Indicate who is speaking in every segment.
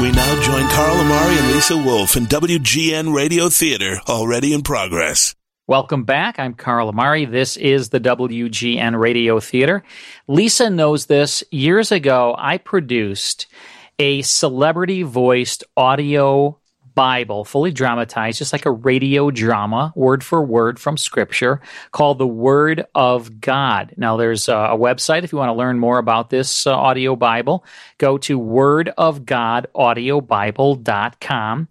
Speaker 1: We now join Carl Amari and Lisa Wolf in WGN Radio Theater, already in progress.
Speaker 2: Welcome back. I'm Carl Amari. This is the WGN Radio Theater. Lisa knows this. Years ago, I produced a celebrity voiced audio Bible, fully dramatized, just like a radio drama, word for word from Scripture, called The Word of God. Now, there's a, website if you want to learn more about this uh, audio Bible. Go to wordofgodaudiobible.com.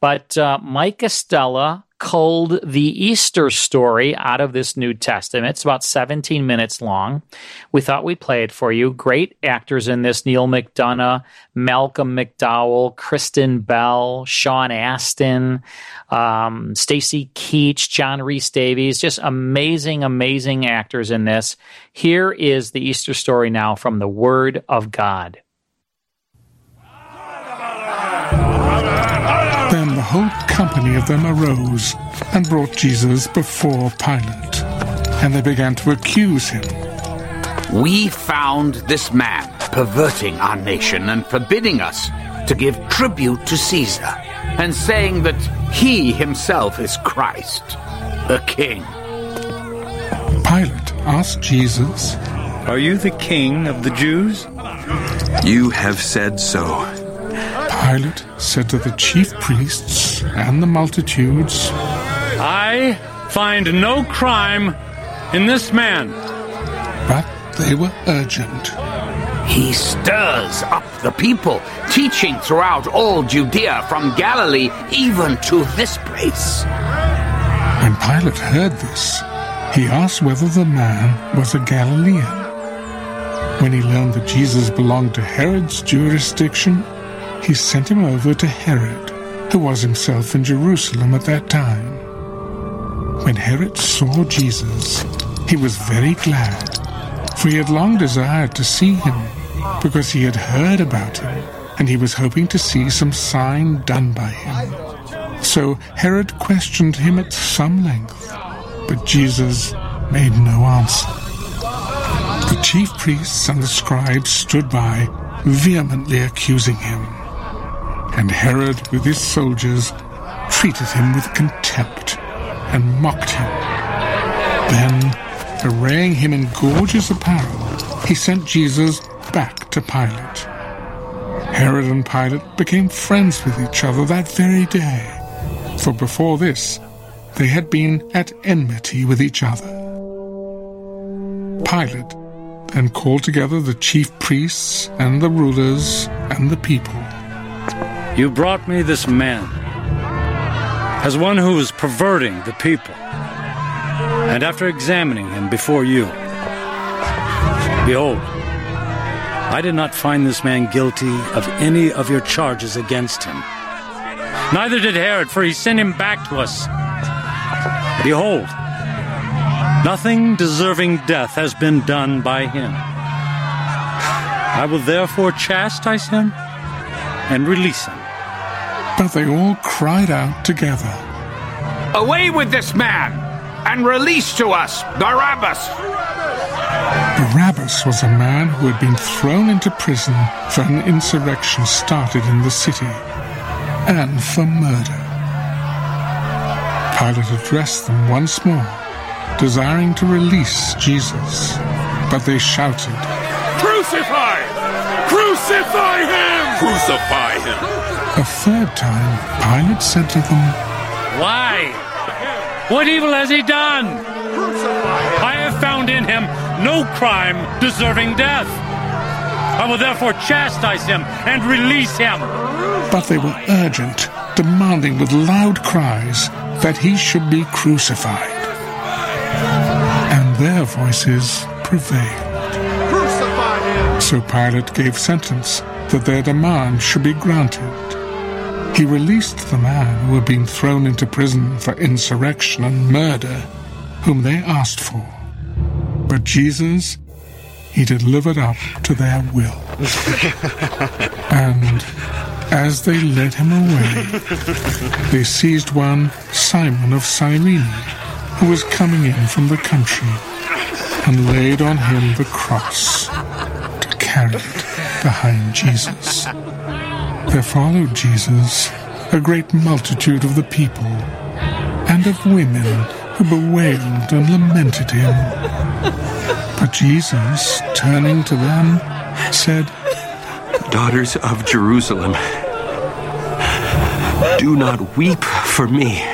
Speaker 2: But uh, Mike Estella culled the Easter story out of this New Testament. It's about 17 minutes long. We thought we'd play it for you. Great actors in this Neal McDonough, Malcolm McDowell, Kristen Bell, Sean Astin, um, Stacy Keach, John Rhys-Davies. Just amazing, amazing actors in this. Here is the Easter story now from the Word of God.
Speaker 3: Whole company of them arose and brought Jesus before Pilate. And they began to accuse him.
Speaker 4: We found this man perverting our nation and forbidding us to give tribute to Caesar, and saying that he himself is Christ, the king.
Speaker 3: Pilate asked Jesus,
Speaker 5: Are you the king of the Jews?
Speaker 6: You have said so.
Speaker 3: Pilate said to the chief priests and the multitudes,
Speaker 5: I find no crime in this man.
Speaker 3: But they were urgent.
Speaker 4: He stirs up the people, teaching throughout all Judea from Galilee even to this place.
Speaker 3: When Pilate heard this, he asked whether the man was a Galilean. When he learned that Jesus belonged to Herod's jurisdiction, he sent him over to Herod, who was himself in Jerusalem at that time. When Herod saw Jesus, he was very glad, for he had long desired to see him, because he had heard about him, and he was hoping to see some sign done by him. So Herod questioned him at some length, but Jesus made no answer. The chief priests and the scribes stood by, vehemently accusing him. And Herod, with his soldiers, treated him with contempt and mocked him. Then, arraying him in gorgeous apparel, he sent Jesus back to Pilate. Herod and Pilate became friends with each other that very day, for before this they had been at enmity with each other. Pilate then called together the chief priests and the rulers and the people.
Speaker 5: You brought me this man as one who is perverting the people. And after examining him before you, behold, I did not find this man guilty of any of your charges against him. Neither did Herod, for he sent him back to us. Behold, nothing deserving death has been done by him. I will therefore chastise him and release him.
Speaker 3: But they all cried out together,
Speaker 4: Away with this man, and release to us Barabbas!
Speaker 3: Barabbas was a man who had been thrown into prison for an insurrection started in the city and for murder. Pilate addressed them once more, desiring to release Jesus, but they shouted,
Speaker 7: Crucify! Crucify him!
Speaker 1: Crucify him!
Speaker 3: A third time, Pilate said to them,
Speaker 5: Why? What evil has he done? I have found in him no crime deserving death. I will therefore chastise him and release him.
Speaker 3: But they were urgent, demanding with loud cries that he should be crucified. And their voices prevailed. So Pilate gave sentence that their demand should be granted. He released the man who had been thrown into prison for insurrection and murder, whom they asked for. But Jesus, he delivered up to their will. and as they led him away, they seized one, Simon of Cyrene, who was coming in from the country, and laid on him the cross it behind Jesus. There followed Jesus a great multitude of the people and of women who bewailed and lamented him. But Jesus, turning to them, said,
Speaker 8: Daughters of Jerusalem, do not weep for me,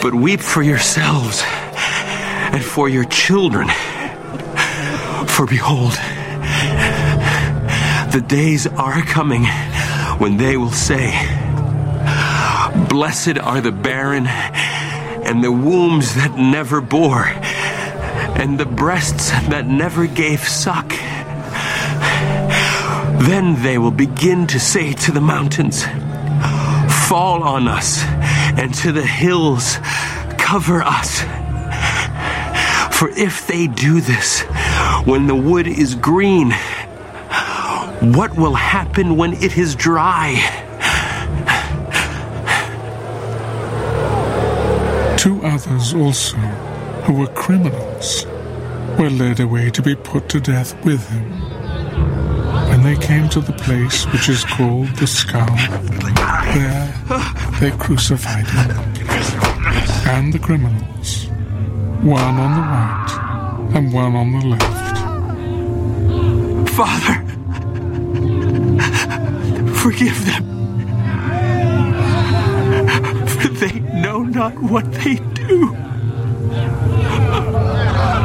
Speaker 8: but weep for yourselves and for your children. For behold, the days are coming when they will say, Blessed are the barren and the wombs that never bore and the breasts that never gave suck. Then they will begin to say to the mountains, Fall on us, and to the hills, cover us. For if they do this when the wood is green, what will happen when it is dry?
Speaker 3: Two others also, who were criminals, were led away to be put to death with him. When they came to the place which is called the skull, there they crucified him, and the criminals, one on the right and one on the left.
Speaker 8: Father, forgive them, for they know not what they do.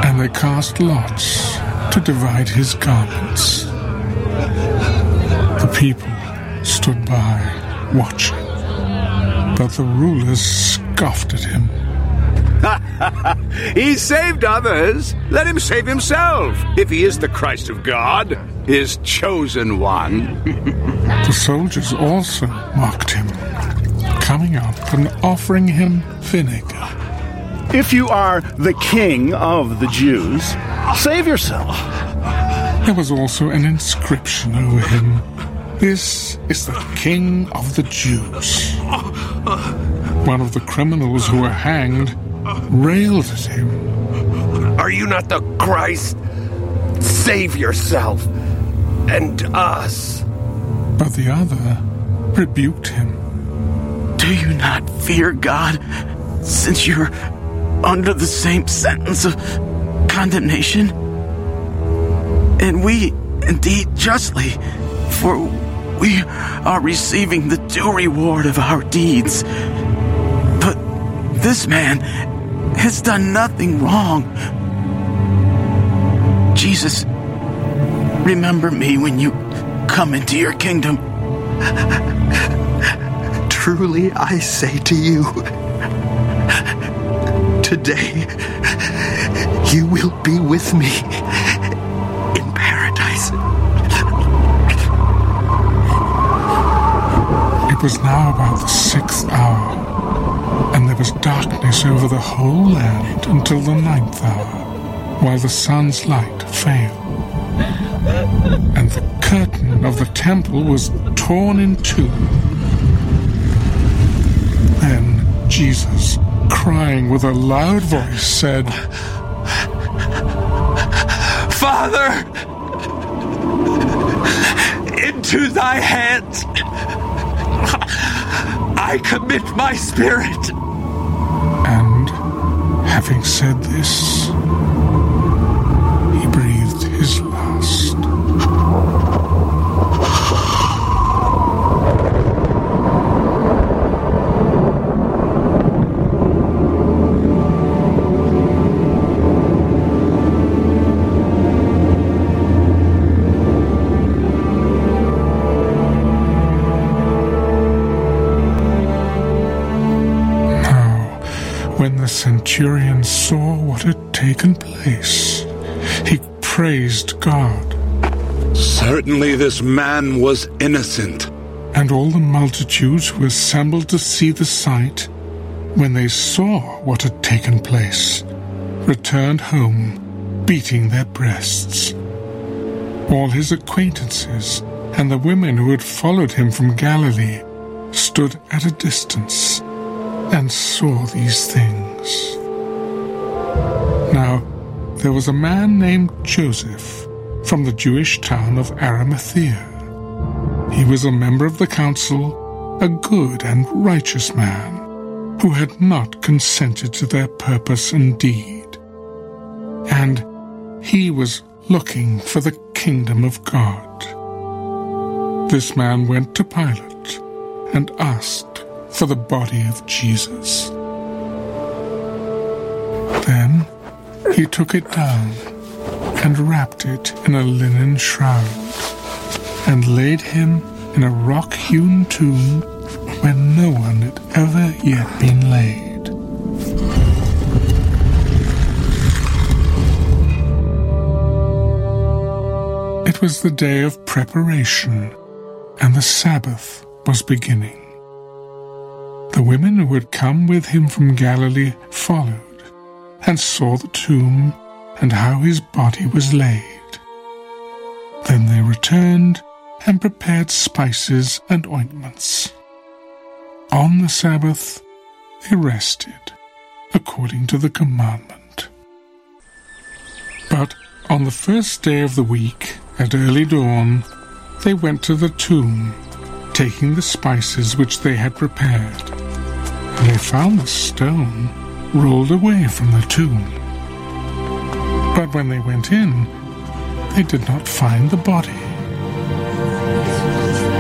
Speaker 3: And they cast lots to divide his garments. The people stood by, watching, but the rulers scoffed at him.
Speaker 9: he saved others. Let him save himself, if he is the Christ of God, his chosen one.
Speaker 3: The soldiers also mocked him, coming up and offering him vinegar.
Speaker 10: If you are the king of the Jews, save yourself.
Speaker 3: There was also an inscription over him This is the King of the Jews. One of the criminals who were hanged railed at him.
Speaker 11: Are you not the Christ? Save yourself and us.
Speaker 3: But the other rebuked him.
Speaker 12: Do you not fear God, since you're under the same sentence of condemnation? And we, indeed, justly, for we are receiving the due reward of our deeds. But this man has done nothing wrong. Jesus, remember me when you come into your kingdom.
Speaker 8: Truly I say to you, today you will be with me in paradise.
Speaker 3: It was now about the sixth hour, and there was darkness over the whole land until the ninth hour, while the sun's light failed. And the curtain of the temple was torn in two. Then Jesus, crying with a loud voice, said,
Speaker 8: Father, into thy hands I commit my spirit.
Speaker 3: And having said this, centurion saw what had taken place, he praised God,
Speaker 9: Certainly this man was innocent.
Speaker 3: and all the multitudes who assembled to see the sight, when they saw what had taken place, returned home, beating their breasts. All his acquaintances and the women who had followed him from Galilee stood at a distance and saw these things. Now, there was a man named Joseph from the Jewish town of Arimathea. He was a member of the council, a good and righteous man, who had not consented to their purpose and deed. And he was looking for the kingdom of God. This man went to Pilate and asked for the body of Jesus. Then he took it down and wrapped it in a linen shroud and laid him in a rock hewn tomb where no one had ever yet been laid. It was the day of preparation, and the Sabbath was beginning. The women who had come with him from Galilee followed, and saw the tomb and how his body was laid. Then they returned and prepared spices and ointments. On the Sabbath they rested, according to the commandment. But on the first day of the week, at early dawn, they went to the tomb, taking the spices which they had prepared. And they found the stone rolled away from the tomb. But when they went in, they did not find the body.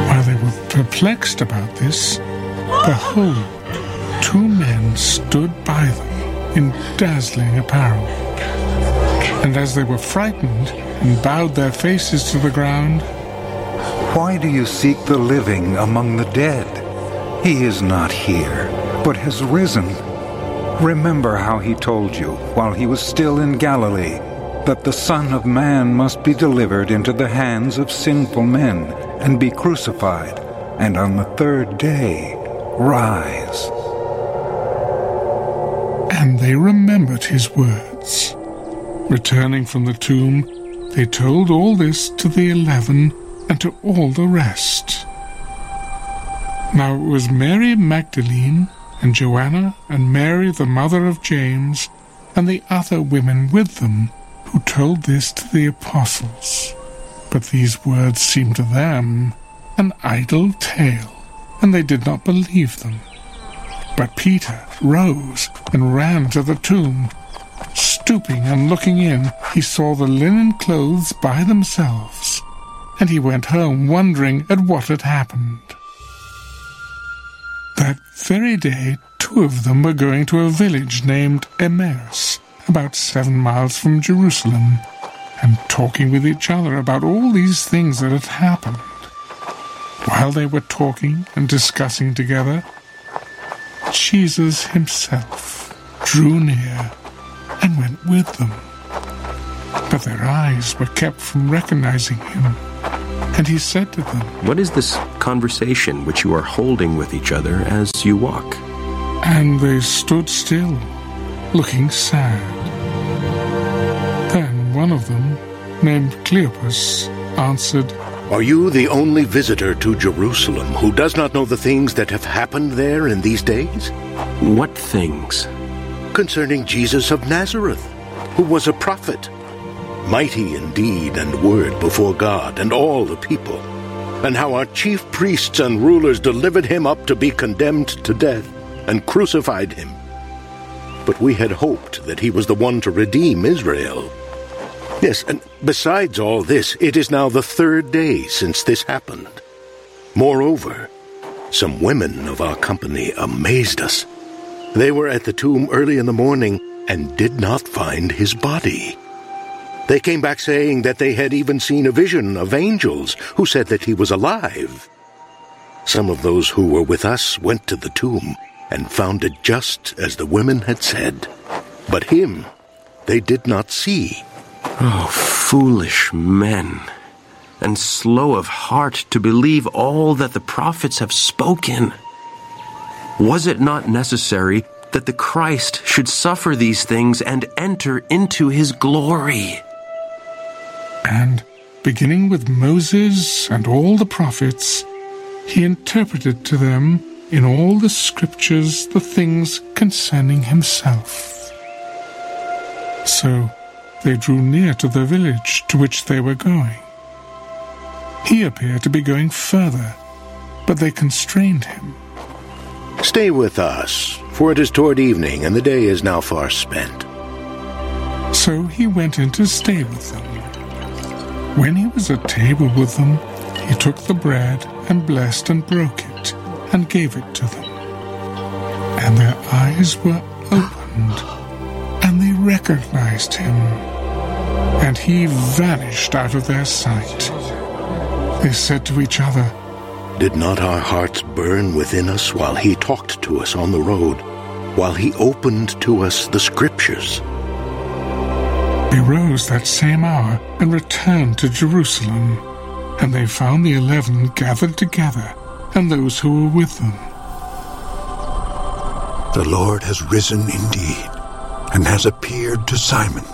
Speaker 3: While they were perplexed about this, behold, two men stood by them in dazzling apparel. And as they were frightened, and bowed their faces to the ground.
Speaker 13: Why do you seek the living among the dead? He is not here, but has risen. Remember how he told you, while he was still in Galilee, that the Son of Man must be delivered into the hands of sinful men and be crucified, and on the third day rise.
Speaker 3: And they remembered his words. Returning from the tomb, they told all this to the eleven and to all the rest. Now it was Mary Magdalene and Joanna and Mary the mother of James and the other women with them who told this to the apostles. But these words seemed to them an idle tale, and they did not believe them. But Peter rose and ran to the tomb. Stooping and looking in, he saw the linen clothes by themselves, and he went home wondering at what had happened. That very day, two of them were going to a village named Emmaus, about seven miles from Jerusalem, and talking with each other about all these things that had happened. While they were talking and discussing together, Jesus himself drew near and went with them. But their eyes were kept from recognizing him. And he said to them,
Speaker 8: What is this conversation which you are holding with each other as you walk?
Speaker 3: And they stood still, looking sad. Then one of them, named Cleopas, answered,
Speaker 14: Are you the only visitor to Jerusalem who does not know the things that have happened there in these days?
Speaker 8: What things?
Speaker 14: Concerning Jesus of Nazareth, who was a prophet, mighty in deed and word before God and all the people, and how our chief priests and rulers delivered him up to be condemned to death and crucified him. But we had hoped that he was the one to redeem Israel. Yes, and besides all this, it is now the third day since this happened. Moreover, some women of our company amazed us. They were at the tomb early in the morning and did not find his body. They came back saying that they had even seen a vision of angels who said that he was alive. Some of those who were with us went to the tomb and found it just as the women had said. But him they did not see.
Speaker 8: Oh, foolish men, and slow of heart to believe all that the prophets have spoken. Was it not necessary that the Christ should suffer these things and enter into his glory?
Speaker 3: And, beginning with Moses and all the prophets, he interpreted to them in all the scriptures the things concerning himself. So they drew near to the village to which they were going. He appeared to be going further, but they constrained him.
Speaker 14: Stay with us, for it is toward evening, and the day is now far spent.
Speaker 3: So he went in to stay with them. When he was at table with them, he took the bread and blessed and broke it and gave it to them. And their eyes were opened, and they recognized him. And he vanished out of their sight. They said to each other,
Speaker 14: Did not our hearts burn within us while he talked to us on the road, while he opened to us the scriptures?
Speaker 3: They rose that same hour and returned to Jerusalem, and they found the eleven gathered together, and those who were with them.
Speaker 13: The Lord has risen indeed, and has appeared to Simon.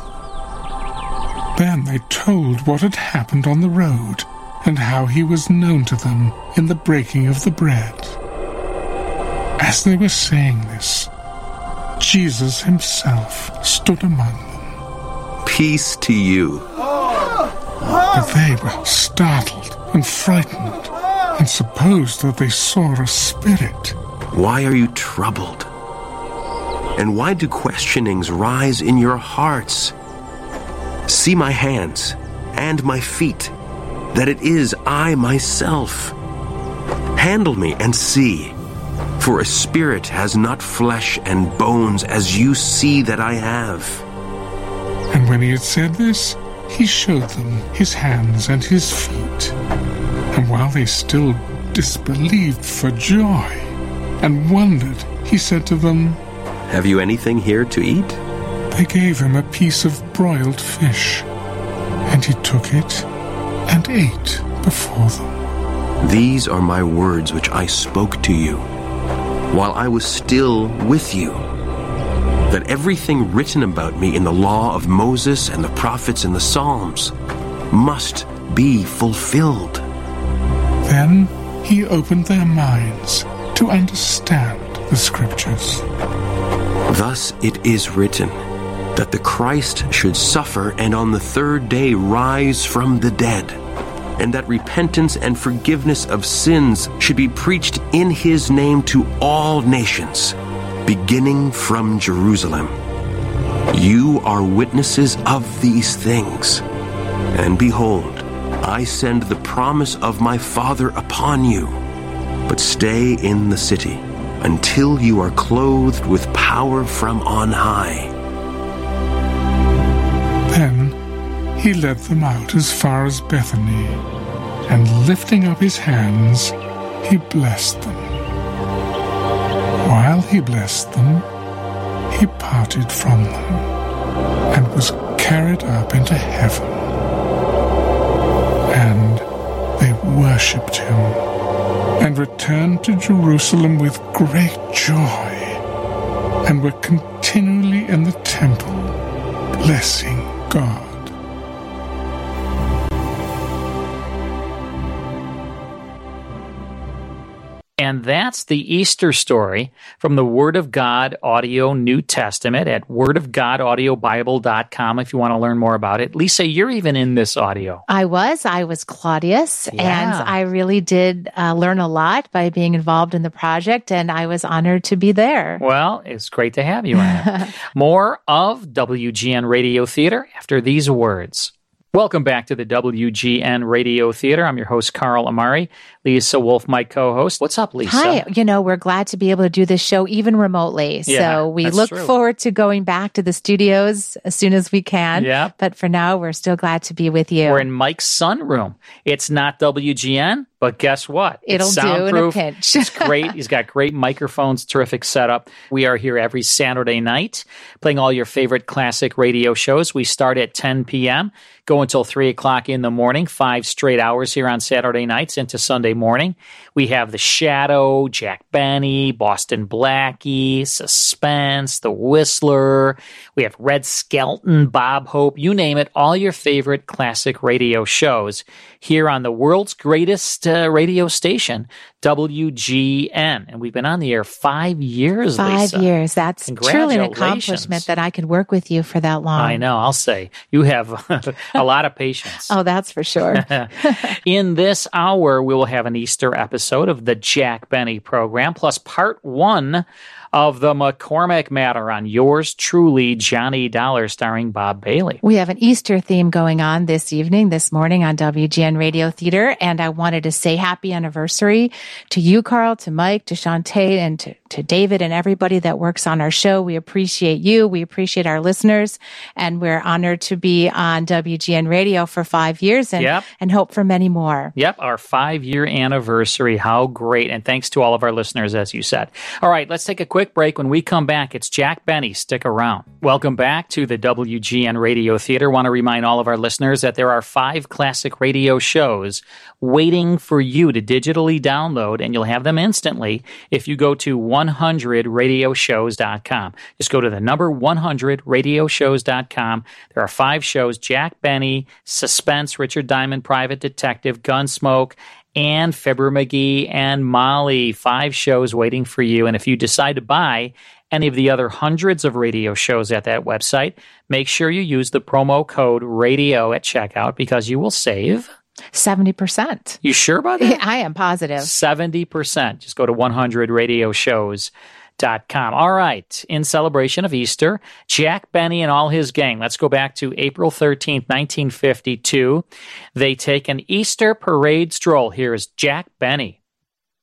Speaker 3: Then they told what had happened on the road, and how he was known to them in the breaking of the bread. As they were saying this, Jesus himself stood among them.
Speaker 8: Peace to you.
Speaker 3: But they were startled and frightened, and supposed that they saw a spirit.
Speaker 8: Why are you troubled? And why do questionings rise in your hearts? See my hands and my feet, that it is I myself. Handle me and see, for a spirit has not flesh and bones as you see that I have.
Speaker 3: And when he had said this, he showed them his hands and his feet. And while they still disbelieved for joy and wondered, he said to them,
Speaker 8: Have you anything here to eat?
Speaker 3: They gave him a piece of broiled fish, and he took it and ate before them.
Speaker 8: These are my words which I spoke to you while I was still with you. That everything written about me in the law of Moses and the prophets and the Psalms must be fulfilled.
Speaker 3: Then he opened their minds to understand the scriptures.
Speaker 8: Thus it is written that the Christ should suffer and on the third day rise from the dead, and that repentance and forgiveness of sins should be preached in his name to all nations, beginning from Jerusalem. You are witnesses of these things. And behold, I send the promise of my Father upon you. But stay in the city until you are clothed with power from on high.
Speaker 3: Then he led them out as far as Bethany, and lifting up his hands, he blessed them. He blessed them, he parted from them and was carried up into heaven. And they worshipped him and returned to Jerusalem with great joy and were continually in the temple blessing God.
Speaker 2: And that's the Easter story from the Word of God Audio New Testament at wordofgodaudiobible.com if you want to learn more about it. Lisa, you're even in this audio.
Speaker 15: I was. I was Claudius,
Speaker 2: Yeah.
Speaker 15: and I really did uh, learn a lot by being involved in the project, and I was honored to be there.
Speaker 2: Well, it's great to have you. More of WGN Radio Theater after these words. Welcome back to the WGN Radio Theater. I'm your host, Carl Amari. Lisa Wolf, my co host. What's up, Lisa?
Speaker 15: Hi, you know, we're glad to be able to do this show even remotely.
Speaker 2: Yeah,
Speaker 15: so we look
Speaker 2: true.
Speaker 15: forward to going back to the studios as soon as we can.
Speaker 2: Yeah.
Speaker 15: But for now, we're still glad to be with you.
Speaker 2: We're in Mike's sunroom. It's not WGN, but guess what?
Speaker 15: It'll
Speaker 2: it's
Speaker 15: do in a
Speaker 2: soundproof.
Speaker 15: pinch.
Speaker 2: it's great. He's got great microphones, terrific setup. We are here every Saturday night playing all your favorite classic radio shows. We start at 10 p.m., go until 3 o'clock in the morning, five straight hours here on Saturday nights into Sunday morning. We have The Shadow, Jack Benny, Boston Blackie, Suspense, The Whistler. We have Red Skelton, Bob Hope, you name it, all your favorite classic radio shows here on the world's greatest uh, radio station, WGN. And we've been on the air five years,
Speaker 15: Five
Speaker 2: Lisa.
Speaker 15: years. That's truly an accomplishment that I could work with you for that long.
Speaker 2: I know, I'll say. You have a lot of patience.
Speaker 15: Oh, that's for sure.
Speaker 2: In this hour, we will have an Easter episode of the Jack Benny program, plus part one of the McCormick Matter on yours truly, Johnny Dollar, starring Bob Bailey.
Speaker 15: We have an Easter theme going on this evening, this morning on WGN Radio Theater. And I wanted to say happy anniversary to you, Carl, to Mike, to Shantae, and to, to David and everybody that works on our show. We appreciate you. We appreciate our listeners. And we're honored to be on WGN Radio for five years and,
Speaker 2: Yep.
Speaker 15: and hope for many more.
Speaker 2: Yep, our five year anniversary. How great. And thanks to all of our listeners, as you said. All right, let's take a quick break. When we come back, it's Jack Benny. Stick around. Welcome back to the WGN Radio Theater. Want to remind all of our listeners that there are five classic radio shows waiting for you to digitally download, and you'll have them instantly if you go to 100radioshows.com. Just go to the number 100radioshows.com. There are five shows Jack Benny, Suspense, Richard Diamond, Private Detective, Gunsmoke, and Fibber McGee and Molly. Five shows waiting for you. And if you decide to buy any of the other hundreds of radio shows at that website, make sure you use the promo code radio at checkout because you will save
Speaker 15: 70%.
Speaker 2: You sure about that?
Speaker 15: I am positive.
Speaker 2: 70%. Just go to 100radioshows.com. All right. In celebration of Easter, Jack Benny and all his gang. Let's go back to April 13th, 1952. They take an Easter parade stroll. Here is Jack Benny.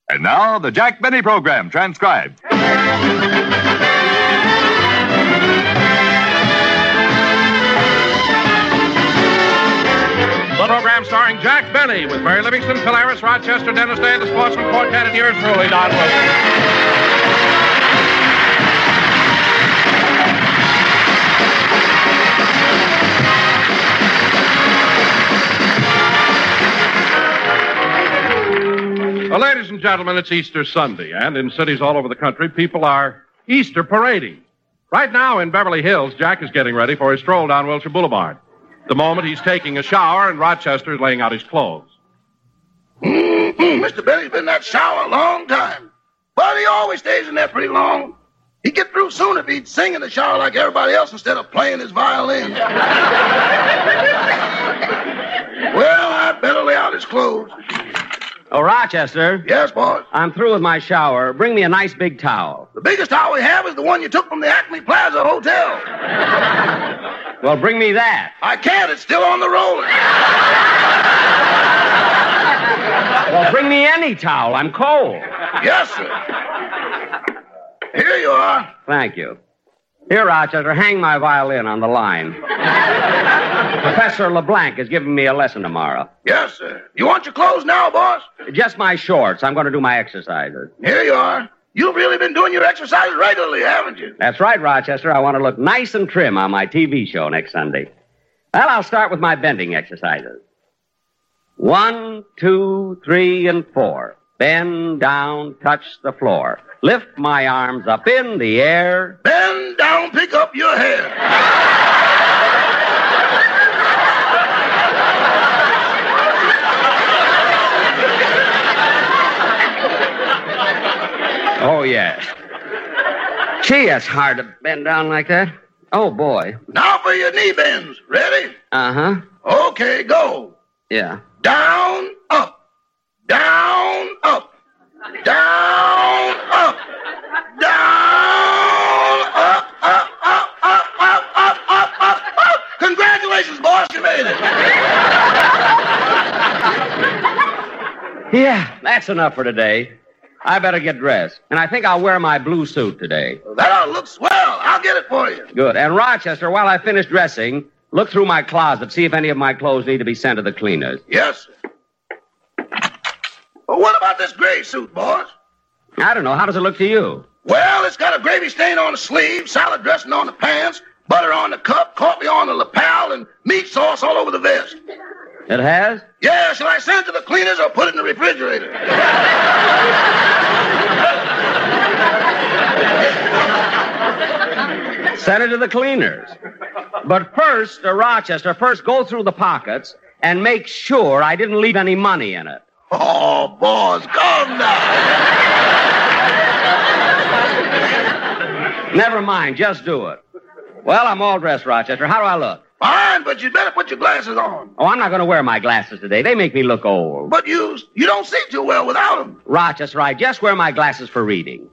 Speaker 16: And now, the Jack Benny program transcribed.
Speaker 17: Program starring Jack Benny with Mary Livingstone, Phil Harris, Rochester, Dennis Day, the Sportsmen Quartet, and yours truly, Don Wilson. Well, ladies and gentlemen, it's Easter Sunday, and in cities all over the country, people are Easter parading. Right now in Beverly Hills, Jack is getting ready for his stroll down Wilshire Boulevard. The moment he's taking a shower, and Rochester is laying out his clothes. Mm-hmm.
Speaker 18: Mr. Benny's been in that shower a long time. But he always stays in there pretty long. He'd get through soon if he'd sing in the shower like everybody else instead of playing his violin. well, I'd better lay out his clothes.
Speaker 19: Oh, Rochester.
Speaker 18: Yes, boss.
Speaker 19: I'm through with my shower. Bring me a nice big towel.
Speaker 18: The biggest towel we have is the one you took from the Acme Plaza Hotel.
Speaker 19: Well, bring me that.
Speaker 18: I can't. It's still on the roller.
Speaker 19: Well, bring me any towel. I'm cold.
Speaker 18: Yes, sir. Here you are.
Speaker 19: Thank you. Here, Rochester, hang my violin on the line. Professor LeBlanc is giving me a lesson tomorrow.
Speaker 18: Yes, sir. You want your clothes now, boss?
Speaker 19: Just my shorts. I'm going to do my exercises.
Speaker 18: Here you are. You've really been doing your exercises regularly, haven't you?
Speaker 19: That's right, Rochester. I want to look nice and trim on my TV show next Sunday. Well, I'll start with my bending exercises. One, two, three, and four. Bend down, touch the floor. Lift my arms up in the air.
Speaker 18: Bend down, pick up your hair.
Speaker 19: Oh, yes. Gee, that's hard to bend down like that. Oh, boy.
Speaker 18: Now for your knee bends. Ready?
Speaker 19: Uh huh.
Speaker 18: Okay, go.
Speaker 19: Yeah.
Speaker 18: Down, up. Down, up. Down, up. Down, up, up, up, up, up, up, up, up, up. Congratulations, boss. You made it.
Speaker 19: Yeah, that's enough for today. I better get dressed. And I think I'll wear my blue suit today.
Speaker 18: That ought to look swell. I'll get it for you.
Speaker 19: Good. And Rochester, while I finish dressing, look through my closet, see if any of my clothes need to be sent to the cleaners.
Speaker 18: Yes, sir. Well, what about this gray suit, boss?
Speaker 19: I don't know. How does it look to you?
Speaker 18: Well, it's got a gravy stain on the sleeve, salad dressing on the pants, butter on the cup, coffee on the lapel, and meat sauce all over the vest.
Speaker 19: It has?
Speaker 18: Yeah, shall I send it to the cleaners or put it in the refrigerator?
Speaker 19: Send it to the cleaners. But first, uh, Rochester, first go through the pockets and make sure I didn't leave any money in it.
Speaker 18: Oh, boss, calm down.
Speaker 19: Never mind, just do it. Well, I'm all dressed, Rochester. How do I look?
Speaker 18: Fine, but you better put your glasses on.
Speaker 19: Oh, I'm not going to wear my glasses today. They make me look old.
Speaker 18: But you you don't see too well without them.
Speaker 19: Rochester, I just wear my glasses for reading.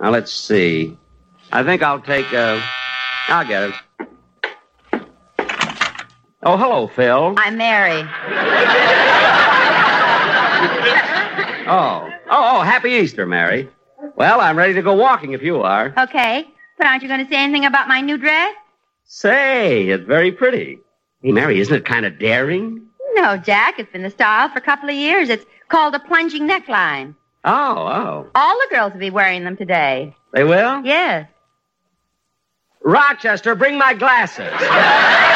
Speaker 19: Now, let's see. I think I'll take, uh, I'll get it. Oh, hello, Phil.
Speaker 20: I'm Mary.
Speaker 19: Oh, oh, oh, happy Easter, Mary. Well, I'm ready to go walking if you are.
Speaker 20: Okay, but aren't you going to say anything about my new dress?
Speaker 19: Say, it's very pretty. Hey, Mary, isn't it kind of daring?
Speaker 20: No, Jack. It's been the style for a couple of years. It's called a plunging neckline.
Speaker 19: Oh, oh.
Speaker 20: All the girls will be wearing them today.
Speaker 19: They will?
Speaker 20: Yes.
Speaker 19: Rochester, bring my glasses.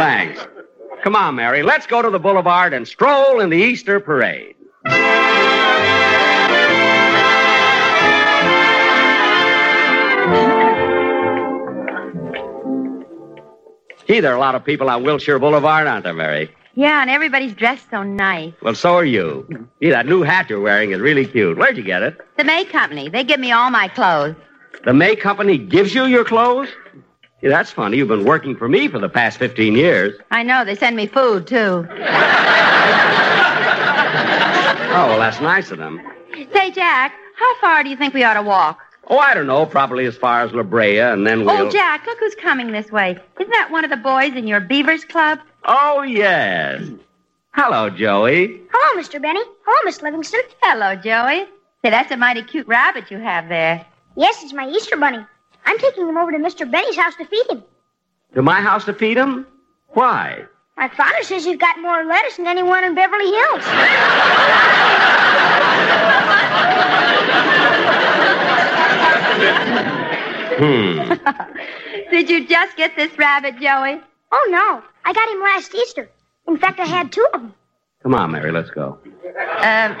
Speaker 19: Thanks. Come on, Mary. Let's go to the boulevard and stroll in the Easter parade. Gee, there are a lot of people on Wilshire Boulevard, aren't there, Mary?
Speaker 20: Yeah, and everybody's dressed so nice.
Speaker 19: Well, so are you. Gee, that new hat you're wearing is really cute. Where'd you get it?
Speaker 20: The May Company. They give me all my clothes.
Speaker 19: The May Company gives you your clothes? Gee, that's funny. You've been working for me for the past 15 years.
Speaker 20: I know. They send me food, too.
Speaker 19: Oh, well, that's nice of them.
Speaker 20: Say, Jack, how far do you think we ought to walk?
Speaker 19: Oh, I don't know. Probably as far as La Brea, and then we'll.
Speaker 20: Oh, Jack, look who's coming this way. Isn't that one of the boys in your Beavers Club?
Speaker 19: Oh, yes. Hello, Joey.
Speaker 21: Hello, Mr. Benny. Hello, Miss Livingstone.
Speaker 20: Hello, Joey. Say, that's a mighty cute rabbit you have there.
Speaker 21: Yes, it's my Easter bunny. I'm taking him over to Mr. Benny's house to feed him.
Speaker 19: To my house to feed him? Why?
Speaker 21: My father says you've got more lettuce than anyone in Beverly Hills.
Speaker 19: Hmm.
Speaker 20: Did you just get this rabbit, Joey?
Speaker 21: Oh, no. I got him last Easter. In fact, I had two of them.
Speaker 19: Come on, Mary, let's go.
Speaker 20: Um,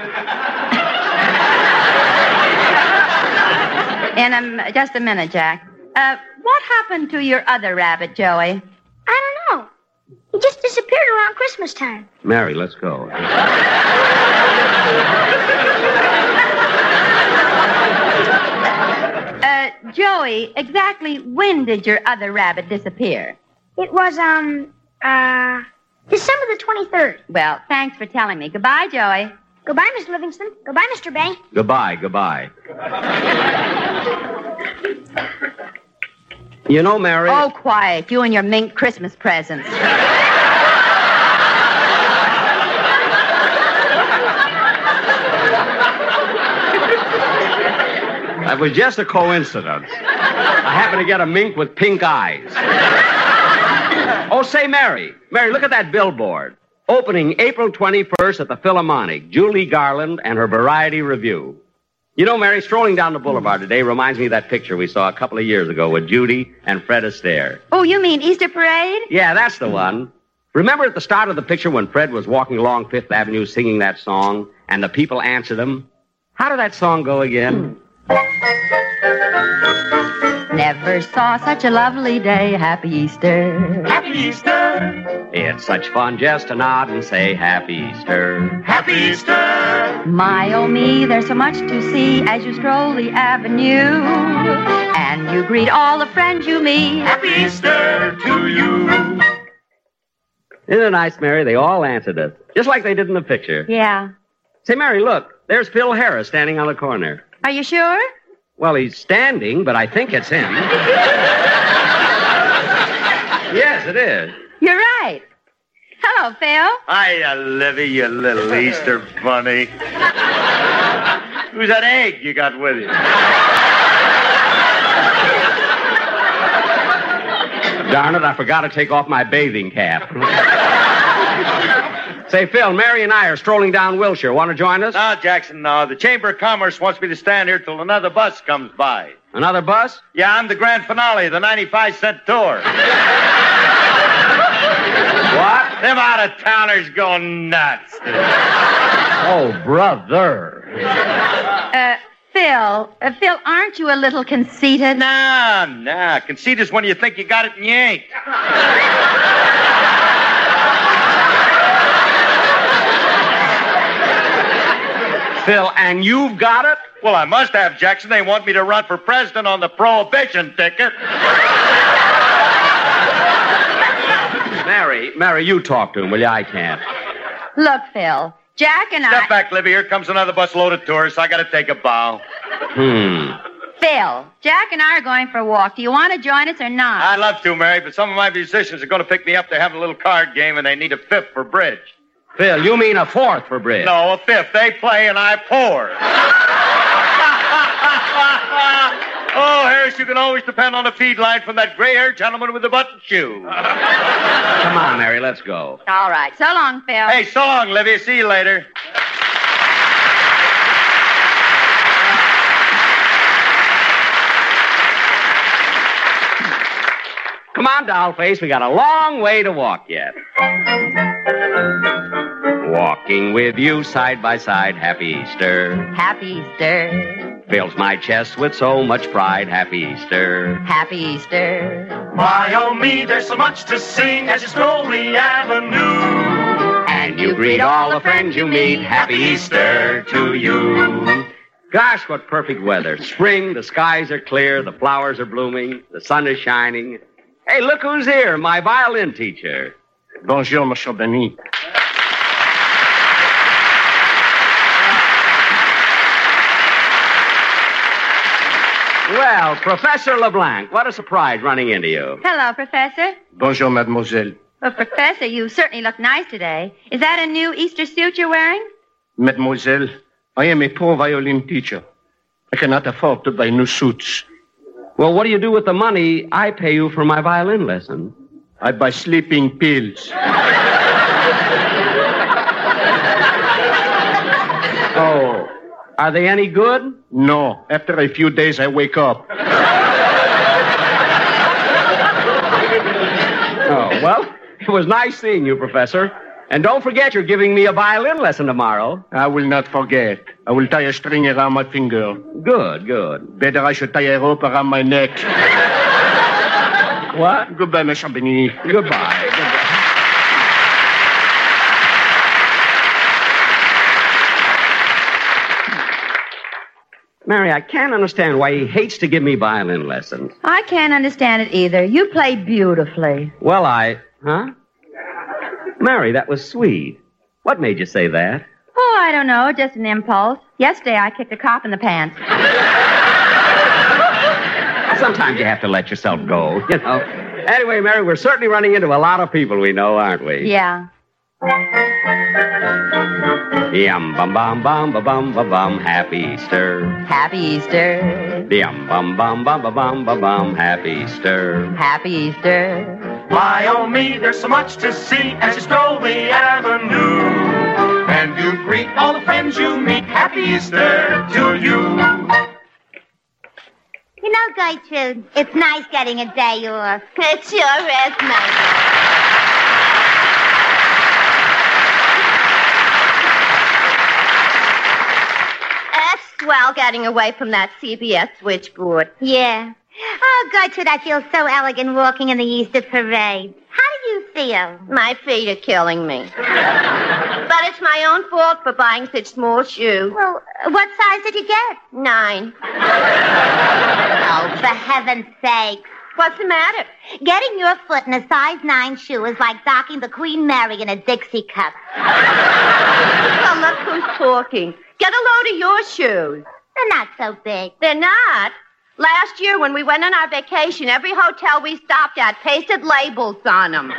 Speaker 20: in a, just a minute, Jack. Uh, what happened to your other rabbit, Joey?
Speaker 21: I don't know. He just disappeared around Christmas time.
Speaker 19: Mary, let's go.
Speaker 20: Uh, Joey, exactly when did your other rabbit disappear?
Speaker 21: It was, um, uh, December the 23rd.
Speaker 20: Well, thanks for telling me. Goodbye, Joey.
Speaker 21: Goodbye, Miss Livingstone. Goodbye, Mr. Benny.
Speaker 19: Goodbye, goodbye. You know, Mary.
Speaker 20: Oh, quiet. You and your mink Christmas presents.
Speaker 19: That was just a coincidence. I happened to get a mink with pink eyes. Oh, say, Mary. Mary, look at that billboard. Opening April 21st at the Philharmonic, Judy Garland and her Variety Review. You know, Mary, strolling down the boulevard today reminds me of that picture we saw a couple of years ago with Judy and Fred Astaire.
Speaker 20: Oh, you mean Easter Parade?
Speaker 19: Yeah, that's the one. Remember at the start of the picture when Fred was walking along Fifth Avenue singing that song and the people answered him? How did that song go again?
Speaker 20: Never saw such a lovely day. Happy Easter.
Speaker 21: Happy Easter.
Speaker 19: It's such fun just to nod and say Happy Easter.
Speaker 21: Happy Easter.
Speaker 20: My oh me, there's so much to see as you stroll the avenue. And you greet all the friends you meet.
Speaker 21: Happy Easter to you.
Speaker 19: Isn't it nice, Mary? They all answered it, just like they did in the picture.
Speaker 20: Yeah.
Speaker 19: Say, Mary, look. There's Phil Harris standing on the corner.
Speaker 20: Are you sure?
Speaker 19: Well, he's standing, but I think it's him. yes, it is.
Speaker 20: You're right. Hello, Phil.
Speaker 22: Hiya, uh, Livy, you little Easter bunny. Who's that egg you got with you?
Speaker 19: Darn it, I forgot to take off my bathing cap. Say, Phil, Mary and I are strolling down Wilshire. Want to join us?
Speaker 22: No, Jackson, no. The Chamber of Commerce wants me to stand here till another bus comes by.
Speaker 19: Another bus?
Speaker 22: Yeah, I'm the grand finale of the 95 cent tour. what? Them out of towners go nuts.
Speaker 19: Oh, brother.
Speaker 20: Uh, Phil, Phil, uh, Phil, aren't you a little conceited?
Speaker 22: Nah, nah. Conceit is when you think you got it and you ain't.
Speaker 19: Phil, and you've got it?
Speaker 22: Well, I must have, Jackson. They want me to run for president on the prohibition ticket.
Speaker 19: Mary, Mary, you talk to him, will you? I can't.
Speaker 20: Look, Phil, Jack and I.
Speaker 22: Step back, Livy. Here comes another busload of tourists. I gotta take a bow.
Speaker 19: Hmm.
Speaker 20: Phil, Jack and I are going for a walk. Do you want to join us or not?
Speaker 22: I'd love to, Mary, but some of my musicians are going to pick me up. They're having a little card game, and they need a fifth for bridge.
Speaker 19: Phil, you mean a fourth for bridge?
Speaker 22: No, a fifth. They play, and I pour. oh, Harris, you can always depend on a feed line from that gray-haired gentleman with the button shoe.
Speaker 19: Come on, Mary, let's go.
Speaker 20: All right. So long, Phil.
Speaker 22: Hey, so long, Livy. See you later.
Speaker 19: Come on, Dollface, we got a long way to walk yet. Walking with you side by side, happy Easter.
Speaker 20: Happy Easter.
Speaker 19: Fills my chest with so much pride, happy Easter.
Speaker 20: Happy Easter.
Speaker 23: My oh me, there's so much to sing as you stroll the avenue.
Speaker 19: And you greet all the friends you meet, happy Easter to you. Gosh, what perfect weather. Spring, the skies are clear, the flowers are blooming, the sun is shining. Hey, look who's here, my violin teacher.
Speaker 24: Bonjour, Monsieur Benny.
Speaker 19: Well, Professor LeBlanc, what a surprise running into you.
Speaker 20: Hello, Professor.
Speaker 24: Bonjour, mademoiselle.
Speaker 20: Well, Professor, you certainly look nice today. Is that a new Easter suit you're wearing?
Speaker 24: Mademoiselle, I am a poor violin teacher. I cannot afford to buy new suits.
Speaker 19: Well, what do you do with the money I pay you for my violin lesson?
Speaker 24: I buy sleeping pills.
Speaker 19: Oh, are they any good?
Speaker 24: No. After a few days, I wake up.
Speaker 19: Oh, well, it was nice seeing you, Professor. And don't forget you're giving me a violin lesson tomorrow.
Speaker 24: I will not forget. I will tie a string around my finger.
Speaker 19: Good, good.
Speaker 24: Better I should tie a rope around my neck.
Speaker 19: What?
Speaker 24: Goodbye, Monsieur Benny.
Speaker 19: Goodbye. Goodbye. Mary, I can't understand why he hates to give me violin lessons.
Speaker 20: I can't understand it either. You play beautifully.
Speaker 19: Well, I. Huh? Mary, that was sweet. What made you say that?
Speaker 20: Oh, I don't know. Just an impulse. Yesterday, I kicked a cop in the pants.
Speaker 19: Sometimes you have to let yourself go, you know. Anyway, Mary, we're certainly running into a lot of people we know, aren't we?
Speaker 20: Yeah.
Speaker 19: Yum bum bum bum ba bum ba bum. Happy Easter.
Speaker 20: Happy Easter.
Speaker 19: Yum bum bum bum ba bum ba bum. Happy Easter.
Speaker 20: Happy Easter.
Speaker 23: My oh me, there's so much to see as you stroll the avenue. And you greet all the friends you meet. Happy Easter to you.
Speaker 21: You know, Gertrude, it's nice getting a day off. It sure is nice.
Speaker 25: Swell getting away from that CBS switchboard.
Speaker 21: Yeah. Oh, Gertrude, I feel so elegant walking in the Easter parade. How do you feel?
Speaker 25: My feet are killing me. but it's my own fault for buying such small shoes.
Speaker 21: Well, what size did you get?
Speaker 25: Nine.
Speaker 21: Oh, for heaven's sake.
Speaker 25: What's the matter?
Speaker 21: Getting your foot in a size nine shoe is like docking the Queen Mary in a Dixie cup.
Speaker 25: Well, look who's talking. Get a load of your shoes.
Speaker 21: They're not so big.
Speaker 25: They're not. Last year, when we went on our vacation, every hotel we stopped at pasted labels on them.
Speaker 21: No,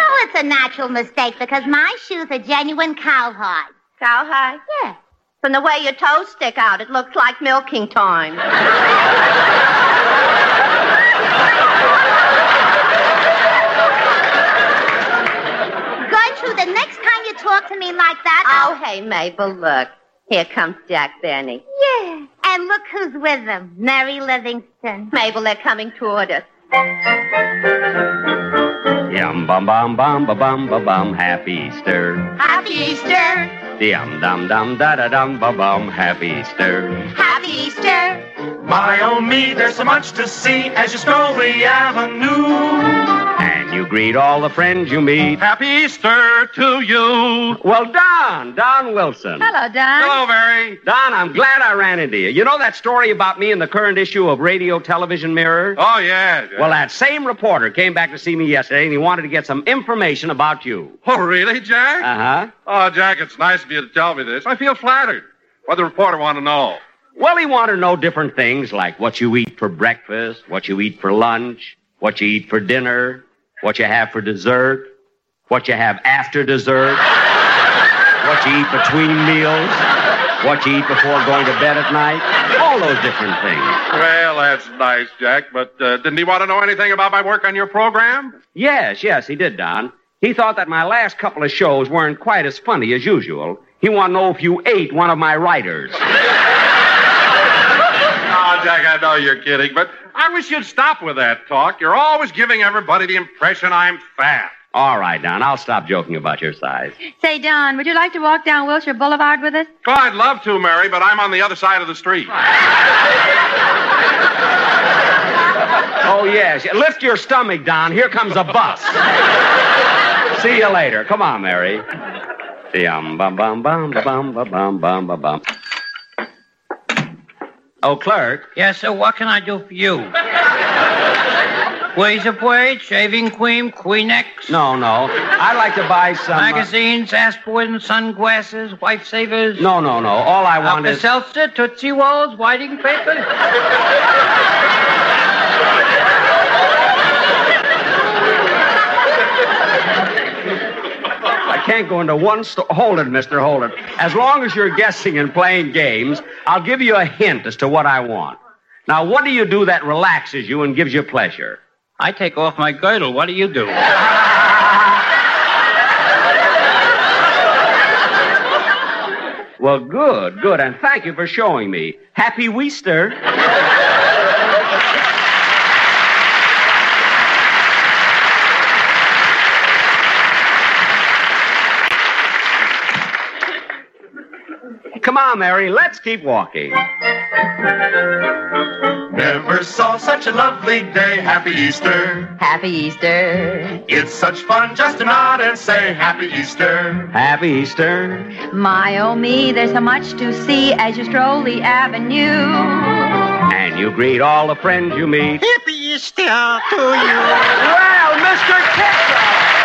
Speaker 21: oh, it's a natural mistake because my shoes are genuine cowhide.
Speaker 25: Cowhide?
Speaker 21: Yeah.
Speaker 25: From the way your toes stick out, it looks like milking time.
Speaker 21: Gertrude, the next time you talk to me like that,
Speaker 25: Oh, hey, Mabel, look. Here comes Jack Benny.
Speaker 21: Yeah. And look who's with him. Mary Livingstone.
Speaker 25: Mabel, they're coming toward us.
Speaker 19: Yum bum bum bum ba bum ba bum. Happy Easter.
Speaker 25: Happy Easter.
Speaker 19: Dum dum dum da da dum ba bum. Happy Easter.
Speaker 21: Happy Easter.
Speaker 23: My oh me, there's so much to see as you stroll the avenue.
Speaker 19: And you greet all the friends you meet.
Speaker 17: Happy Easter to you.
Speaker 19: Well, Don, Don Wilson.
Speaker 25: Hello, Don.
Speaker 17: Hello, Mary.
Speaker 19: Don, I'm glad I ran into you. You know that story about me in the current issue of Radio Television Mirror?
Speaker 17: Oh, yeah. yeah.
Speaker 19: Well, that same reporter came back to see me yesterday and he wanted to get some information about you.
Speaker 17: Oh, really, Jack?
Speaker 19: Uh huh.
Speaker 17: Oh, Jack, it's nice of you to tell me this. I feel flattered. What the reporter want to know?
Speaker 19: Well, he wanted to know different things like what you eat for breakfast, what you eat for lunch, what you eat for dinner, what you have for dessert, what you have after dessert, what you eat between meals, what you eat before going to bed at night, all those different things.
Speaker 17: Well, that's nice, Jack, but uh, didn't he want to know anything about my work on your program?
Speaker 19: Yes, yes, he did, Don. He thought that my last couple of shows weren't quite as funny as usual. He wanted to know if you ate one of my writers.
Speaker 17: Oh, Jack, I know you're kidding, but I wish you'd stop with that talk. You're always giving everybody the impression I'm fat.
Speaker 19: All right, Don, I'll stop joking about your size.
Speaker 25: Say, Don, would you like to walk down Wilshire Boulevard with us?
Speaker 17: Oh, I'd love to, Mary, but I'm on the other side of the street.
Speaker 19: Oh, yes. Lift your stomach, Don. Here comes a bus. See you later. Come on, Mary. Bum, bum, bum, bum, bum, bum, bum, bum, bum. Oh, clerk.
Speaker 26: Yes, sir. What can I do for you? Razor blade, shaving cream, Kleenex.
Speaker 19: No, no. I'd like to buy some. uh,
Speaker 26: Magazines, aspirin, sunglasses, wife savers.
Speaker 19: No, no, no. All I want is.
Speaker 26: Seltzer, Tootsie Rolls, whiting paper.
Speaker 19: Can't go into one store. Hold it, mister. Hold it. As long as you're guessing and playing games, I'll give you a hint as to what I want. Now, what do you do that relaxes you and gives you pleasure?
Speaker 26: I take off my girdle. What do you do?
Speaker 19: Well, good, good, and thank you for showing me. Happy Easter. Come on, Mary, let's keep walking.
Speaker 23: Never saw such a lovely day. Happy Easter.
Speaker 25: Happy Easter.
Speaker 23: It's such fun just to nod and say Happy Easter.
Speaker 19: Happy Easter.
Speaker 25: My oh me, there's so much to see as you stroll the avenue.
Speaker 19: And you greet all the friends you meet.
Speaker 26: Happy Easter to you.
Speaker 19: Well, Mr. Kitzel!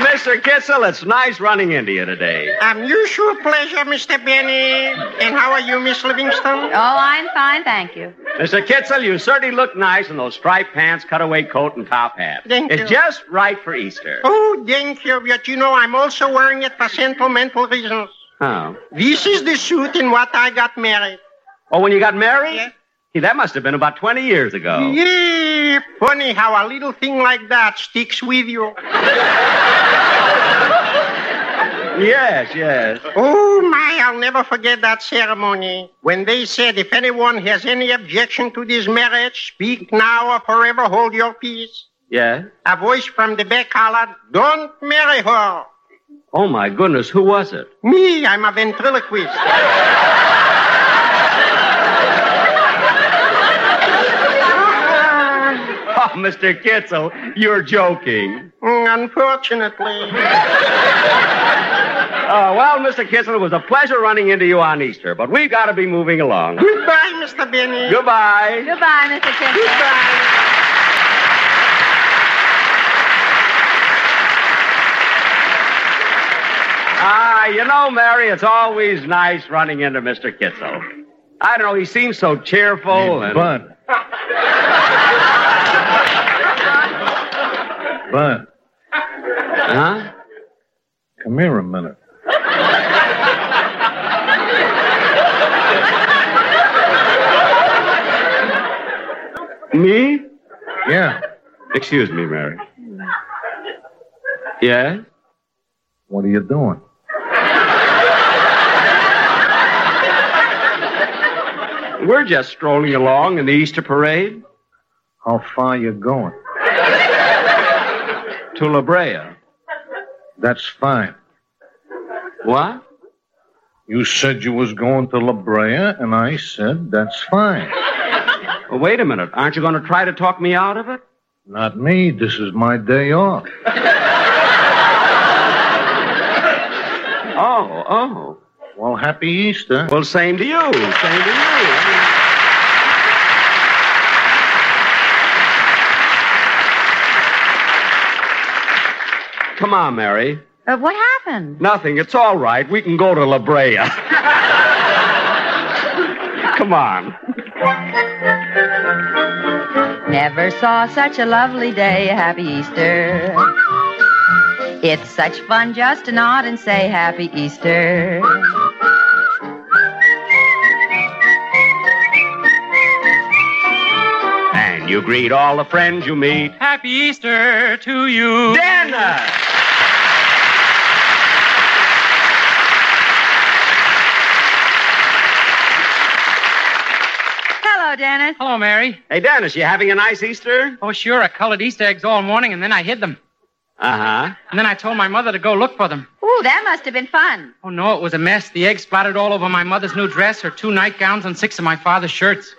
Speaker 19: Mr. Kitzel, it's nice running into you today.
Speaker 26: Unusual pleasure, Mr. Benny. And how are you, Miss Livingstone?
Speaker 25: Oh, I'm fine, thank you.
Speaker 19: Mr. Kitzel, you certainly look nice in those striped pants, cutaway coat, and top hat.
Speaker 26: Thank
Speaker 19: it's
Speaker 26: you.
Speaker 19: just right for Easter.
Speaker 26: Oh, thank you. But you know, I'm also wearing it for sentimental reasons.
Speaker 19: Oh.
Speaker 26: This is the suit in what I got married.
Speaker 19: Oh, when you got married? Gee, that must have been about 20 years ago.
Speaker 26: Yeah, funny how a little thing like that sticks with you.
Speaker 19: Yes, yes.
Speaker 26: Oh, my, I'll never forget that ceremony when they said, if anyone has any objection to this marriage, speak now or forever hold your peace.
Speaker 19: Yeah?
Speaker 26: A voice from the back hollered, don't marry her.
Speaker 19: Oh, my goodness, who was it?
Speaker 26: Me, I'm a ventriloquist.
Speaker 19: Mr. Kitzel, you're joking.
Speaker 26: Mm, Unfortunately.
Speaker 19: Oh, well, Mr. Kitzel, it was a pleasure running into you on Easter, but we've got to be moving along.
Speaker 26: Goodbye, Mr. Benny.
Speaker 19: Goodbye.
Speaker 25: Goodbye, Mr. Kitzel. Goodbye.
Speaker 19: Ah, you know, Mary, it's always nice running into Mr. Kitzel. I don't know, he seems so cheerful and.
Speaker 27: Bun. Bun,
Speaker 19: Huh?
Speaker 27: come here a minute.
Speaker 19: Me?
Speaker 27: Yeah.
Speaker 19: Excuse me, Mary. Yeah?
Speaker 27: What are you doing?
Speaker 19: We're just strolling along in the Easter parade.
Speaker 27: How far you going?
Speaker 19: To La Brea.
Speaker 28: That's fine.
Speaker 19: What?
Speaker 28: You said you was going to La Brea, and I said that's fine.
Speaker 19: Well, wait a minute. Aren't you going to try to talk me out of it?
Speaker 28: Not me. This is my day off.
Speaker 19: Oh, oh.
Speaker 28: Well, happy Easter.
Speaker 19: Well, same to you. Same to you. Come on, Mary.
Speaker 20: Uh, what happened?
Speaker 19: Nothing. It's all right. We can go to La Brea. Come on.
Speaker 20: Never saw such a lovely day. Happy Easter. It's such fun just to nod and say Happy Easter.
Speaker 19: And you greet all the friends you meet.
Speaker 29: Happy Easter to you.
Speaker 19: Dennis!
Speaker 20: Dennis.
Speaker 29: Hello, Mary.
Speaker 19: Hey, Dennis, you having a nice Easter?
Speaker 29: Oh, sure. I colored Easter eggs all morning and then I hid them.
Speaker 19: Uh huh.
Speaker 29: And then I told my mother to go look for them.
Speaker 20: Ooh, that must have been fun.
Speaker 29: Oh, no, it was a mess. The eggs splattered all over my mother's new dress, her two nightgowns, and six of my father's shirts.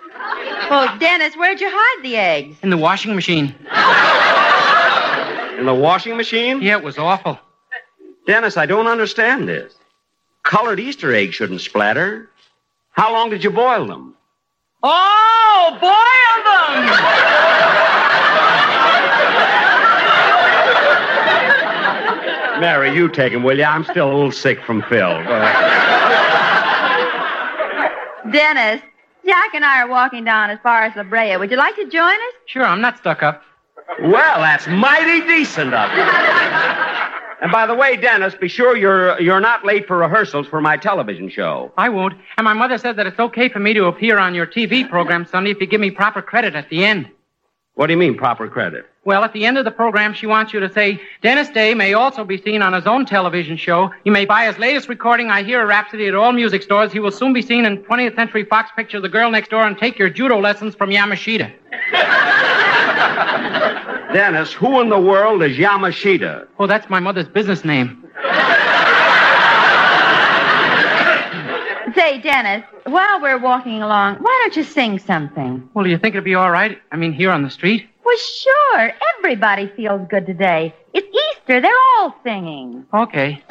Speaker 20: Well, Dennis, where'd you hide the eggs?
Speaker 29: In the washing machine.
Speaker 19: In the washing machine?
Speaker 29: Yeah, it was awful.
Speaker 19: Dennis, I don't understand this. Colored Easter eggs shouldn't splatter. How long did you boil them?
Speaker 29: Oh, boil them!
Speaker 19: Mary, you take him, will you? I'm still a little sick from Phil.
Speaker 20: Dennis, Jack and I are walking down as far as La Brea. Would you like to join us?
Speaker 29: Sure, I'm not stuck up.
Speaker 19: Well, that's mighty decent of you. And by the way, Dennis, be sure you're you're not late for rehearsals for my television show.
Speaker 29: I won't. And my mother said that it's okay for me to appear on your TV program Sunday if you give me proper credit at the end.
Speaker 19: What do you mean, proper credit?
Speaker 29: Well, at the end of the program, she wants you to say, Dennis Day may also be seen on his own television show. You may buy his latest recording, I Hear a Rhapsody, at all music stores. He will soon be seen in 20th Century Fox picture The Girl Next Door and take your judo lessons from Yamashita.
Speaker 19: Dennis, who in the world is Yamashita?
Speaker 29: Oh, that's my mother's business name.
Speaker 20: Say, Dennis, while we're walking along, why don't you sing something?
Speaker 29: Well, do you think it'll be all right? I mean, here on the street?
Speaker 20: Well, sure. Everybody feels good today. It's Easter. They're all singing.
Speaker 29: Okay.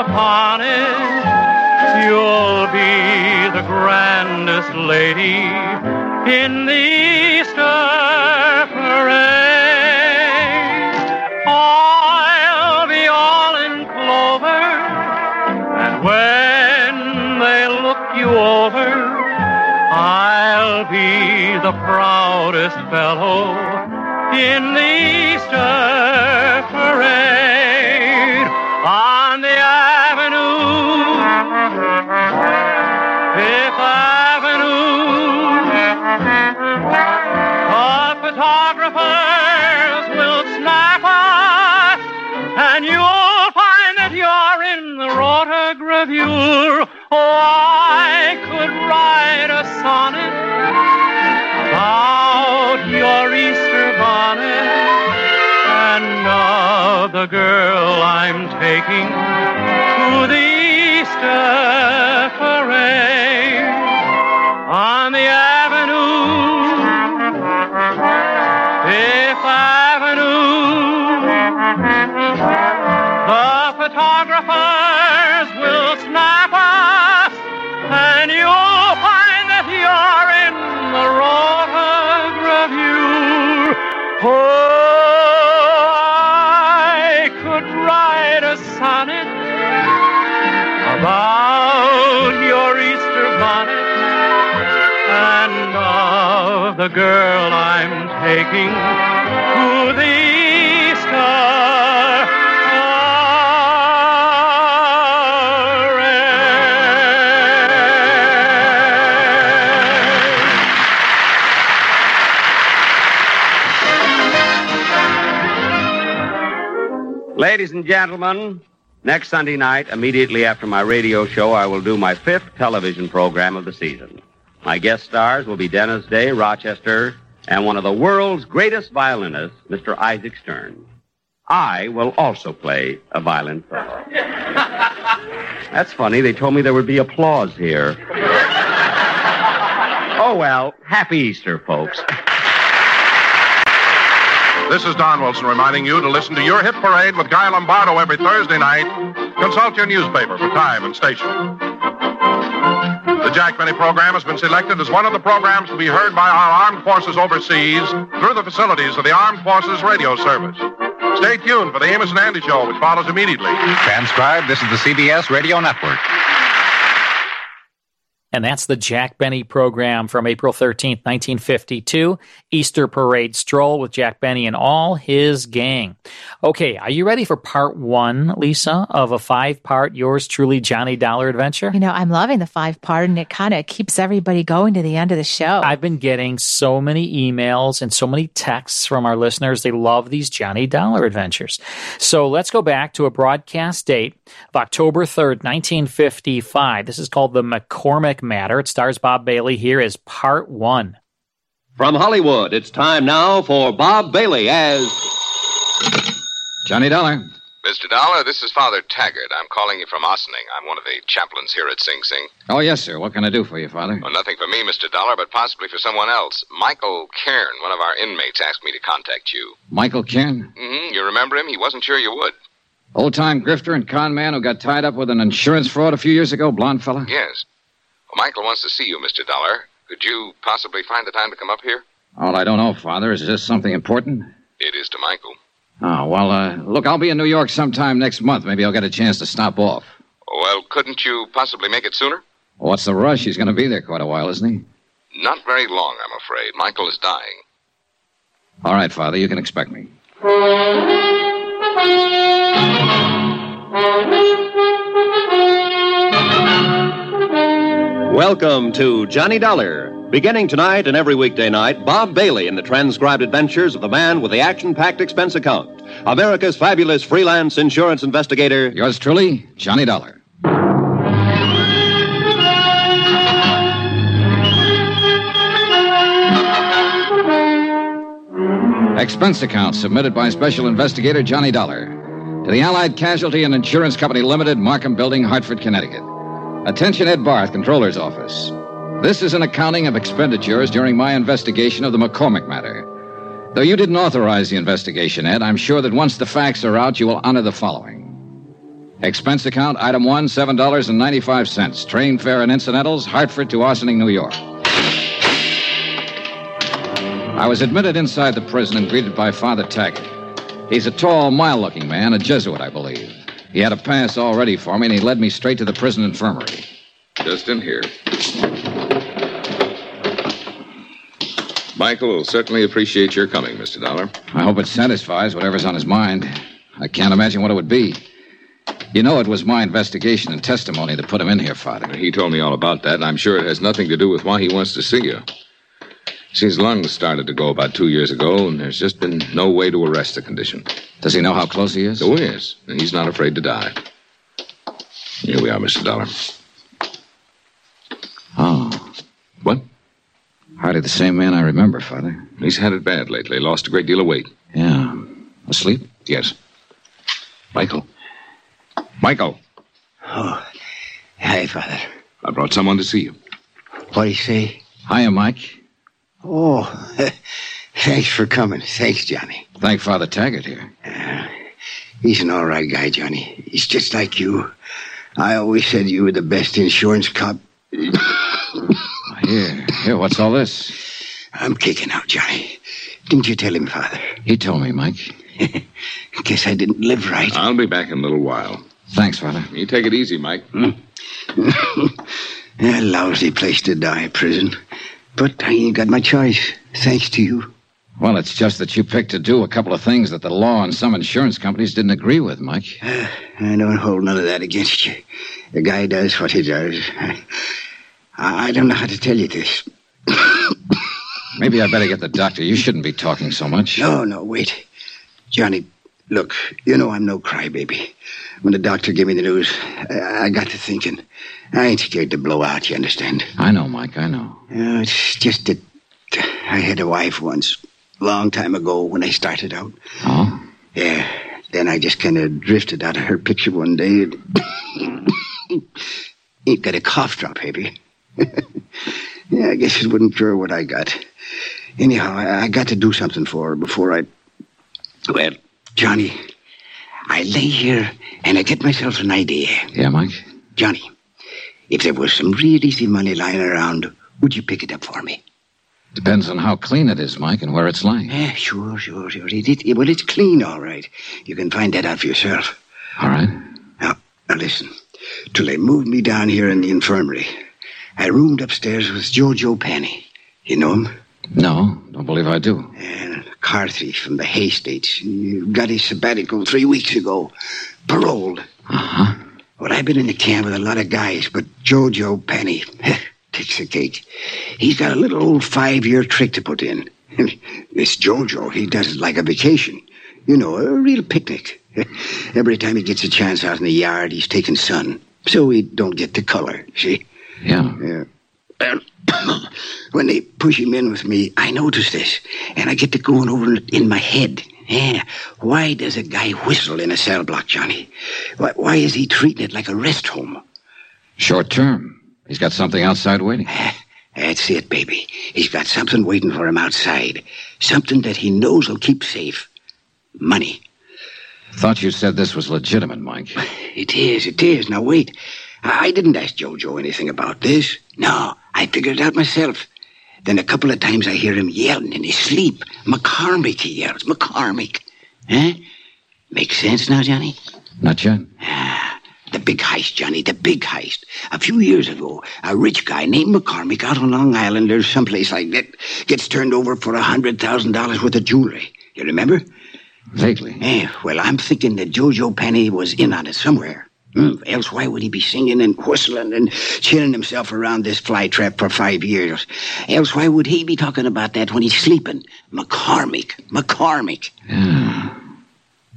Speaker 29: Upon it, you'll be the grandest lady in the Easter parade. I'll be all in clover, and when they look you over, I'll be the proudest fellow in the Easter parade rotogravure. Oh, I could write a sonnet about your Easter bonnet and of the girl I'm taking to the Easter Oh, I could write a sonnet about your Easter bonnet and of the girl I'm taking to the
Speaker 19: Ladies and gentlemen, next Sunday night, immediately after my radio show, I will do my fifth television program of the season. My guest stars will be Dennis Day, Rochester, and one of the world's greatest violinists, Mr. Isaac Stern. I will also play a violin solo. That's funny. They told me there would be applause here. Oh, well, happy Easter, folks.
Speaker 17: This is Don Wilson reminding you to listen to your hit parade with Guy Lombardo every Thursday night. Consult your newspaper for time and station. The Jack Benny program has been selected as one of the programs to be heard by our armed forces overseas through the facilities of the Armed Forces Radio Service. Stay tuned for the Amos and Andy Show, which follows immediately.
Speaker 30: Transcribed, this is the CBS Radio Network.
Speaker 2: And that's the Jack Benny program from April 13th, 1952. Easter Parade Stroll with Jack Benny and all his gang. Okay, are you ready for part one, Lisa, of a five part Yours Truly Johnny Dollar adventure?
Speaker 15: You know, I'm loving the five part, and it kind of keeps everybody going to the end of the show.
Speaker 2: I've been getting so many emails and so many texts from our listeners. They love these Johnny Dollar adventures. So let's go back to a broadcast date of October 3rd, 1955. This is called the McCormick Matter. It stars Bob Bailey. Here is part one.
Speaker 31: From Hollywood, it's time now for Bob Bailey as.
Speaker 30: Johnny Dollar.
Speaker 32: Mr. Dollar, this is Father Taggart. I'm calling you from Ossining. I'm one of the chaplains here at Sing Sing.
Speaker 30: Oh, yes, sir. What can I do for you, Father?
Speaker 32: Well, nothing for me, Mr. Dollar, but possibly for someone else. Michael Cairn, one of our inmates, asked me to contact you.
Speaker 30: Michael Cairn?
Speaker 32: Mm-hmm. You remember him? He wasn't sure you would.
Speaker 30: Old time grifter and con man who got tied up with an insurance fraud a few years ago, blonde fella?
Speaker 32: Yes. Well, Michael wants to see you, Mr. Dollar. Could you possibly find the time to come up here?
Speaker 30: Oh, I don't know, Father. Is this something important?
Speaker 32: It is to Michael.
Speaker 30: Oh, well, uh, look, I'll be in New York sometime next month. Maybe I'll get a chance to stop off.
Speaker 32: Well, couldn't you possibly make it sooner?
Speaker 30: What's the rush? He's going to be there quite a while, isn't he?
Speaker 32: Not very long, I'm afraid. Michael is dying.
Speaker 30: All right, Father, you can expect me.
Speaker 31: Welcome to Johnny Dollar. Beginning tonight and every weekday night, Bob Bailey in the transcribed adventures of the man with the action packed expense account. America's fabulous freelance insurance investigator.
Speaker 30: Yours truly, Johnny Dollar. Expense account submitted by Special Investigator Johnny Dollar to the Allied Casualty and Insurance Company Limited, Markham Building, Hartford, Connecticut. Attention Ed Barth, Controller's Office. This is an accounting of expenditures during my investigation of the McCormick matter. Though you didn't authorize the investigation, Ed, I'm sure that once the facts are out, you will honor the following. Expense account, item one, $7.95. Train fare and incidentals, Hartford to Ossining, New York. I was admitted inside the prison and greeted by Father Taggart. He's a tall, mild looking man, a Jesuit, I believe. He had a pass all ready for me, and he led me straight to the prison infirmary.
Speaker 33: Just in here. Michael will certainly appreciate your coming, Mr. Dollar.
Speaker 30: I hope it satisfies whatever's on his mind. I can't imagine what it would be. You know, it was my investigation and testimony that put him in here, Father.
Speaker 33: He told me all about that, and I'm sure it has nothing to do with why he wants to see you. See, his lungs started to go about two years ago, and there's just been no way to arrest the condition.
Speaker 30: Does he know how close he is?
Speaker 33: Oh, yes. And he's not afraid to die. Here we are, Mr. Dollar.
Speaker 30: Oh.
Speaker 33: What?
Speaker 30: Hardly the same man I remember, Father.
Speaker 33: He's had it bad lately. Lost a great deal of weight.
Speaker 30: Yeah. Asleep?
Speaker 33: Yes. Michael. Michael.
Speaker 34: Oh. Hi, Father.
Speaker 33: I brought someone to see you.
Speaker 34: What do you say?
Speaker 30: Hiya, Mike.
Speaker 34: Oh, thanks for coming. Thanks, Johnny.
Speaker 30: Thank Father Taggart here.
Speaker 34: Uh, he's an all right guy, Johnny. He's just like you. I always said you were the best insurance cop.
Speaker 30: Here, here, what's all this?
Speaker 34: I'm kicking out, Johnny. Didn't you tell him, Father?
Speaker 30: He told me, Mike.
Speaker 34: Guess I didn't live right.
Speaker 33: I'll be back in a little while.
Speaker 30: Thanks, Father.
Speaker 33: You take it easy, Mike.
Speaker 34: Hmm? a lousy place to die, prison. But I ain't got my choice, thanks to you.
Speaker 30: Well, it's just that you picked to do a couple of things that the law and some insurance companies didn't agree with, Mike.
Speaker 34: Uh, I don't hold none of that against you. The guy does what he does. I, I don't know how to tell you this.
Speaker 30: Maybe I better get the doctor. You shouldn't be talking so much.
Speaker 34: No, no, wait. Johnny, Look, you know I'm no crybaby. When the doctor gave me the news, I, I got to thinking. I ain't scared to blow out, you understand?
Speaker 30: I know, Mike, I know.
Speaker 34: Yeah, it's just that I had a wife once, long time ago when I started out.
Speaker 30: Oh?
Speaker 34: Yeah. Then I just kind of drifted out of her picture one day. And Ain't got a cough drop, heavy. yeah, I guess it wouldn't cure what I got. Anyhow, I, I got to do something for her before I. Well, Johnny, I lay here and I get myself an idea.
Speaker 30: Yeah, Mike?
Speaker 34: Johnny, if there was some real easy money lying around, would you pick it up for me?
Speaker 30: Depends on how clean it is, Mike, and where it's lying.
Speaker 34: Yeah, sure, sure, sure. It, it, well, it's clean, all right. You can find that out for yourself.
Speaker 30: All right.
Speaker 34: Now, now listen. Till they moved me down here in the infirmary, I roomed upstairs with Jojo Penny. You know him?
Speaker 30: No, don't believe I do.
Speaker 34: Yeah, a car thief from the Hay States. He got his sabbatical three weeks ago. Paroled.
Speaker 30: Uh-huh.
Speaker 34: Well, I've been in the camp with a lot of guys, but Jojo Penny takes the cake. He's got a little old five-year trick to put in. this Jojo, he does it like a vacation. You know, a real picnic. Every time he gets a chance out in the yard, he's taking sun, so he don't get the color, see?
Speaker 30: Yeah.
Speaker 34: Yeah. Well, when they push him in with me, I notice this, and I get to going over it in my head. Yeah. Why does a guy whistle in a cell block, Johnny? Why, why is he treating it like a rest home?
Speaker 30: Short term. He's got something outside waiting.
Speaker 34: That's it, baby. He's got something waiting for him outside. Something that he knows will keep safe. Money.
Speaker 30: Thought you said this was legitimate, Mike.
Speaker 34: It is, it is. Now, wait. I I didn't ask Jojo anything about this. No, I figured it out myself. Then a couple of times I hear him yelling in his sleep. McCormick, he yells. McCormick. Huh? Makes sense now, Johnny?
Speaker 30: Not yet.
Speaker 34: Ah, the big heist, Johnny, the big heist. A few years ago, a rich guy named McCormick out on Long Island or someplace like that gets turned over for a hundred thousand dollars worth of jewelry. You remember?
Speaker 30: Vaguely.
Speaker 34: Yeah, well, I'm thinking that Jojo Penny was in on it somewhere. Hmm, else, why would he be singing and whistling and chilling himself around this fly trap for five years? Else, why would he be talking about that when he's sleeping? McCormick, McCormick.
Speaker 30: Yeah.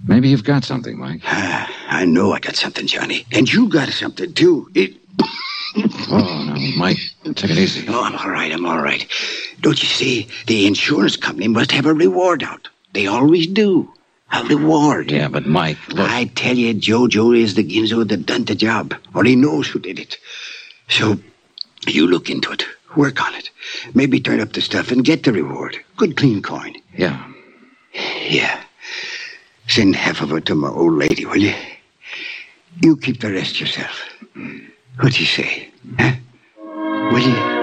Speaker 30: Maybe you've got something, Mike.
Speaker 34: I know I got something, Johnny. And you got something, too. It...
Speaker 30: oh, no, Mike, take it easy.
Speaker 34: Oh, I'm all right, I'm all right. Don't you see? The insurance company must have a reward out. They always do. A reward.
Speaker 30: Yeah, but Mike, look.
Speaker 34: I tell you, Jojo is the Ginzo that done the job, or he knows who did it. So, you look into it, work on it, maybe turn up the stuff and get the reward. Good clean coin.
Speaker 30: Yeah.
Speaker 34: Yeah. Send half of it to my old lady, will you? You keep the rest yourself. What do you say? Huh? Will you?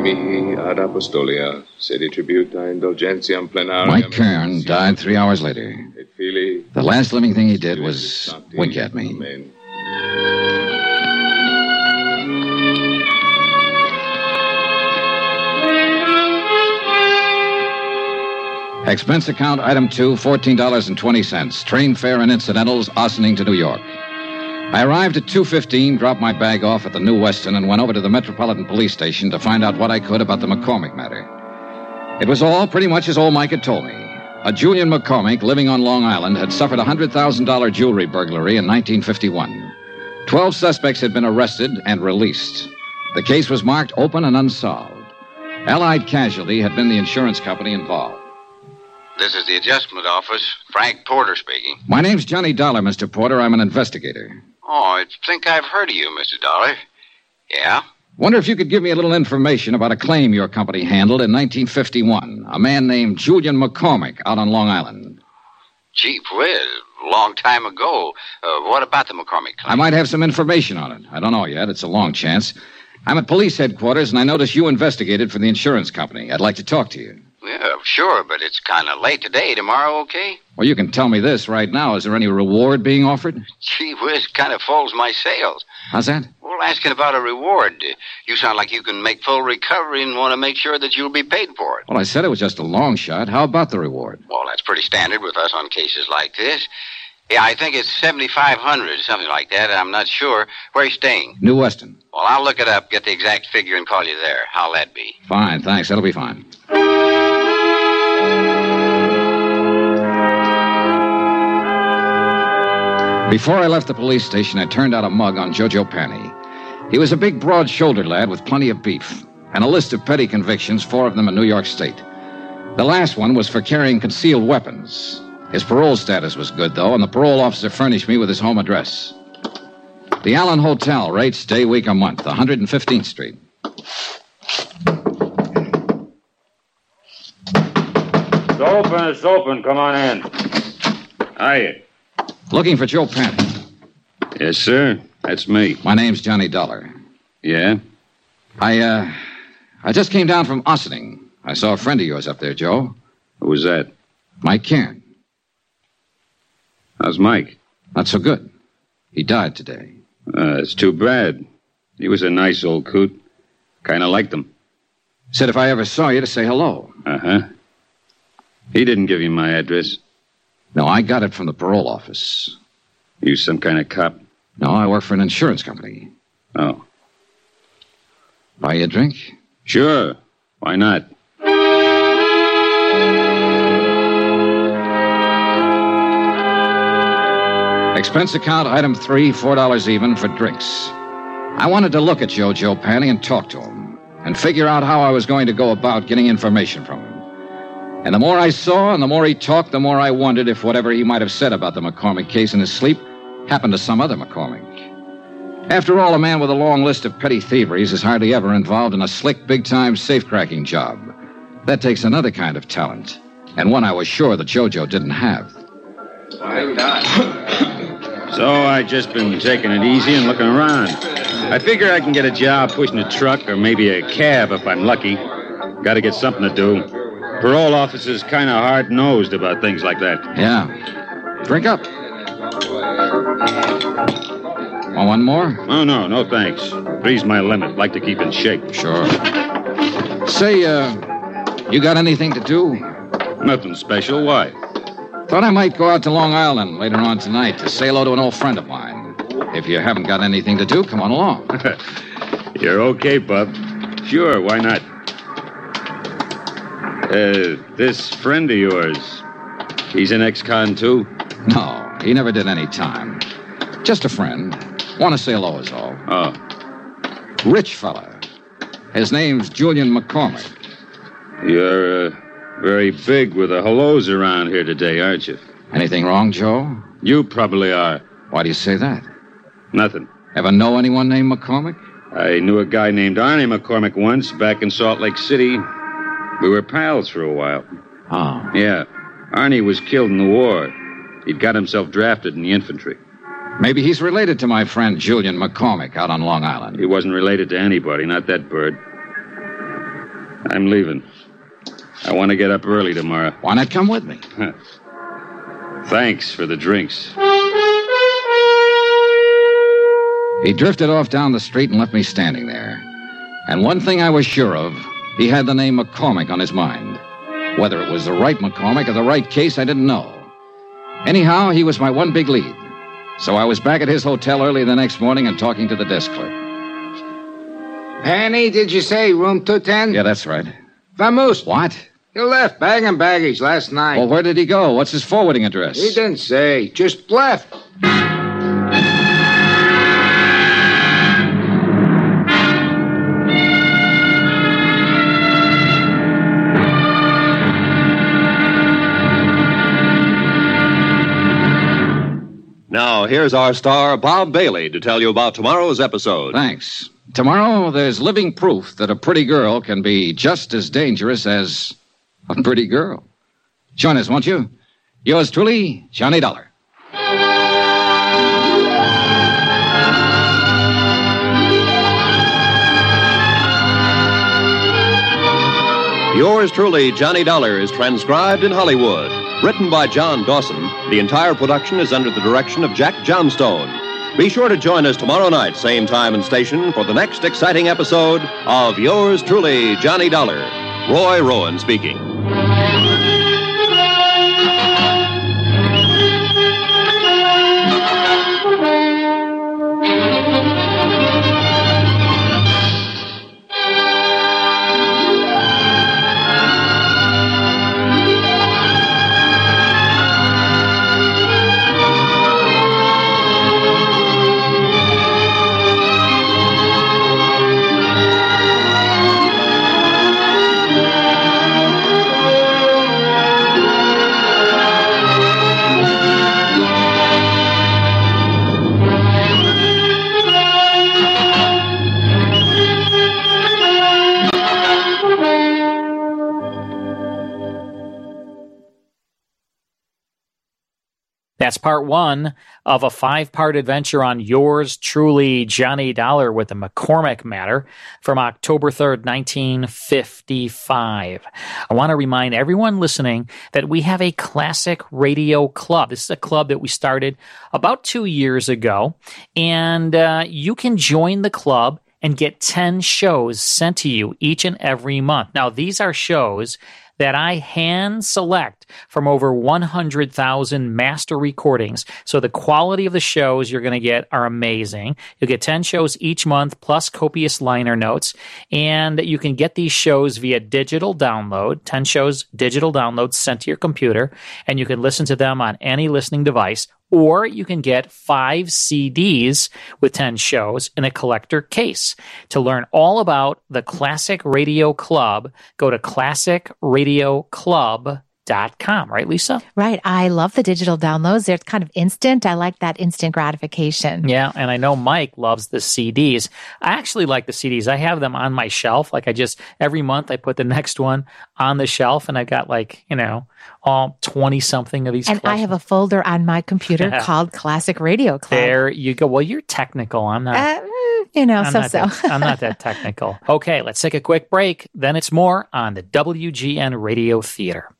Speaker 35: Mihi ad apostolia, sedi tributa indulgentiam plenariam.
Speaker 30: Mike Kern died three hours later. The last living thing he did was wink at me. Expense account item two, $14.20. Train fare and incidentals, Ossining to New York. I arrived at 2.15, dropped my bag off at the New Weston, and went over to the Metropolitan Police Station to find out what I could about the McCormick matter. It was all pretty much as old Mike had told me. A Julian McCormick living on Long Island had suffered a $100,000 jewelry burglary in 1951. Twelve suspects had been arrested and released. The case was marked open and unsolved. Allied Casualty had been the insurance company involved.
Speaker 36: This is the adjustment office. Frank Porter speaking.
Speaker 30: My name's Johnny Dollar, Mr. Porter. I'm an investigator.
Speaker 36: Oh, I think I've heard of you, Mr. Dollar. Yeah?
Speaker 30: Wonder if you could give me a little information about a claim your company handled in 1951. A man named Julian McCormick out on Long Island.
Speaker 36: Gee whiz, long time ago. Uh, what about the McCormick claim?
Speaker 30: I might have some information on it. I don't know yet. It's a long chance. I'm at police headquarters, and I notice you investigated for the insurance company. I'd like to talk to you.
Speaker 36: Yeah, sure, but it's kind of late today. Tomorrow, okay?
Speaker 30: Well, you can tell me this right now. Is there any reward being offered?
Speaker 36: Gee whiz, kind of falls my sales.
Speaker 30: How's that?
Speaker 36: Well, asking about a reward. You sound like you can make full recovery and want to make sure that you'll be paid for it.
Speaker 30: Well, I said it was just a long shot. How about the reward?
Speaker 36: Well, that's pretty standard with us on cases like this.
Speaker 34: Yeah, I think it's 7,500, something like that. I'm not sure. Where are you staying?
Speaker 30: New Weston.
Speaker 34: Well, I'll look it up, get the exact figure, and call you there. How'll that be?
Speaker 30: Fine, thanks. That'll be fine. Before I left the police station, I turned out a mug on Jojo Panny. He was a big, broad shouldered lad with plenty of beef, and a list of petty convictions, four of them in New York State. The last one was for carrying concealed weapons. His parole status was good, though, and the parole officer furnished me with his home address. The Allen Hotel, rates day, week, or month, 115th Street.
Speaker 37: It's open, it's open. Come on in. Hiya.
Speaker 30: Looking for Joe Panny.
Speaker 37: Yes, sir. That's me.
Speaker 30: My name's Johnny Dollar.
Speaker 37: Yeah?
Speaker 30: I, uh, I just came down from Ossining. I saw a friend of yours up there, Joe.
Speaker 37: Who was that?
Speaker 30: Mike Cairn.
Speaker 37: How's Mike?
Speaker 30: Not so good. He died today.
Speaker 37: Uh, it's too bad. He was a nice old coot. Kind of liked him.
Speaker 30: Said if I ever saw you to say hello.
Speaker 37: Uh huh. He didn't give you my address.
Speaker 30: No, I got it from the parole office.
Speaker 37: You some kind of cop?
Speaker 30: No, I work for an insurance company.
Speaker 37: Oh.
Speaker 30: Buy you a drink?
Speaker 37: Sure. Why not?
Speaker 30: Expense account item three, four dollars even for drinks. I wanted to look at Jojo Panny and talk to him, and figure out how I was going to go about getting information from him. And the more I saw and the more he talked, the more I wondered if whatever he might have said about the McCormick case in his sleep happened to some other McCormick. After all, a man with a long list of petty thieveries is hardly ever involved in a slick, big time safe cracking job. That takes another kind of talent, and one I was sure that Jojo didn't have.
Speaker 37: So I just been taking it easy and looking around. I figure I can get a job pushing a truck or maybe a cab if I'm lucky. Got to get something to do. Parole officers kind of hard nosed about things like that.
Speaker 30: Yeah. Drink up. Want one more?
Speaker 37: Oh, no, no thanks. Three's my limit. Like to keep in shape.
Speaker 30: Sure. Say, uh, you got anything to do?
Speaker 37: Nothing special. Why?
Speaker 30: Thought I might go out to Long Island later on tonight to say hello to an old friend of mine. If you haven't got anything to do, come on along.
Speaker 37: You're okay, Bub. Sure, why not? Uh, this friend of yours, he's an ex-con too?
Speaker 30: No, he never did any time. Just a friend. Want to say hello is all.
Speaker 37: Oh.
Speaker 30: Rich fella. His name's Julian McCormick.
Speaker 37: You're uh, very big with the hellos around here today, aren't you?
Speaker 30: Anything wrong, Joe?
Speaker 37: You probably are.
Speaker 30: Why do you say that?
Speaker 37: Nothing.
Speaker 30: Ever know anyone named McCormick?
Speaker 37: I knew a guy named Arnie McCormick once back in Salt Lake City. We were pals for a while.
Speaker 30: Oh.
Speaker 37: Yeah. Arnie was killed in the war. He'd got himself drafted in the infantry.
Speaker 30: Maybe he's related to my friend Julian McCormick out on Long Island.
Speaker 37: He wasn't related to anybody, not that bird. I'm leaving. I want to get up early tomorrow.
Speaker 30: Why not come with me?
Speaker 37: Thanks for the drinks.
Speaker 30: He drifted off down the street and left me standing there. And one thing I was sure of he had the name McCormick on his mind. Whether it was the right McCormick or the right case, I didn't know. Anyhow, he was my one big lead. So I was back at his hotel early the next morning and talking to the desk clerk.
Speaker 33: Penny, did you say room 210?
Speaker 30: Yeah, that's right.
Speaker 33: Vamoose.
Speaker 30: What?
Speaker 33: He left bag and baggage last night.
Speaker 30: Well, where did he go? What's his forwarding address?
Speaker 33: He didn't say. Just left.
Speaker 31: Now, here's our star, Bob Bailey, to tell you about tomorrow's episode.
Speaker 30: Thanks. Tomorrow, there's living proof that a pretty girl can be just as dangerous as a pretty girl. Join us, won't you? Yours truly, Johnny Dollar.
Speaker 31: Yours truly, Johnny Dollar, is transcribed in Hollywood. Written by John Dawson, the entire production is under the direction of Jack Johnstone. Be sure to join us tomorrow night, same time and station, for the next exciting episode of Yours truly, Johnny Dollar. Roy Rowan speaking.
Speaker 2: That's part one of a five part adventure on yours truly, Johnny Dollar, with the McCormick matter from October 3rd, 1955. I want to remind everyone listening that we have a classic radio club. This is a club that we started about two years ago, and uh, you can join the club and get 10 shows sent to you each and every month. Now, these are shows that I hand select from over 100,000 master recordings. So the quality of the shows you're going to get are amazing. You'll get 10 shows each month plus copious liner notes. And you can get these shows via digital download, 10 shows digital downloads sent to your computer. And you can listen to them on any listening device or you can get five CDs with 10 shows in a collector case. To learn all about the Classic Radio Club, go to classicradioclub.com, right, Lisa?
Speaker 15: Right. I love the digital downloads. They're kind of instant. I like that instant gratification.
Speaker 2: Yeah, and I know Mike loves the CDs. I actually like the CDs. I have them on my shelf. Like I just every month I put the next one on the shelf and I got like, you know, all 20 something of these
Speaker 15: And I have a folder on my computer called Classic Radio Club.
Speaker 2: There you go. Well, you're technical. I'm not.
Speaker 15: Uh, you know,
Speaker 2: I'm
Speaker 15: so so.
Speaker 2: that- I'm not that technical. Okay, let's take a quick break. Then it's more on the WGN Radio Theater.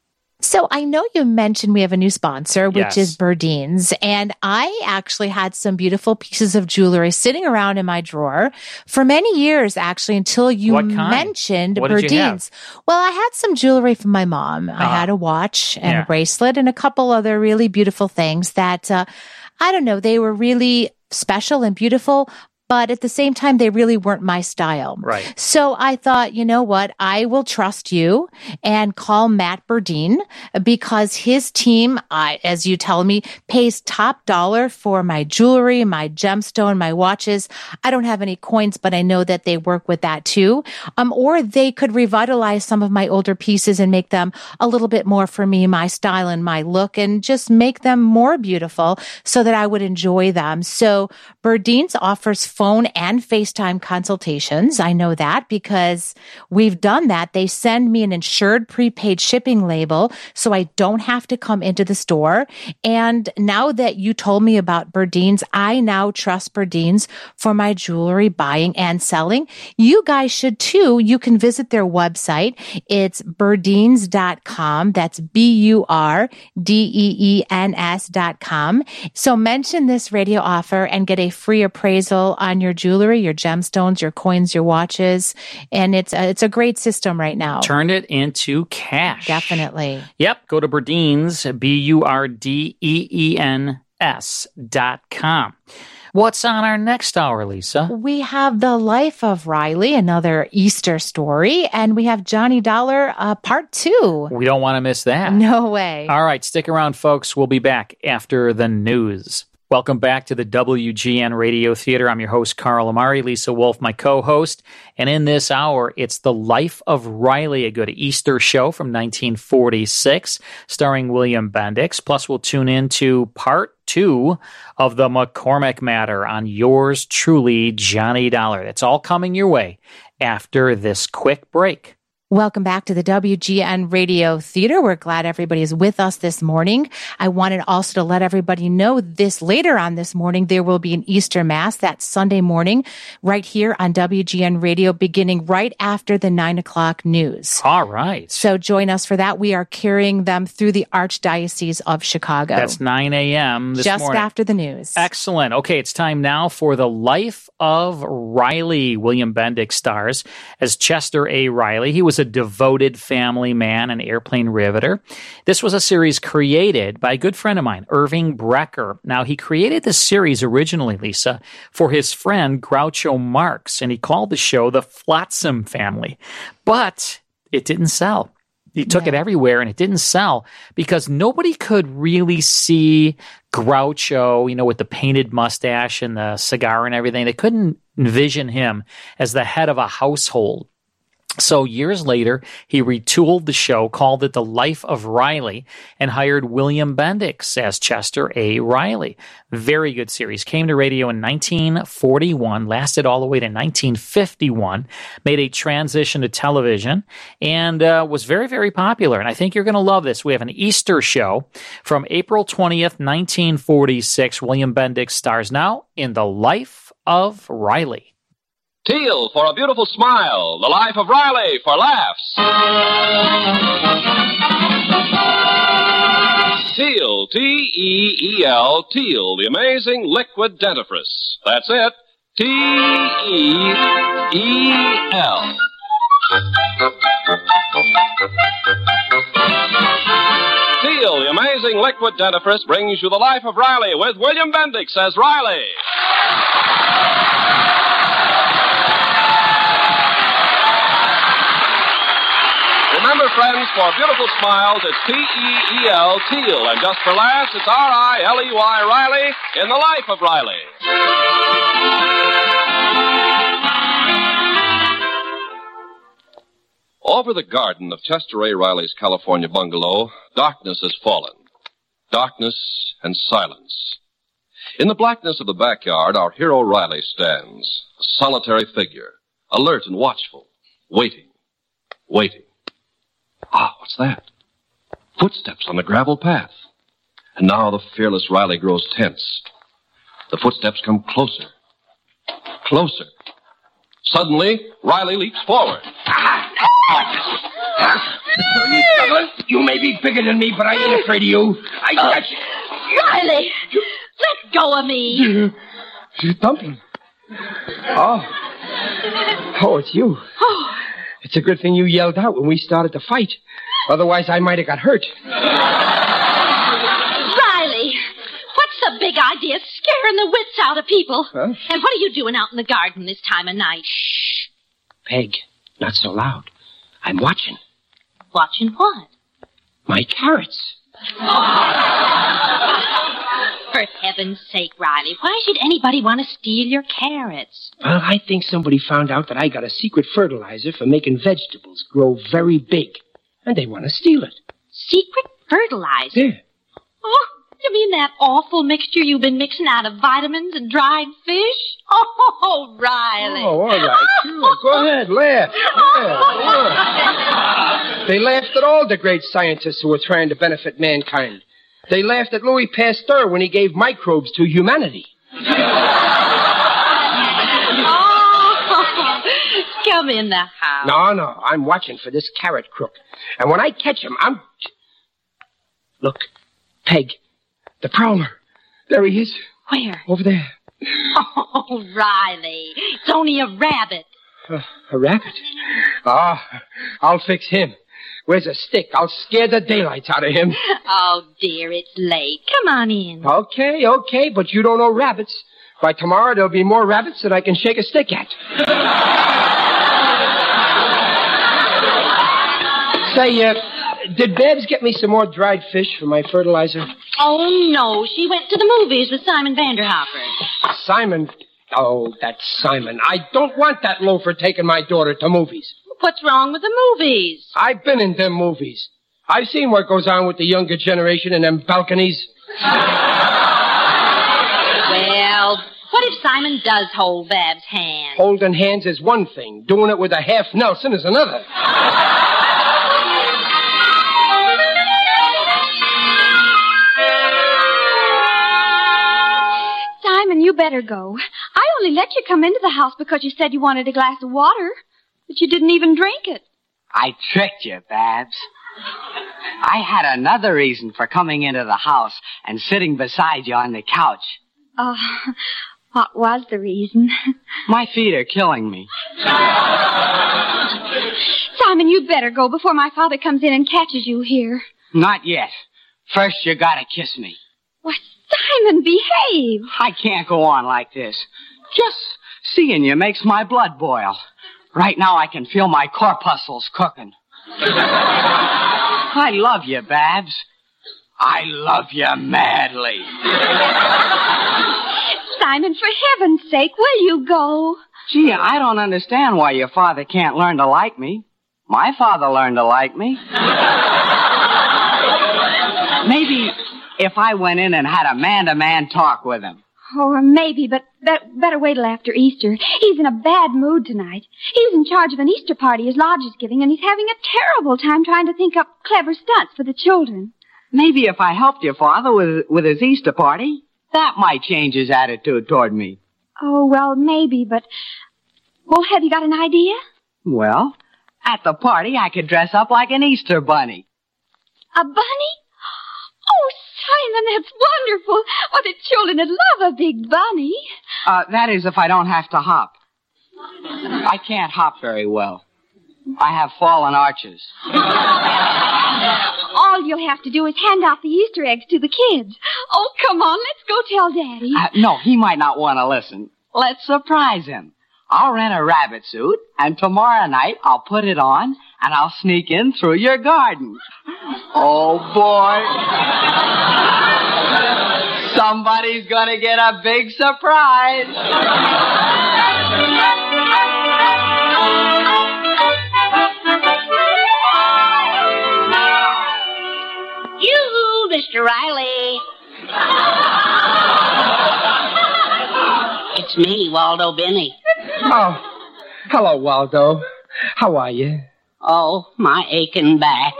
Speaker 15: So I know you mentioned we have a new sponsor, which
Speaker 2: Yes.
Speaker 15: is Burdeen's. And I actually had some beautiful pieces of jewelry sitting around in my drawer for many years, actually, until you mentioned
Speaker 2: What?
Speaker 15: Burdeen's. Well, I had some jewelry from my mom. I
Speaker 2: Ah.
Speaker 15: had a watch and
Speaker 2: Yeah.
Speaker 15: a bracelet and a couple other really beautiful things that, uh, I don't know, they were really special and beautiful. But at the same time, they really weren't my style.
Speaker 2: Right.
Speaker 15: So I thought, you know what? I will trust you and call Matt Burdeen because his team, I, as you tell me, pays top dollar for my jewelry, my gemstone, my watches. I don't have any coins, but I know that they work with that too. Um, or they could revitalize some of my older pieces and make them a little bit more for me, my style and my look and just make them more beautiful so that I would enjoy them. So Burdeen's offers phone and FaceTime consultations. I know that because we've done that. They send me an insured prepaid shipping label so I don't have to come into the store. And now that you told me about Burdeen's, I now trust Burdeen's for my jewelry buying and selling. You guys should too. You can visit their website. It's burdeens.com. That's B-U-R-D-E-E-N-S dot com. So mention this radio offer and get a free appraisal on your jewelry, your gemstones, your coins, your watches. And it's a, it's a great system right now.
Speaker 2: Turn it into cash.
Speaker 15: Definitely.
Speaker 2: Yep. Go to Burdeens, B U R D E E N S dot com. What's on our next hour, Lisa?
Speaker 15: We have The Life of Riley, another Easter story, and we have Johnny Dollar, uh, part two.
Speaker 2: We don't want to miss that.
Speaker 15: No way.
Speaker 2: All right, stick around, folks. We'll be back after the news. Welcome back to the WGN Radio Theater. I'm your host, Carl Amari, Lisa Wolf, my co host. And in this hour, it's The Life of Riley, a good Easter show from 1946, starring William Bendix. Plus, we'll tune in to part two of The McCormick Matter on yours truly, Johnny Dollar. That's all coming your way after this quick break.
Speaker 15: Welcome back to the WGN Radio Theater. We're glad everybody is with us this morning. I wanted also to let everybody know this later on this morning, there will be an Easter Mass that Sunday morning right here on WGN Radio beginning right after the nine o'clock news.
Speaker 2: All right.
Speaker 15: So join us for that. We are carrying them through the Archdiocese of Chicago.
Speaker 2: That's 9 a.m. this
Speaker 15: just
Speaker 2: morning.
Speaker 15: after the news.
Speaker 2: Excellent. Okay, it's time now for the life of Riley. William Bendix stars as Chester A. Riley. He was a devoted family man, and airplane riveter. This was a series created by a good friend of mine, Irving Brecher. Now, he created this series originally, Lisa, for his friend Groucho Marx, and he called the show The Flotsam Family. But it didn't sell. He took it everywhere and it didn't sell because nobody could really see Groucho, you know, with the painted mustache and the cigar and everything. They couldn't envision him as the head of a household. So years later, he retooled the show, called it The Life of Riley, and hired William Bendix as Chester A. Riley. Very good series. Came to radio in 1941, lasted all the way to 1951, made a transition to television, and uh, was very, very popular. And I think you're going to love this. We have an Easter show from April 20th, 1946. William Bendix stars now in The Life of Riley.
Speaker 38: Teel for a beautiful smile. The life of Riley for laughs. Teel, T E E L, Teel, the amazing liquid dentifrice. That's it. T E E L. Teel, the amazing liquid dentifrice brings you the life of Riley with William Bendix as Riley. Remember, friends, for beautiful smiles, it's T-E-E-L, Teel. And just for laughs, it's R-I-L-E-Y, Riley, in the life of Riley. Over the garden of Chester A. Riley's California bungalow, darkness has fallen. Darkness and silence. In the blackness of the backyard, our hero Riley stands, a solitary figure, alert and watchful, waiting, waiting. Ah, what's that? Footsteps on the gravel path. And now the fearless Riley grows tense. The footsteps come closer. Closer. Suddenly, Riley leaps forward.
Speaker 39: You, Douglas, you may be bigger than me, but I ain't afraid of you. I got you.
Speaker 40: Riley, let go of me.
Speaker 39: She's thumping. Oh. Oh, it's you.
Speaker 40: Oh,
Speaker 39: It's a good thing you yelled out when we started to fight. Otherwise, I might have got hurt.
Speaker 40: Riley, what's the big idea scaring the wits out of people?
Speaker 39: Huh?
Speaker 40: And what are you doing out in the garden this time of night? Shh.
Speaker 39: Peg, not so loud. I'm watching.
Speaker 40: Watching what?
Speaker 39: My carrots.
Speaker 40: For heaven's sake, Riley, why should anybody want to steal your carrots?
Speaker 39: Well, I think somebody found out that I got a secret fertilizer for making vegetables grow very big. And they want to steal it.
Speaker 40: Secret fertilizer?
Speaker 39: Yeah.
Speaker 40: Oh, you mean that awful mixture you've been mixing out of vitamins and dried fish? Oh, Riley.
Speaker 39: Oh, all right. Sure. Go ahead, laugh. Yeah, sure. They laughed at all the great scientists who were trying to benefit mankind. They laughed at Louis Pasteur when he gave microbes to humanity.
Speaker 40: Oh, come in the house.
Speaker 39: No, no, I'm watching for this carrot crook. And when I catch him, I'm. Look, Peg, the prowler. There he is.
Speaker 40: Where?
Speaker 39: Over there.
Speaker 40: Oh, Riley, it's only a rabbit.
Speaker 39: Uh, a rabbit? Ah, I'll fix him. Where's a stick? I'll scare the daylights out of him.
Speaker 40: Oh, dear, it's late. Come on in.
Speaker 39: Okay, okay, but you don't know rabbits. By tomorrow, there'll be more rabbits that I can shake a stick at. Say, uh, did Babs get me some more dried fish for my fertilizer?
Speaker 40: Oh, no, she went to the movies with Simon Vanderhopper.
Speaker 39: Simon. Oh, that's Simon. I don't want that loafer taking my daughter to movies.
Speaker 40: What's wrong with the movies?
Speaker 39: I've been in them movies. I've seen what goes on with the younger generation in them balconies.
Speaker 40: Well, what if Simon does hold Bab's hand?
Speaker 39: Holding hands is one thing. Doing it with a half Nelson is another.
Speaker 41: Simon, you better go. I only let you come into the house because you said you wanted a glass of water, but you didn't even drink it.
Speaker 42: I tricked you, Babs. I had another reason for coming into the house and sitting beside you on the couch.
Speaker 41: Uh, what was the reason?
Speaker 42: My feet are killing me.
Speaker 41: Simon, you'd better go before my father comes in and catches you here.
Speaker 42: Not yet. First, you gotta kiss me.
Speaker 41: Why, Simon, behave.
Speaker 42: I can't go on like this. Just seeing you makes my blood boil. Right now, I can feel my corpuscles cooking. I love you, Babs. I love you madly.
Speaker 41: Simon, for heaven's sake, will you go?
Speaker 42: Gee, I don't understand why your father can't learn to like me. My father learned to like me. Maybe if I went in and had a man-to-man talk with him.
Speaker 41: Or maybe, but be- better wait till after Easter. He's in a bad mood tonight. He's in charge of an Easter party his lodge is giving, and he's having a terrible time trying to think up clever stunts for the children.
Speaker 42: Maybe if I helped your father with, with his Easter party, that might change his attitude toward me.
Speaker 41: Oh, well, maybe, but. Well, have you got an idea?
Speaker 42: Well, at the party, I could dress up like an Easter bunny.
Speaker 41: A bunny? Oh, Simon, that's wonderful. Why, the children would love a big bunny.
Speaker 42: Uh, that is if I don't have to hop. I can't hop very well. I have fallen arches.
Speaker 41: All you'll have to do is hand out the Easter eggs to the kids. Oh, come on, let's go tell Daddy.
Speaker 42: Uh, no, he might not want to listen. Let's surprise him. I'll rent a rabbit suit, and tomorrow night I'll put it on, and I'll sneak in through your garden. Oh, boy. Somebody's gonna get a big surprise.
Speaker 43: You, Mr. Riley. it's me, Waldo Benny.
Speaker 39: Oh, hello, Waldo. How are you?
Speaker 43: Oh, my aching back.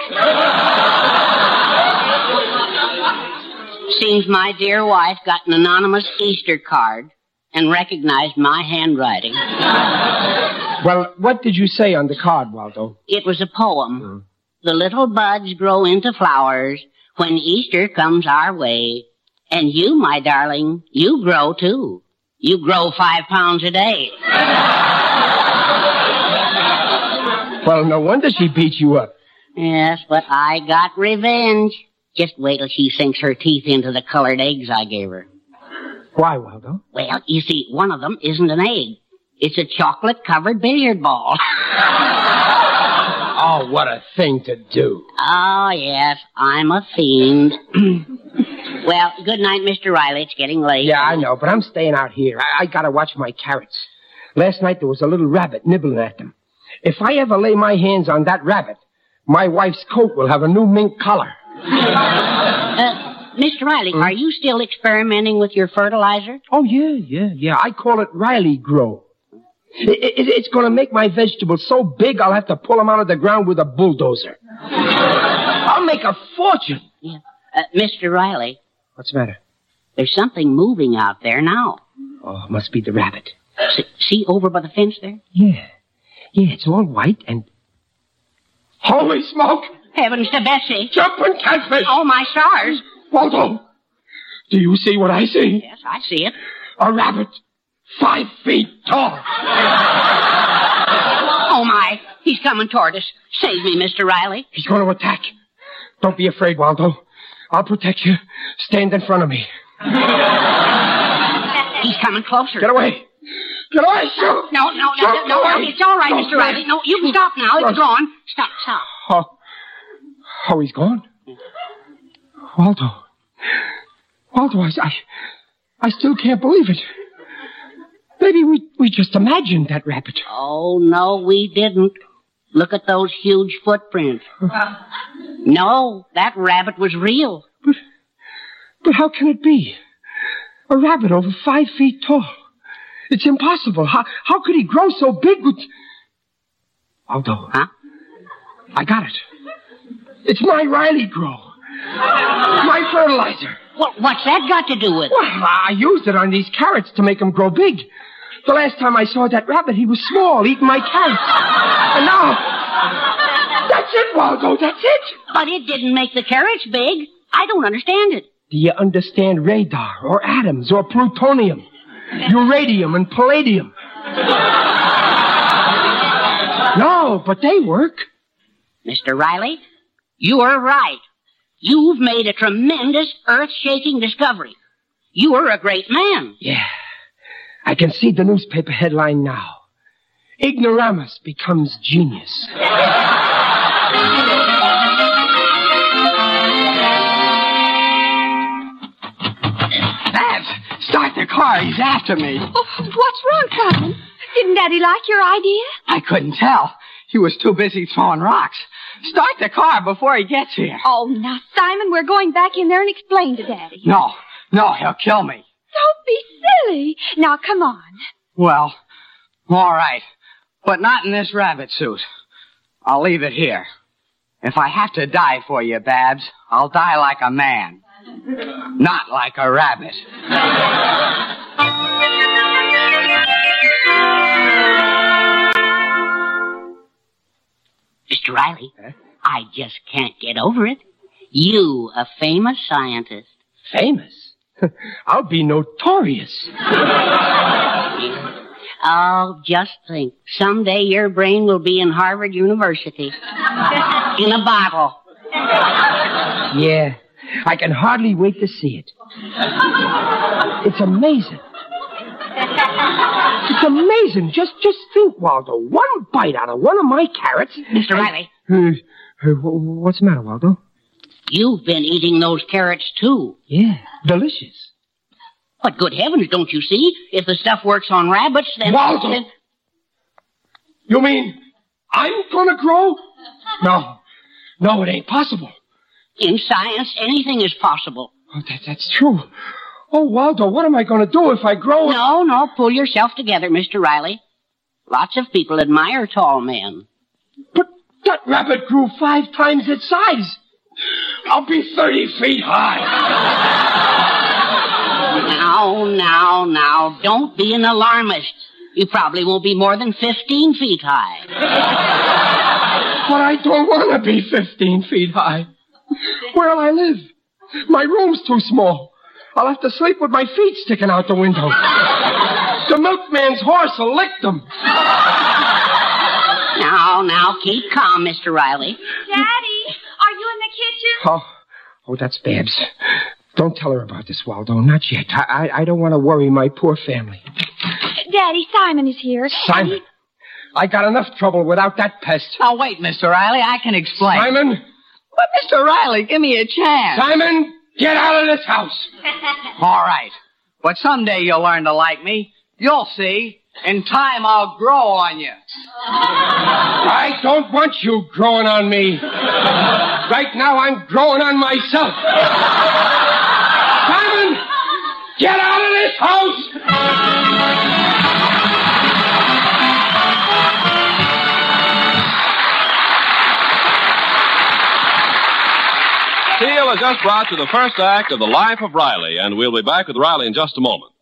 Speaker 43: Seems my dear wife got an anonymous Easter card and recognized my handwriting.
Speaker 39: Well, what did you say on the card, Waldo?
Speaker 43: It was a poem. Hmm. The little buds grow into flowers when Easter comes our way. And you, my darling, you grow too. You grow five pounds a day.
Speaker 39: Well, no wonder she beat you up.
Speaker 43: Yes, but I got revenge. Just wait till she sinks her teeth into the colored eggs I gave her.
Speaker 39: Why, Waldo?
Speaker 43: Well, you see, one of them isn't an egg. It's a chocolate covered billiard ball.
Speaker 39: Oh, what a thing to do.
Speaker 43: oh, yes, I'm a fiend. well, good night, Mr. Riley. It's getting late.
Speaker 39: Yeah, I know, but I'm staying out here. I, I gotta watch my carrots. Last night there was a little rabbit nibbling at them. If I ever lay my hands on that rabbit, my wife's coat will have a new mink collar.
Speaker 43: Uh, Mr. Riley, are you still experimenting with your fertilizer?
Speaker 39: Oh, yeah, yeah, yeah. I call it Riley Grow. It, it, it's going to make my vegetables so big I'll have to pull them out of the ground with a bulldozer. I'll make a fortune.
Speaker 43: Yeah. Uh, Mr. Riley,
Speaker 39: What's the matter?
Speaker 43: there's something moving out there now.
Speaker 39: Oh, it must be the rabbit.
Speaker 43: See, see over by the fence there?
Speaker 39: Yeah. Yeah, it's all white and. Holy smoke!
Speaker 43: Heavens to Bessie.
Speaker 39: Jumping catfish!
Speaker 43: Oh, my stars.
Speaker 39: Waldo! Do you see what I see?
Speaker 43: Yes, I see it.
Speaker 39: A rabbit five feet tall.
Speaker 43: Oh, my. He's coming toward us. Save me, Mr. Riley.
Speaker 39: He's going to attack. Don't be afraid, Waldo. I'll protect you. Stand in front of me.
Speaker 43: He's coming closer.
Speaker 39: Get away. Get away, shoot.
Speaker 43: No, no, no,
Speaker 39: Shoot,
Speaker 43: no, no, it's all right, Mr. Riley. No, you can stop now. It's
Speaker 39: Rush.
Speaker 43: gone. Stop, stop.
Speaker 39: Oh, oh, he's gone. Waldo. Waldo, I, I, I still can't believe it. Maybe we, we just imagined that rabbit.
Speaker 43: Oh, no, we didn't. Look at those huge footprints. No, that rabbit was real.
Speaker 39: But, but how can it be? A rabbit over five feet tall. It's impossible. How, how could he grow so big with... Waldo.
Speaker 43: Huh?
Speaker 39: I got it. It's my Riley Grow. My fertilizer.
Speaker 43: Well, what's that got to do with it?
Speaker 39: Well, I used it on these carrots to make them grow big. The last time I saw that rabbit, he was small, eating my carrots. And now... That's it, Waldo, that's it.
Speaker 43: But it didn't make the carrots big. I don't understand it.
Speaker 39: Do you understand radar, or atoms, or plutonium, uranium, and palladium? No, but they work.
Speaker 43: Mr. Riley, you are right. You've made a tremendous earth-shaking discovery. You are a great man.
Speaker 39: Yeah. I can see the newspaper headline now. Ignoramus becomes genius.
Speaker 42: start the car. He's after me.
Speaker 41: Oh, what's wrong, Simon? Didn't Daddy like your idea?
Speaker 42: I couldn't tell. He was too busy throwing rocks. Start the car before he gets here.
Speaker 41: Oh, now, Simon, we're going back in there and explain to Daddy.
Speaker 42: No, no, he'll kill me.
Speaker 41: Don't be silly. Now, come on.
Speaker 42: Well, all right. But not in this rabbit suit. I'll leave it here. If I have to die for you, Babs, I'll die like a man. Not like a rabbit.
Speaker 43: Mr. Riley, I just can't get over it. You, a famous scientist.
Speaker 39: Famous? I'll be notorious.
Speaker 43: Oh, just think. Someday your brain will be in Harvard University. in a bottle.
Speaker 39: Yeah, I can hardly wait to see it. It's amazing. It's amazing. Just, just think, Waldo. One bite out of one of my carrots.
Speaker 43: Mr. Riley.
Speaker 39: Uh, uh, wh- what's the matter, Waldo?
Speaker 43: You've been eating those carrots too.
Speaker 39: Yeah, delicious.
Speaker 43: But good heavens, don't you see? If the stuff works on rabbits, then...
Speaker 39: Waldo!
Speaker 43: then-
Speaker 39: You mean I'm gonna grow? No, no, it ain't possible.
Speaker 43: In science, anything is possible.
Speaker 39: Oh, that, that's true. Oh, Waldo, what am I gonna do if I grow?
Speaker 43: No, no, pull yourself together, Mr. Riley. Lots of people admire tall men.
Speaker 39: But that rabbit grew five times its size. I'll be 30 feet high.
Speaker 43: Now, now, now, don't be an alarmist. You probably won't be more than 15 feet high.
Speaker 39: But I don't want to be 15 feet high. Where'll I live? My room's too small. I'll have to sleep with my feet sticking out the window. The milkman's horse will lick them.
Speaker 43: Now, now, keep calm, Mr. Riley.
Speaker 41: Daddy, are you in the kitchen?
Speaker 39: Oh, oh, that's Babs. Don't tell her about this, Waldo. Not yet. I, I, I don't want to worry my poor family.
Speaker 41: Daddy, Simon is here.
Speaker 39: Simon, I got enough trouble without that pest.
Speaker 42: Now, wait, Mr. Riley. I can explain.
Speaker 39: Simon,
Speaker 42: But, Mr. Riley, give me a chance.
Speaker 39: Simon, get out of this house.
Speaker 42: All right. But someday you'll learn to like me. You'll see. In time, I'll grow on you.
Speaker 39: I don't want you growing on me. Right now, I'm growing on myself. Simon, get out of this house.
Speaker 38: Has just brought to the first act of The Life of Riley, and we'll be back with Riley in just a moment.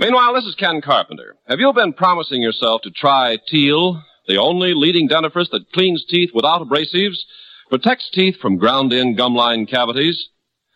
Speaker 38: Meanwhile, this is Ken Carpenter. Have you been promising yourself to try Teel, the only leading dentifrice that cleans teeth without abrasives, protects teeth from ground-in gumline cavities?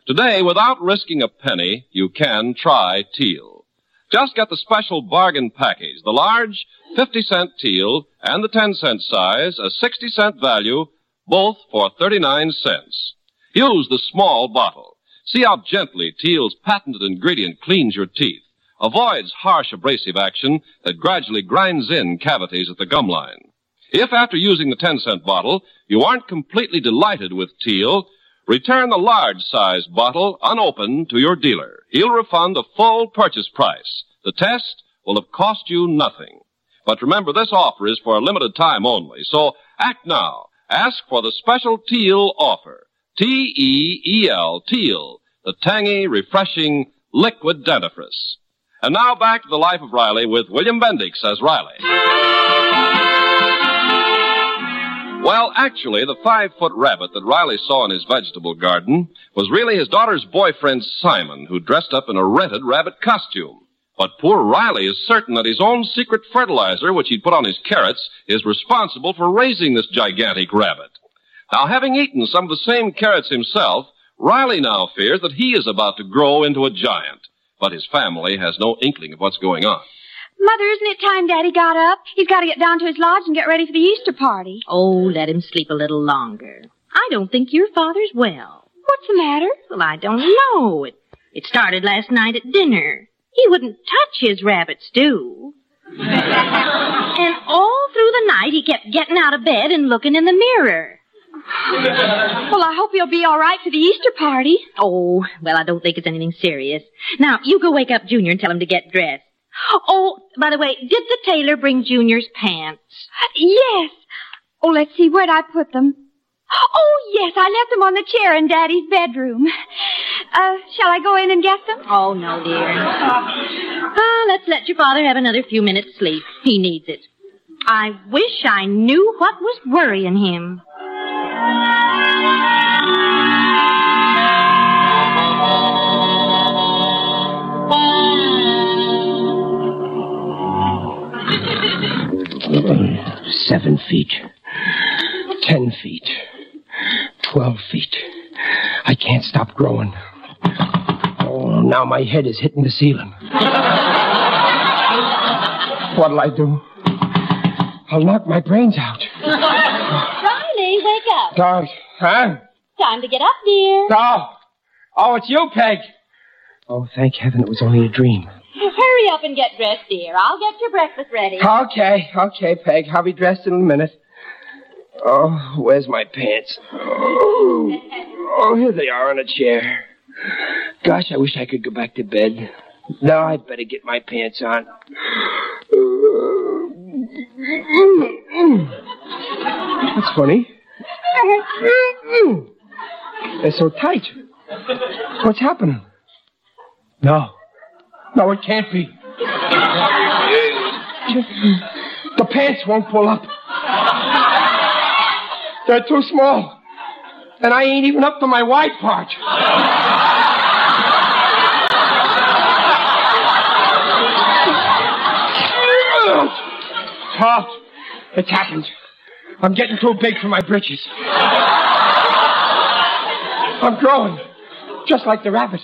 Speaker 38: Today, without risking a penny, you can try Teel. Just get the special bargain package, the large 50 cent Teel and the 10 cent size, a 60 cent value, both for 39 cents. Use the small bottle. See how gently Teel's patented ingredient cleans your teeth, avoids harsh abrasive action that gradually grinds in cavities at the gum line. If after using the 10 cent bottle you aren't completely delighted with Teel, return the large sized bottle unopened to your dealer. He'll refund the full purchase price. The test will have cost you nothing. But remember, this offer is for a limited time only, so act now. Ask for the special Teel offer. T-E-E-L, Teel, the tangy, refreshing, liquid dentifrice. And now back to the life of Riley with William Bendix as Riley. Well, actually, the five-foot rabbit that Riley saw in his vegetable garden was really his daughter's boyfriend, Simon, who dressed up in a rented rabbit costume. But poor Riley is certain that his own secret fertilizer, which he'd put on his carrots, is responsible for raising this gigantic rabbit. Now, having eaten some of the same carrots himself, Riley now fears that he is about to grow into a giant. But his family has no inkling of what's going on.
Speaker 41: Mother, isn't it time Daddy got up? He's got to get down to his lodge and get ready for the Easter party.
Speaker 40: Oh, let him sleep a little longer. I don't think your father's well.
Speaker 41: What's the matter?
Speaker 40: Well, I don't know. It, it started last night at dinner. He wouldn't touch his rabbit stew. and all through the night he kept getting out of bed and looking in the mirror.
Speaker 41: Well, I hope he'll be all right for the Easter party.
Speaker 40: Oh, well, I don't think it's anything serious. Now, you go wake up Junior and tell him to get dressed. Oh, by the way, did the tailor bring Junior's pants?
Speaker 41: Yes. Oh, let's see, where'd I put them? Oh, yes, I left them on the chair in Daddy's bedroom. Uh, shall I go in and get them?
Speaker 40: Oh, no, dear. Ah, let's let your father have another few minutes sleep. He needs it. I wish I knew what was worrying him.
Speaker 39: Seven feet. Ten feet. Twelve feet. I can't stop growing. Oh, now my head is hitting the ceiling. What'll I do? I'll knock my brains out.
Speaker 40: Riley, wake up.
Speaker 39: Dog, huh?
Speaker 40: Time to get up, dear.
Speaker 39: Oh, oh, it's you, Peg. Oh, thank heaven it was only a dream.
Speaker 40: Hurry up and get dressed, dear. I'll get your breakfast ready.
Speaker 39: Okay, okay, Peg. I'll be dressed in a minute. Oh, where's my pants? Oh, oh, here they are on a chair. Gosh, I wish I could go back to bed. No, I'd better get my pants on. That's funny. They're so tight. What's happening? No. No, it can't be. The pants won't pull up. They're too small. And I ain't even up to my wide part. Oh, it's happened. I'm getting too big for my britches. I'm growing, just like the rabbit.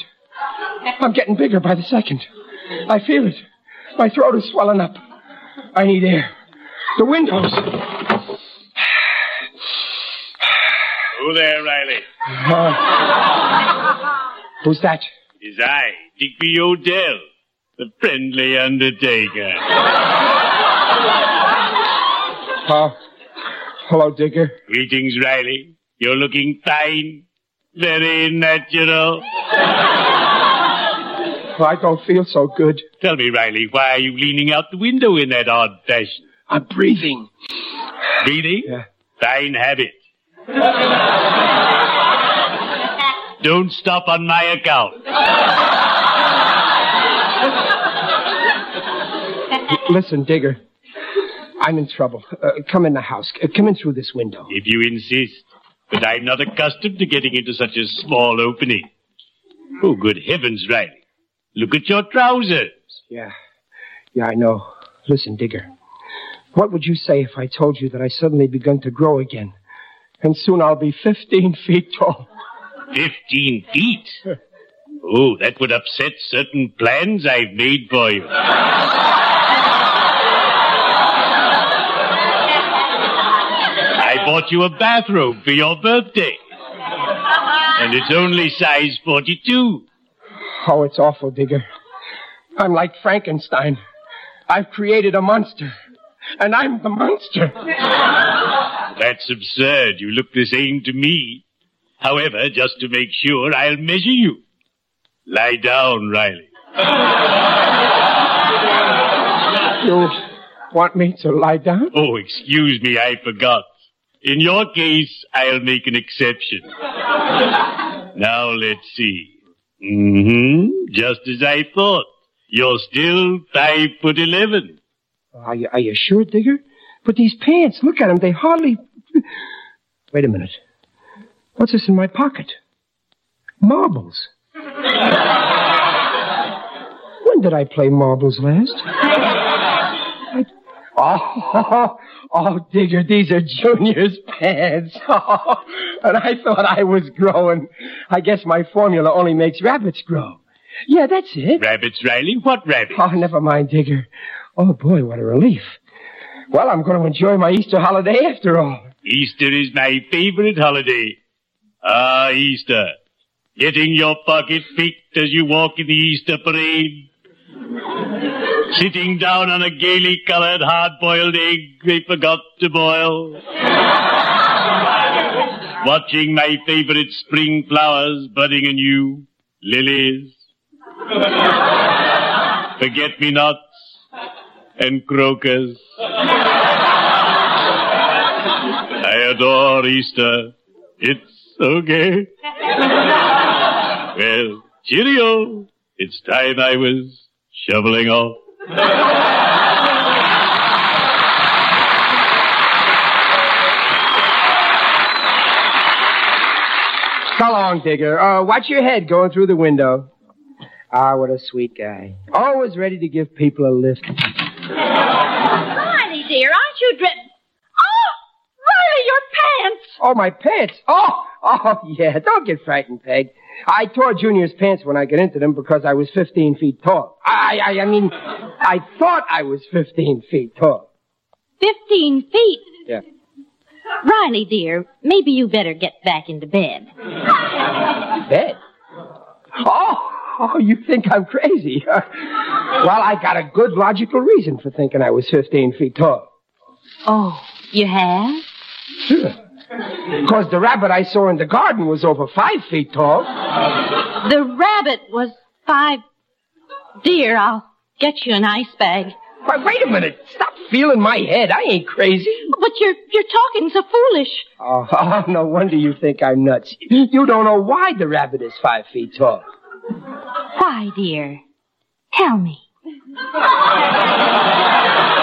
Speaker 39: I'm getting bigger by the second. I feel it. My throat is swelling up. I need air. The windows.
Speaker 44: Who there, Riley?
Speaker 39: Uh, who's that?
Speaker 44: Is I, Digby O'Dell, the friendly undertaker.
Speaker 39: Oh, hello, Digger.
Speaker 44: Greetings, Riley. You're looking fine. Very natural.
Speaker 39: Well, I don't feel so good.
Speaker 44: Tell me, Riley, why are you leaning out the window in that odd fashion?
Speaker 39: I'm breathing.
Speaker 44: Breathing?
Speaker 39: Yeah.
Speaker 44: Fine habit. Don't stop on my account.
Speaker 39: Listen, Digger. I'm in trouble. Uh, come in the house. Uh, come in through this window.
Speaker 44: If you insist. But I'm not accustomed to getting into such a small opening. Oh, good heavens, Riley. Look at your trousers.
Speaker 39: Yeah. Yeah, I know. Listen, Digger. What would you say if I told you that I suddenly begun to grow again? And soon I'll be 15 feet tall.
Speaker 44: 15 feet? Oh, that would upset certain plans I've made for you. I bought you a bathrobe for your birthday. And it's only size 42.
Speaker 39: Oh, it's awful, Digger. I'm like Frankenstein. I've created a monster. And I'm the monster.
Speaker 44: That's absurd. You look the same to me. However, just to make sure, I'll measure you. Lie down, Riley.
Speaker 39: You want me to lie down?
Speaker 44: Oh, excuse me, I forgot. In your case, I'll make an exception. now, let's see. Mm-hmm. Just as I thought. You're still five foot eleven.
Speaker 39: Are you, are you sure, Digger? But these pants, look at them. They hardly. Wait a minute. What's this in my pocket? Marbles. when did I play marbles last? Oh, oh, Digger, these are Junior's pants. Oh, and I thought I was growing. I guess my formula only makes rabbits grow. Yeah, that's it.
Speaker 44: Rabbits, Riley? What rabbits?
Speaker 39: Oh, never mind, Digger. Oh, boy, what a relief. Well, I'm going to enjoy my Easter holiday after all.
Speaker 44: Easter is my favorite holiday. Ah, Easter. Getting your pocket picked as you walk in the Easter parade. Sitting down on a gaily colored hard-boiled egg they forgot to boil. Watching my favorite spring flowers budding anew. Lilies. Forget-me-nots and crocus.
Speaker 45: I adore Easter. It's okay. well, cheerio. It's time I was shoveling off.
Speaker 39: So long, Digger. Uh, watch your head going through the window. Ah, what a sweet guy. Always ready to give people a lift.
Speaker 40: Riley, dear, aren't you dressed? Oh, Riley, your pants!
Speaker 39: Oh, my pants. Oh, oh, yeah. Don't get frightened, Peg. I tore Junior's pants when I got into them because I was 15 feet tall. I, I, I mean, I thought I was 15 feet tall.
Speaker 40: Fifteen feet.
Speaker 39: Yeah.
Speaker 40: Riley, dear, maybe you better get back into bed.
Speaker 39: Bed? Oh, oh, you think I'm crazy? well, I got a good logical reason for thinking I was 15 feet tall.
Speaker 40: Oh, you have?
Speaker 39: Sure. Because the rabbit I saw in the garden was over five feet tall.
Speaker 40: The rabbit was five. Dear, I'll get you an ice bag.
Speaker 39: Wait, wait a minute. Stop feeling my head. I ain't crazy.
Speaker 40: But you're you're talking so foolish.
Speaker 39: Oh, oh, no wonder you think I'm nuts. You don't know why the rabbit is five feet tall.
Speaker 40: Why, dear? Tell me.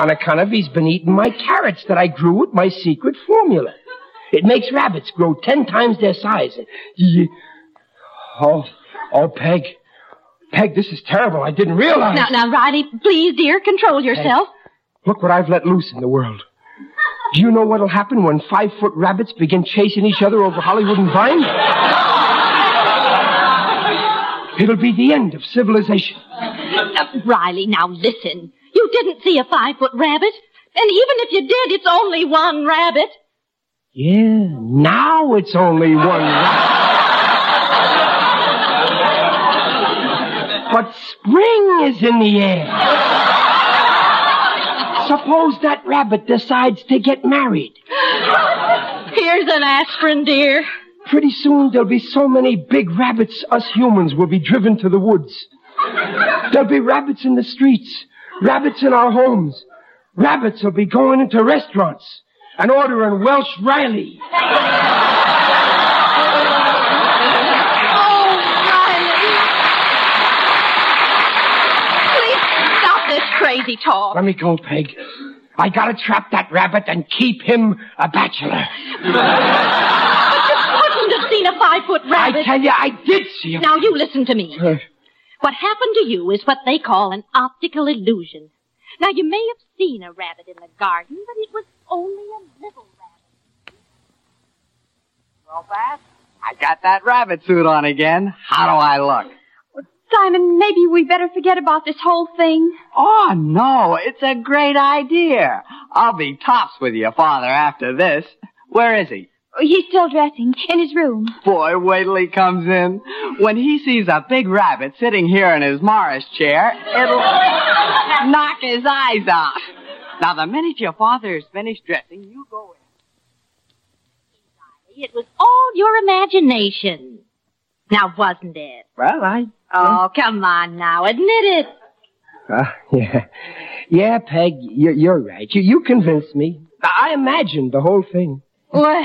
Speaker 39: On account of he's been eating my carrots that I grew with my secret formula. It makes rabbits grow ten times their size. Oh, oh, Peg. Peg, this is terrible. I didn't realize.
Speaker 40: Now, now, Riley, please, dear, control yourself.
Speaker 39: Look what I've let loose in the world. Do you know what'll happen when five foot rabbits begin chasing each other over Hollywood and Vine? It'll be the end of civilization.
Speaker 40: Uh, Riley, now listen. You didn't see a five foot rabbit. And even if you did, it's only one rabbit.
Speaker 39: Yeah, now it's only one rabbit. But spring is in the air. Suppose that rabbit decides to get married.
Speaker 40: Here's an aspirin, dear.
Speaker 39: Pretty soon there'll be so many big rabbits, us humans will be driven to the woods. There'll be rabbits in the streets, rabbits in our homes. Rabbits will be going into restaurants and ordering Welsh Riley. Oh, Riley.
Speaker 40: Please stop this crazy talk.
Speaker 39: Let me go, Peg. I gotta trap that rabbit and keep him a bachelor.
Speaker 40: but you couldn't have seen a five foot rabbit.
Speaker 39: I tell you, I did see him.
Speaker 40: Now you listen to me.
Speaker 39: Uh,
Speaker 40: What happened to you is what they call an optical illusion. Now you may have seen a rabbit in the garden, but it was only a little rabbit.
Speaker 42: Well, Pat, I got that rabbit suit on again. How do I look?
Speaker 41: Simon, maybe we better forget about this whole thing.
Speaker 42: Oh, no, it's a great idea. I'll be tops with your father after this. Where is he?
Speaker 41: He's still dressing in his room.
Speaker 42: Boy, wait till he comes in. When he sees a big rabbit sitting here in his Morris chair, it'll knock his eyes out. Now, the minute your father's finished dressing, you go in.
Speaker 40: It was all your imagination. Now, wasn't it?
Speaker 39: well, I.
Speaker 40: Oh, come on now, admit it.
Speaker 39: Uh, yeah. Yeah, Peg, you're, you're right. You, you convinced me. I imagined the whole thing.
Speaker 40: Well,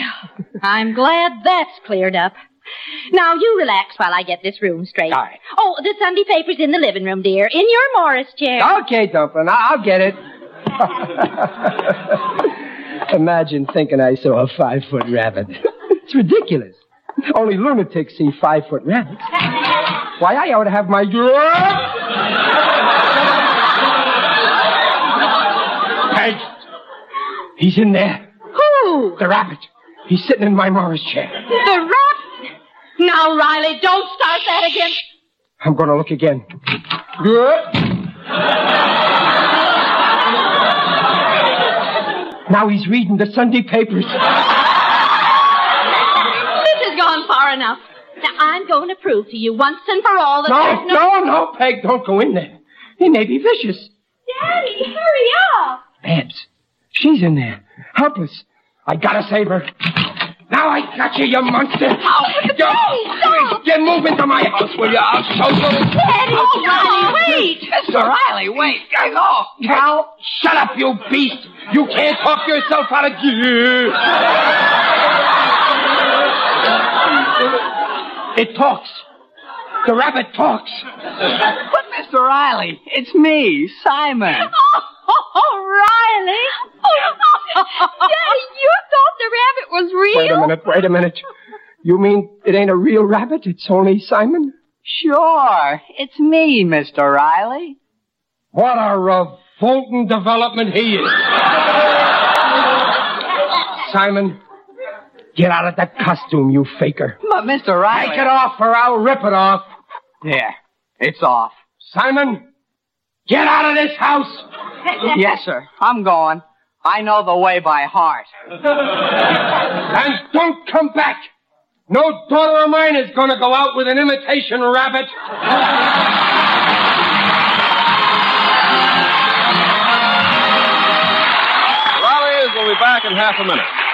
Speaker 40: I'm glad that's cleared up. Now, you relax while I get this room straight.
Speaker 39: All right.
Speaker 40: Oh, the Sunday paper's in the living room, dear, in your Morris chair.
Speaker 39: Okay, Dumplin', I- I'll get it. Imagine thinking I saw a five foot rabbit. it's ridiculous. Only lunatics see five foot rabbits. Why, I ought to have my. Peg! He's in there.
Speaker 40: Who?
Speaker 39: The rabbit. He's sitting in my Morris chair.
Speaker 40: The rabbit? Now, Riley, don't start that again.
Speaker 39: I'm going to look again. Now he's reading the Sunday papers.
Speaker 40: This has gone far enough. Now, I'm going to prove to you once and for all that
Speaker 39: No,
Speaker 40: there's
Speaker 39: no, no, Peg, don't go in there. He may be vicious.
Speaker 40: Daddy, hurry up.
Speaker 39: Babs, she's in there, helpless. I gotta save her. Now I got you, you monster.
Speaker 46: Oh,
Speaker 39: you, you move into my house, will you? I'll show you.
Speaker 46: Daddy,
Speaker 39: show you.
Speaker 46: wait.
Speaker 39: Mr. Riley, wait. Oh, Cal, shut up, you beast. You can't talk yourself out of gear. It talks. The rabbit talks.
Speaker 47: But, Mr. Riley, it's me, Simon.
Speaker 46: Oh, Riley. Daddy, you thought the rabbit was real?
Speaker 39: Wait a minute, wait a minute. You mean it ain't a real rabbit? It's only Simon?
Speaker 47: Sure, it's me, Mr. Riley.
Speaker 39: What a revolting development he is. Simon, get out of that costume, you faker.
Speaker 47: But, Mr. Riley.
Speaker 39: Take it off or I'll rip it off.
Speaker 47: There, it's off.
Speaker 39: Simon, get out of this house.
Speaker 47: yes, sir. I'm going. I know the way by heart.
Speaker 39: and don't come back. No daughter of mine is going to go out with an imitation rabbit.
Speaker 38: Riley's will be back in half a minute.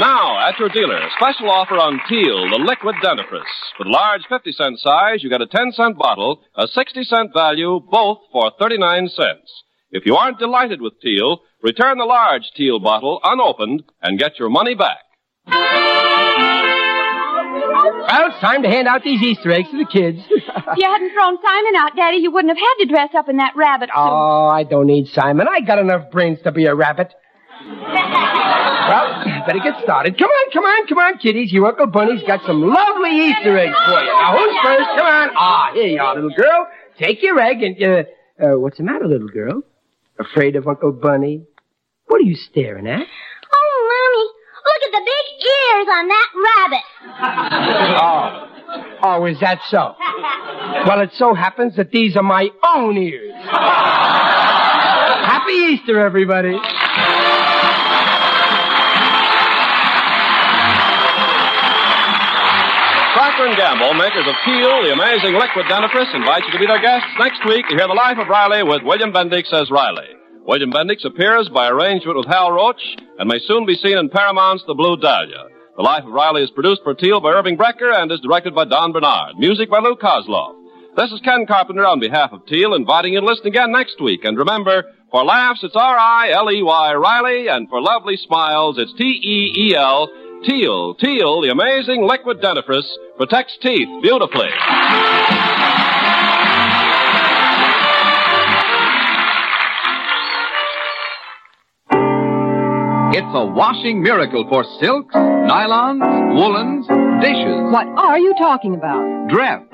Speaker 38: Now, at your dealer, special offer on Teel, the liquid dentifrice. For the large 50 cent size, you get a 10 cent bottle, a 60 cent value, both for 39 cents. If you aren't delighted with Teel, return the large Teel bottle unopened and get your money back.
Speaker 39: Well, it's time to hand out these Easter eggs to the kids.
Speaker 48: if you hadn't thrown Simon out, Daddy, you wouldn't have had to dress up in that rabbit suit.
Speaker 39: oh, I don't need Simon. I got enough brains to be a rabbit. well, better get started. Come on, come on, come on, kiddies. Your Uncle Bunny's got some lovely Easter eggs for you. Now, who's first? Come on. Ah, here you are, little girl. Take your egg and, uh, uh, what's the matter, little girl? Afraid of Uncle Bunny? What are you staring at?
Speaker 46: Oh, Mommy, look at the big ears on that rabbit.
Speaker 39: Oh. Oh, is that so? Well, it so happens that these are my own ears. Happy Easter, everybody.
Speaker 38: Procter & Gamble, makers of Teel, the amazing liquid dentifrice, invite you to be their guests next week to hear the life of Riley with William Bendix as Riley. William Bendix appears by arrangement with Hal Roach and may soon be seen in Paramount's The Blue Dahlia. The Life of Riley is produced for Teel by Irving Brecher and is directed by Don Bernard. Music by Lou Kosloff. This is Ken Carpenter on behalf of Teel, inviting you to listen again next week. And remember, for laughs, it's R-I-L-E-Y Riley, and for lovely smiles, it's T-E-E-L, Teel. Teel, the amazing liquid dentifrice, protects teeth beautifully.
Speaker 33: It's a washing miracle for silks, nylons, woolens, dishes.
Speaker 41: What are you talking about?
Speaker 33: Dreft.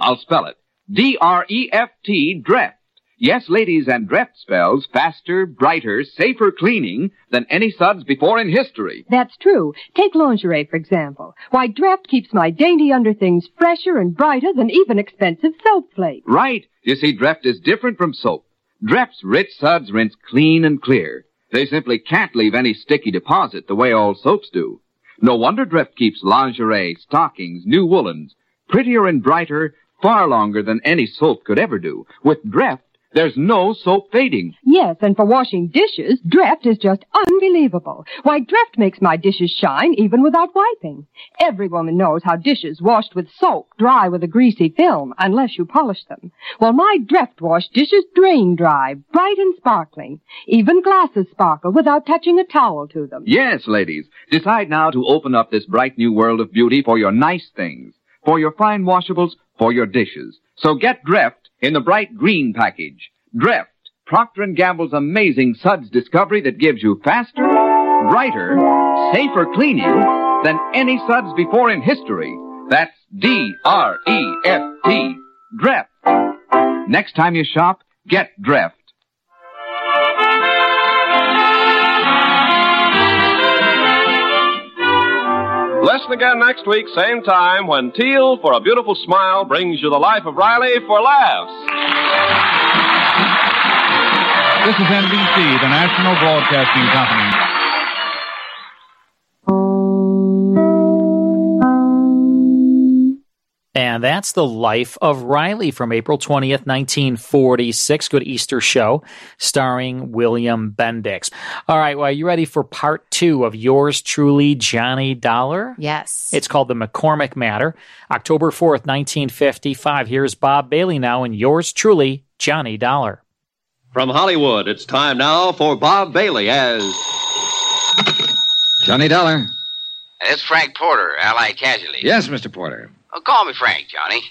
Speaker 33: I'll spell it. D-R-E-F-T, Dreft. Yes, ladies, and Dreft spells faster, brighter, safer cleaning than any suds before in history.
Speaker 41: That's true. Take lingerie, for example. Why, Dreft keeps my dainty underthings fresher and brighter than even expensive soap flakes.
Speaker 33: Right. You see, Dreft is different from soap. Dreft's rich suds rinse clean and clear. They simply can't leave any sticky deposit the way all soaps do. No wonder Dreft keeps lingerie, stockings, new woolens prettier and brighter far longer than any soap could ever do. With Dreft, there's no soap fading.
Speaker 41: Yes, and for washing dishes, Dreft is just unbelievable. Why, Dreft makes my dishes shine even without wiping. Every woman knows how dishes washed with soap dry with a greasy film unless you polish them. Well, my Dreft wash dishes drain dry, bright and sparkling. Even glasses sparkle without touching a towel to them.
Speaker 33: Yes, ladies. Decide now to open up this bright new world of beauty for your nice things, for your fine washables, for your dishes. So get Dreft in the bright green package. Dreft, Procter & Gamble's amazing suds discovery that gives you faster, brighter, safer cleaning than any suds before in history. That's D-R-E-F-T, Dreft. Next time you shop, get Dreft.
Speaker 38: Listen again next week, same time, when Teel for a Beautiful Smile brings you the life of Riley for laughs.
Speaker 49: This is NBC, the National Broadcasting Company.
Speaker 2: And And that's the life of Riley from April 20th, 1946. Good Easter show starring William Bendix. All right, well, are you ready for part two of yours truly, Johnny Dollar?
Speaker 15: Yes.
Speaker 2: It's called The McCormick Matter. October 4th, 1955. Here's Bob Bailey now and yours truly, Johnny Dollar.
Speaker 38: From Hollywood, it's time now for Bob Bailey as.
Speaker 30: Johnny Dollar.
Speaker 34: It's Frank Porter, Allied Casualty.
Speaker 30: Yes, Mr. Porter.
Speaker 34: Oh, call me Frank, Johnny.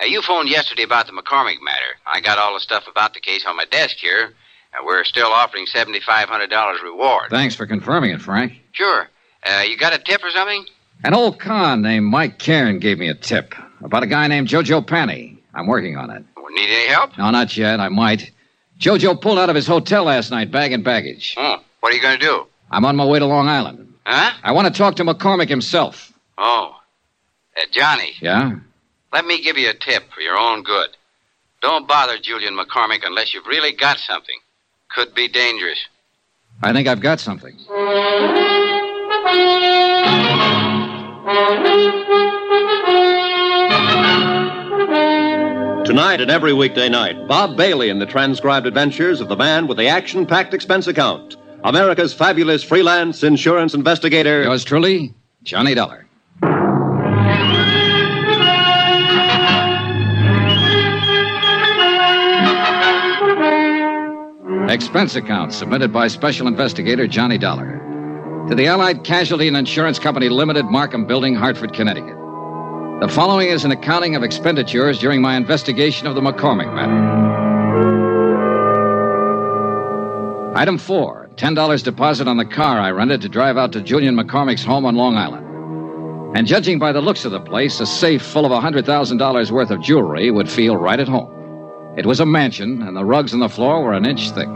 Speaker 34: Uh, you phoned yesterday about the McCormick matter. I got all the stuff about the case on my desk here, and we're still offering $7,500 reward.
Speaker 30: Thanks for confirming it, Frank.
Speaker 34: Sure. Uh, you got a tip or something?
Speaker 30: An old con named Mike Cairn gave me a tip about a guy named Jojo Panny. I'm working on it.
Speaker 34: Need any help?
Speaker 30: No, not yet. I might. Jojo pulled out of his hotel last night, bag and baggage.
Speaker 34: Oh, what are you going to do?
Speaker 30: I'm on my way to Long Island.
Speaker 34: Huh?
Speaker 30: I want to talk to McCormick himself.
Speaker 34: Oh. Uh, Johnny,
Speaker 30: Yeah?
Speaker 34: let me give you a tip for your own good. Don't bother Julian McCormick unless you've really got something. Could be dangerous.
Speaker 30: I think I've got something.
Speaker 38: Tonight and every weekday night, Bob Bailey in the transcribed adventures of the man with the action packed expense account. America's fabulous freelance insurance investigator.
Speaker 30: Yours truly, Johnny Dollar. Expense account submitted by Special Investigator Johnny Dollar to the Allied Casualty and Insurance Company Limited, Markham Building, Hartford, Connecticut. The following is an accounting of expenditures during my investigation of the McCormick matter. Item four $10 deposit on the car I rented to drive out to Julian McCormick's home on Long Island. And judging by the looks of the place, a safe full of $100,000 worth of jewelry would feel right at home. It was a mansion, and the rugs on the floor were an inch thick.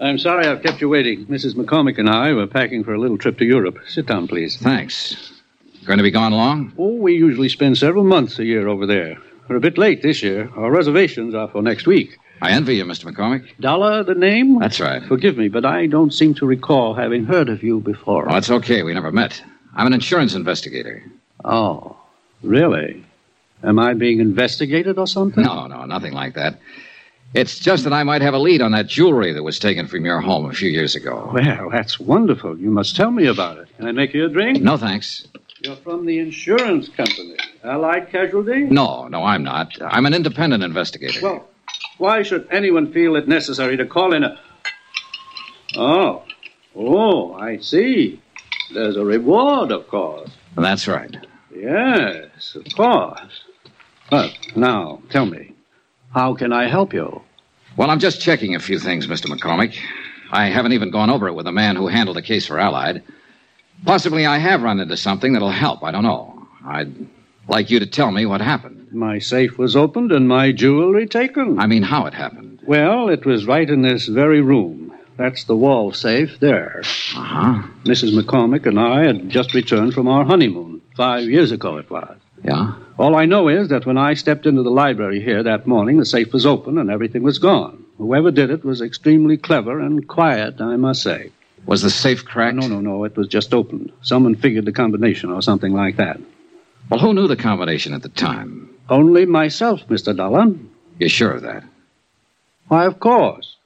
Speaker 50: I'm sorry I've kept you waiting. Mrs. McCormick and I were packing for a little trip to Europe. Sit down, please.
Speaker 30: Thanks. Going to be gone long?
Speaker 50: Oh, we usually spend several months a year over there. We're a bit late this year. Our reservations are for next week.
Speaker 30: I envy you, Mr. McCormick.
Speaker 50: Dollar, the name?
Speaker 30: That's right.
Speaker 50: Forgive me, but I don't seem to recall having heard of you before.
Speaker 30: Oh, that's okay. We never met. I'm an insurance investigator.
Speaker 50: Oh, really? Am I being investigated or something?
Speaker 30: No, no, nothing like that. It's just that I might have a lead on that jewelry that was taken from your home a few years ago.
Speaker 50: Well, that's wonderful. You must tell me about it. Can I make you a drink?
Speaker 30: No, thanks.
Speaker 50: You're from the insurance company, Allied Casualty?
Speaker 30: No, no, I'm not. I'm an independent investigator.
Speaker 50: Well, why should anyone feel it necessary to call in a. Oh, oh, I see. There's a reward, of course.
Speaker 30: That's right.
Speaker 50: Yes, of course. But now, tell me, how can I help you?
Speaker 30: Well, I'm just checking a few things, Mr. McCormick. I haven't even gone over it with the man who handled the case for Allied. Possibly I have run into something that'll help. I don't know. I'd like you to tell me what happened.
Speaker 50: My safe was opened and my jewelry taken.
Speaker 30: I mean, how it happened.
Speaker 50: Well, it was right in this very room. That's the wall safe there.
Speaker 30: Uh huh.
Speaker 50: Mrs. McCormick and I had just returned from our honeymoon. Five years ago it was.
Speaker 30: Yeah?
Speaker 50: All I know is that when I stepped into the library here that morning, the safe was open and everything was gone. Whoever did it was extremely clever and quiet, I must say.
Speaker 30: Was the safe cracked?
Speaker 50: No, no, no. It was just opened. Someone figured the combination or something like that.
Speaker 30: Well, who knew the combination at the time?
Speaker 50: Only myself, Mr. Dollar.
Speaker 30: You're sure of that?
Speaker 50: Why, of course.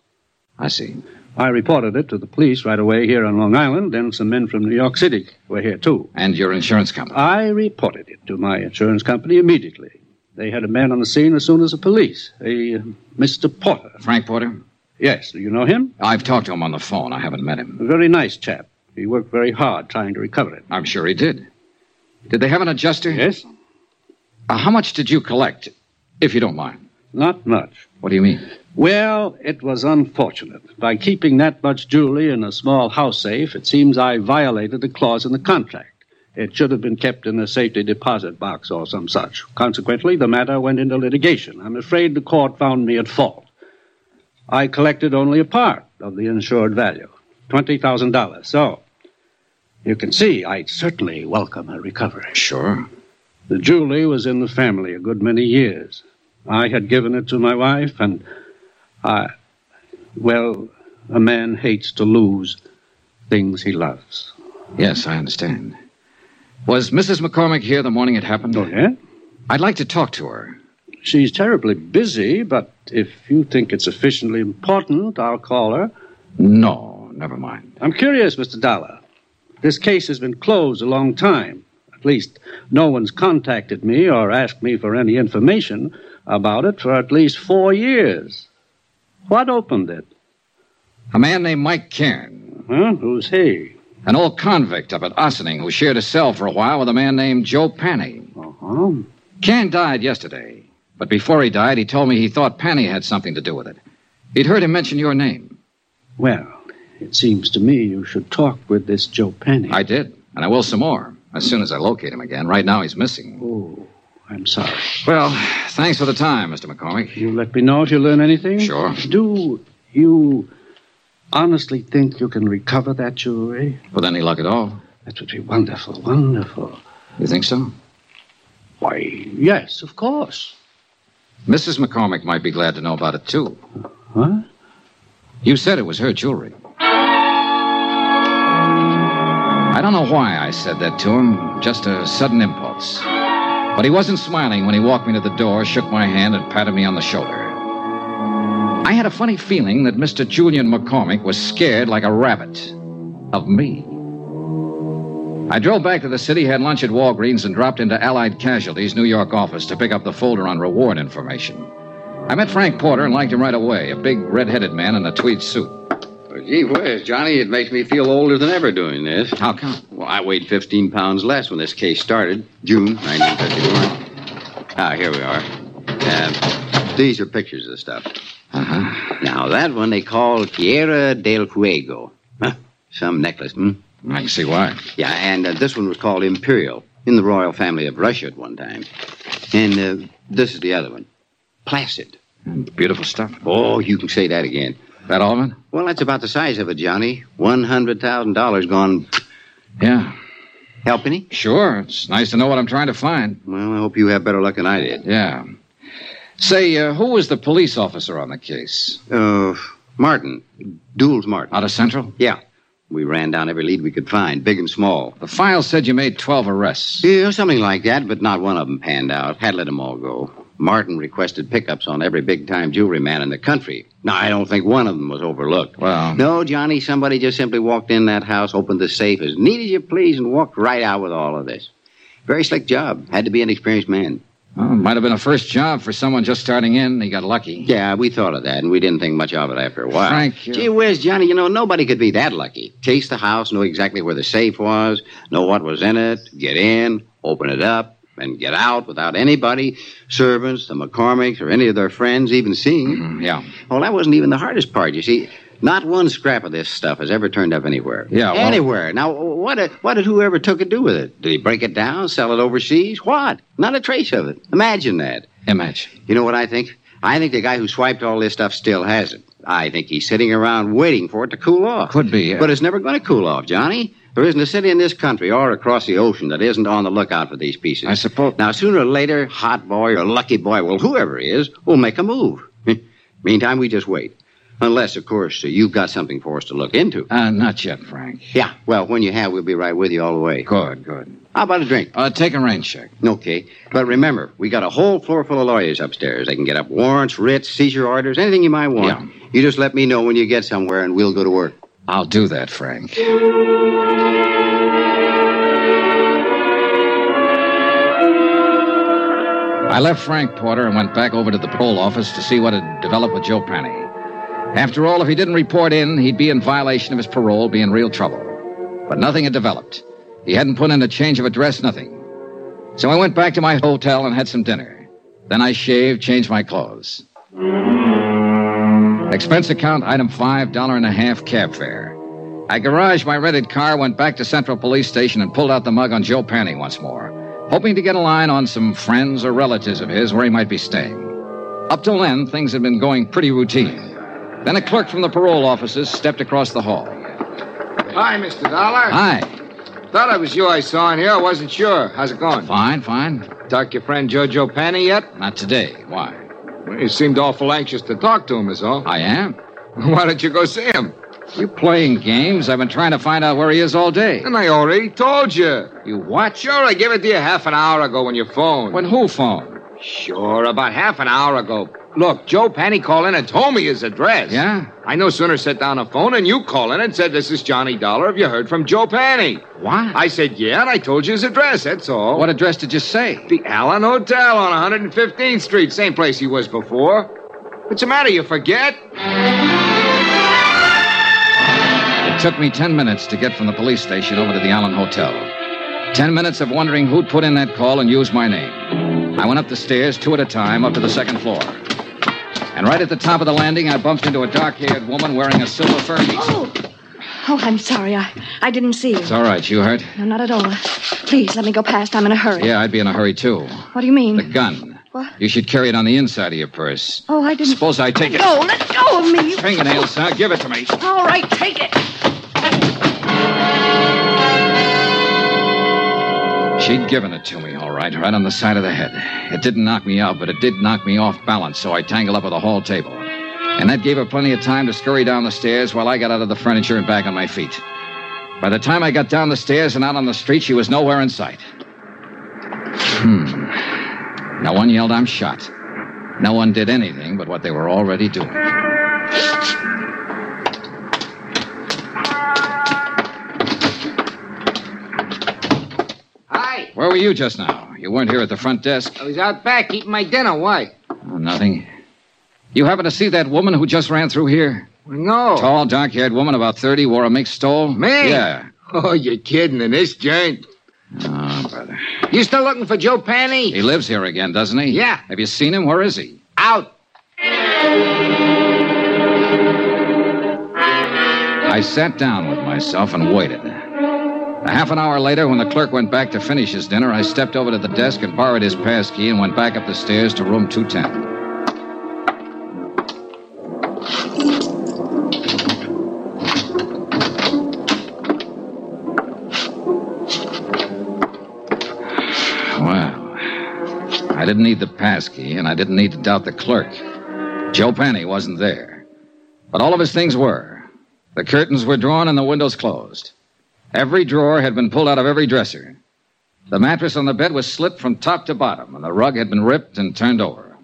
Speaker 30: I see.
Speaker 50: I reported it to the police right away here on Long Island, and some men from New York City were here, too.
Speaker 30: And your insurance company?
Speaker 50: I reported it to my insurance company immediately. They had a man on the scene as soon as the police, a uh, Mr. Porter.
Speaker 30: Frank Porter?
Speaker 50: Yes, do you know him?
Speaker 30: I've talked to him on the phone. I haven't met him.
Speaker 50: A very nice chap. He worked very hard trying to recover it.
Speaker 30: I'm sure he did. Did they have an adjuster?
Speaker 50: Yes.
Speaker 30: Uh, how much did you collect, if you don't mind?
Speaker 50: Not much.
Speaker 30: What do you mean?
Speaker 50: Well, it was unfortunate. By keeping that much jewelry in a small house safe, it seems I violated a clause in the contract. It should have been kept in a safety deposit box or some such. Consequently, the matter went into litigation. I'm afraid the court found me at fault. I collected only a part of the insured value, $20,000. So, you can see I'd certainly welcome a recovery.
Speaker 30: Sure.
Speaker 50: The jewelry was in the family a good many years. I had given it to my wife, and I. Well, a man hates to lose things he loves.
Speaker 30: Yes, I understand. Was Mrs. McCormick here the morning it happened?
Speaker 50: Oh, yeah?
Speaker 30: I'd like to talk to her.
Speaker 50: She's terribly busy, but if you think it's sufficiently important, I'll call her.
Speaker 30: No, never mind.
Speaker 50: I'm curious, Mr. Dollar. This case has been closed a long time. At least, no one's contacted me or asked me for any information about it for at least four years. What opened it?
Speaker 30: A man named Mike Cairn.
Speaker 50: Huh? Who's he?
Speaker 30: An old convict up at Ossining who shared a cell for a while with a man named Joe Panny.
Speaker 50: Uh-huh.
Speaker 30: Cairn died yesterday, but before he died, he told me he thought Panny had something to do with it. He'd heard him mention your name.
Speaker 50: Well, it seems to me you should talk with this Joe Penny.
Speaker 30: I did, and I will some more as soon as I locate him again. Right now, he's missing.
Speaker 50: Oh, I'm sorry.
Speaker 30: Well, thanks for the time, Mr. McCormick.
Speaker 50: You let me know if you learn anything?
Speaker 30: Sure.
Speaker 50: Do you honestly think you can recover that jewelry?
Speaker 30: With any luck at all.
Speaker 50: That would be wonderful, wonderful.
Speaker 30: You think so?
Speaker 50: Why, yes, of course.
Speaker 30: Mrs. McCormick might be glad to know about it, too.
Speaker 50: What?
Speaker 30: You said it was her jewelry. I don't know why I said that to him, just a sudden impulse. But he wasn't smiling when he walked me to the door, shook my hand, and patted me on the shoulder. I had a funny feeling that Mr. Julian McCormick was scared like a rabbit of me. I drove back to the city, had lunch at Walgreens, and dropped into Allied Casualties' New York office to pick up the folder on reward information. I met Frank Porter and liked him right away, a big red-headed man in a tweed suit.
Speaker 34: Gee whiz, Johnny, it makes me feel older than ever doing this.
Speaker 30: How come?
Speaker 34: Well, I weighed 15 pounds less when this case started, June 1951. Ah, here we are. Uh, these are pictures of the stuff.
Speaker 30: Uh-huh.
Speaker 34: Now, that one they call Tierra del Fuego. Huh, some necklace, hmm?
Speaker 30: I can see why.
Speaker 34: Yeah, and uh, this one was called Imperial, in the royal family of Russia at one time. And uh, this is the other one, Placid.
Speaker 30: Beautiful stuff.
Speaker 34: Oh, you can say that again.
Speaker 30: That all of it?
Speaker 34: Well, that's about the size of it, Johnny. $100,000 gone.
Speaker 30: Yeah.
Speaker 34: Help any?
Speaker 30: Sure. It's nice to know what I'm trying to find.
Speaker 34: Well, I hope you have better luck than I did.
Speaker 30: Yeah. Say, uh, who was the police officer on the case?
Speaker 34: Uh, Martin. Jules Martin.
Speaker 30: Out of Central?
Speaker 34: Yeah. We ran down every lead we could find, big and small.
Speaker 30: The file said you made 12 arrests.
Speaker 34: Yeah, something like that, but not one of them panned out. Had to let them all go. Martin requested pickups on every big time jewelry man in the country. Now, I don't think one of them was overlooked.
Speaker 30: Well,
Speaker 34: No, Johnny, somebody just simply walked in that house, opened the safe as neat as you please, and walked right out with all of this. Very slick job. Had to be an experienced man.
Speaker 30: well, might have been a first job for someone just starting in. He got lucky.
Speaker 34: Yeah, we thought of that, and we didn't think much of it after a while.
Speaker 30: Frank, you-
Speaker 34: Gee whiz, Johnny, you know, nobody could be that lucky. Case the house, know exactly where the safe was, know what was in it, get in, open it up, and get out without anybody, servants, the McCormicks, or any of their friends even seeing it.
Speaker 30: Mm, Yeah.
Speaker 34: Well, that wasn't even the hardest part, you see. Not one scrap of this stuff has ever turned up anywhere.
Speaker 30: Yeah, well-
Speaker 34: Anywhere. Now, what did, what did whoever took it do with it? Did he break it down, sell it overseas? What? Not a trace of it. Imagine that.
Speaker 30: Imagine.
Speaker 34: You know what I think? I think the guy who swiped all this stuff still has it. I think he's sitting around waiting for it to cool off.
Speaker 30: Could be. yeah.
Speaker 34: But it's never going to cool off, Johnny. There isn't a city in this country or across the ocean that isn't on the lookout for these pieces.
Speaker 30: I suppose.
Speaker 34: Now, sooner or later, Hot Boy or Lucky Boy, well, whoever he is, will make a move. Meantime, we just wait. Unless, of course, uh, you've got something for us to look into.
Speaker 30: Uh, not yet, Frank.
Speaker 34: Yeah, well, when you have, we'll be right with you all the way.
Speaker 30: Good, good.
Speaker 34: How about a drink?
Speaker 30: Uh, take a rain check.
Speaker 34: Okay. But remember, we got a whole floor full of lawyers upstairs. They can get up warrants, writs, seizure orders, anything you might want.
Speaker 30: Yeah.
Speaker 34: You just let me know when you get somewhere and we'll go to work.
Speaker 30: I'll do that, Frank. I left Frank Porter and went back over to the parole office to see what had developed with Joe Penny. After all, if he didn't report in, he'd be in violation of his parole, be in real trouble. But nothing had developed. He hadn't put in a change of address, nothing. So I went back to my hotel and had some dinner. Then I shaved, changed my clothes. Expense account, item five, dollar and a half cab fare. I garaged my rented car, went back to Central Police Station, and pulled out the mug on Joe Panning once more, hoping to get a line on some friends or relatives of his where he might be staying. Up till then, things had been going pretty routine. Then a clerk from the parole offices stepped across the hall.
Speaker 51: Hi, Mr. Dollar.
Speaker 30: Hi.
Speaker 51: Thought it was you I saw in here. I wasn't sure. How's it going?
Speaker 30: Fine, fine.
Speaker 51: Talk to your friend Jojo Panny yet?
Speaker 30: Not today. Why?
Speaker 51: Well, you seemed awful anxious to talk to him, is all.
Speaker 30: I am.
Speaker 51: Why don't you go see him?
Speaker 30: You playing games? I've been trying to find out where he is all day.
Speaker 33: And I already told you.
Speaker 30: You what?
Speaker 33: Sure, I gave it to you half an hour ago when you phoned.
Speaker 30: When who phoned?
Speaker 33: Sure, about half an hour ago. Look, Joe Penny called in and told me his address.
Speaker 30: Yeah?
Speaker 33: I no sooner set down the phone and you call in and said, This is Johnny Dollar. Have you heard from Joe Penny?
Speaker 30: What?
Speaker 33: I said, Yeah, and I told you his address, that's all.
Speaker 30: What address did you say?
Speaker 33: The Allen Hotel on 115th Street, same place he was before. What's the matter, you forget?
Speaker 30: It took me ten minutes to get from the police station over to the Allen Hotel. Ten minutes of wondering who'd put in that call and used my name. I went up the stairs, two at a time, up to the second floor. And right at the top of the landing, I bumped into a dark haired woman wearing a silver fur piece.
Speaker 52: Oh. Oh, I'm sorry. I, I didn't see you.
Speaker 30: It's all right. You hurt?
Speaker 52: No, not at all. Please, let me go past. I'm in a hurry.
Speaker 30: Yeah, I'd be in a hurry, too.
Speaker 52: What do you mean?
Speaker 30: The gun.
Speaker 52: What?
Speaker 30: You should carry it on the inside of your purse.
Speaker 52: Oh, I didn't.
Speaker 30: Suppose I take it.
Speaker 52: No, let go of me.
Speaker 30: Fingernails, huh? Give it to me.
Speaker 52: All right, take it.
Speaker 30: She'd given it to me, all right, right on the side of the head. It didn't knock me out, but it did knock me off balance, so I tangled up with the hall table. And that gave her plenty of time to scurry down the stairs while I got out of the furniture and back on my feet. By the time I got down the stairs and out on the street, she was nowhere in sight. Hmm. No one yelled, I'm shot. No one did anything but what they were already doing.
Speaker 33: Hi.
Speaker 30: Where were you just now? You weren't here at the front desk.
Speaker 33: I was out back eating my dinner. Why?
Speaker 30: Oh, nothing. You happen to see that woman who just ran through here?
Speaker 33: No.
Speaker 30: Tall, dark haired woman, about 30, wore a mixed stole?
Speaker 33: Me?
Speaker 30: Yeah.
Speaker 33: Oh, you're kidding in this joint.
Speaker 30: Oh, brother.
Speaker 33: You still looking for Joe Penny?
Speaker 30: He lives here again, doesn't he?
Speaker 33: Yeah.
Speaker 30: Have you seen him? Where is he?
Speaker 33: Out.
Speaker 30: I sat down with myself and waited. A half an hour later, when the clerk went back to finish his dinner, I stepped over to the desk and borrowed his pass key and went back up the stairs to room 210. Didn't need the pass key, and I didn't need to doubt the clerk. Joe Penny wasn't there. But all of his things were. The curtains were drawn and the windows closed. Every drawer had been pulled out of every dresser. The mattress on the bed was slipped from top to bottom, and the rug had been ripped and turned over.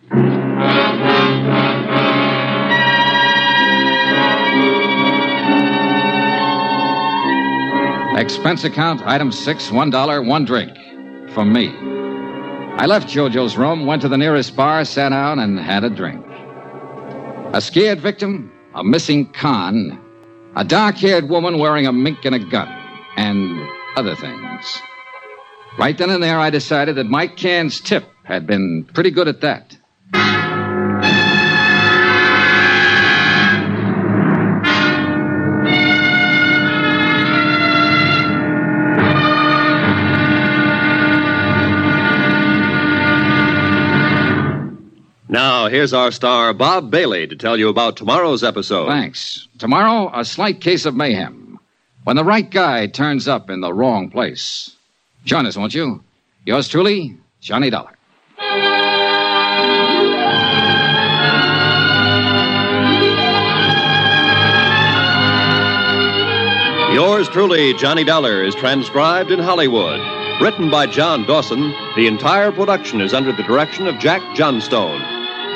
Speaker 30: Expense account, item six, one dollar, one drink. From me. I left JoJo's room, went to the nearest bar, sat down, and had a drink. A scared victim, a missing con, a dark haired woman wearing a mink and a gun, and other things. Right then and there, I decided that Mike Cairns' tip had been pretty good at that.
Speaker 31: Now, here's our star, Bob Bailey, to tell you about tomorrow's episode.
Speaker 30: Thanks. Tomorrow, a slight case of mayhem. When the right guy turns up in the wrong place. Join us, won't you? Yours truly, Johnny Dollar.
Speaker 31: Yours truly, Johnny Dollar, is transcribed in Hollywood. Written by John Dawson, the entire production is under the direction of Jack Johnstone.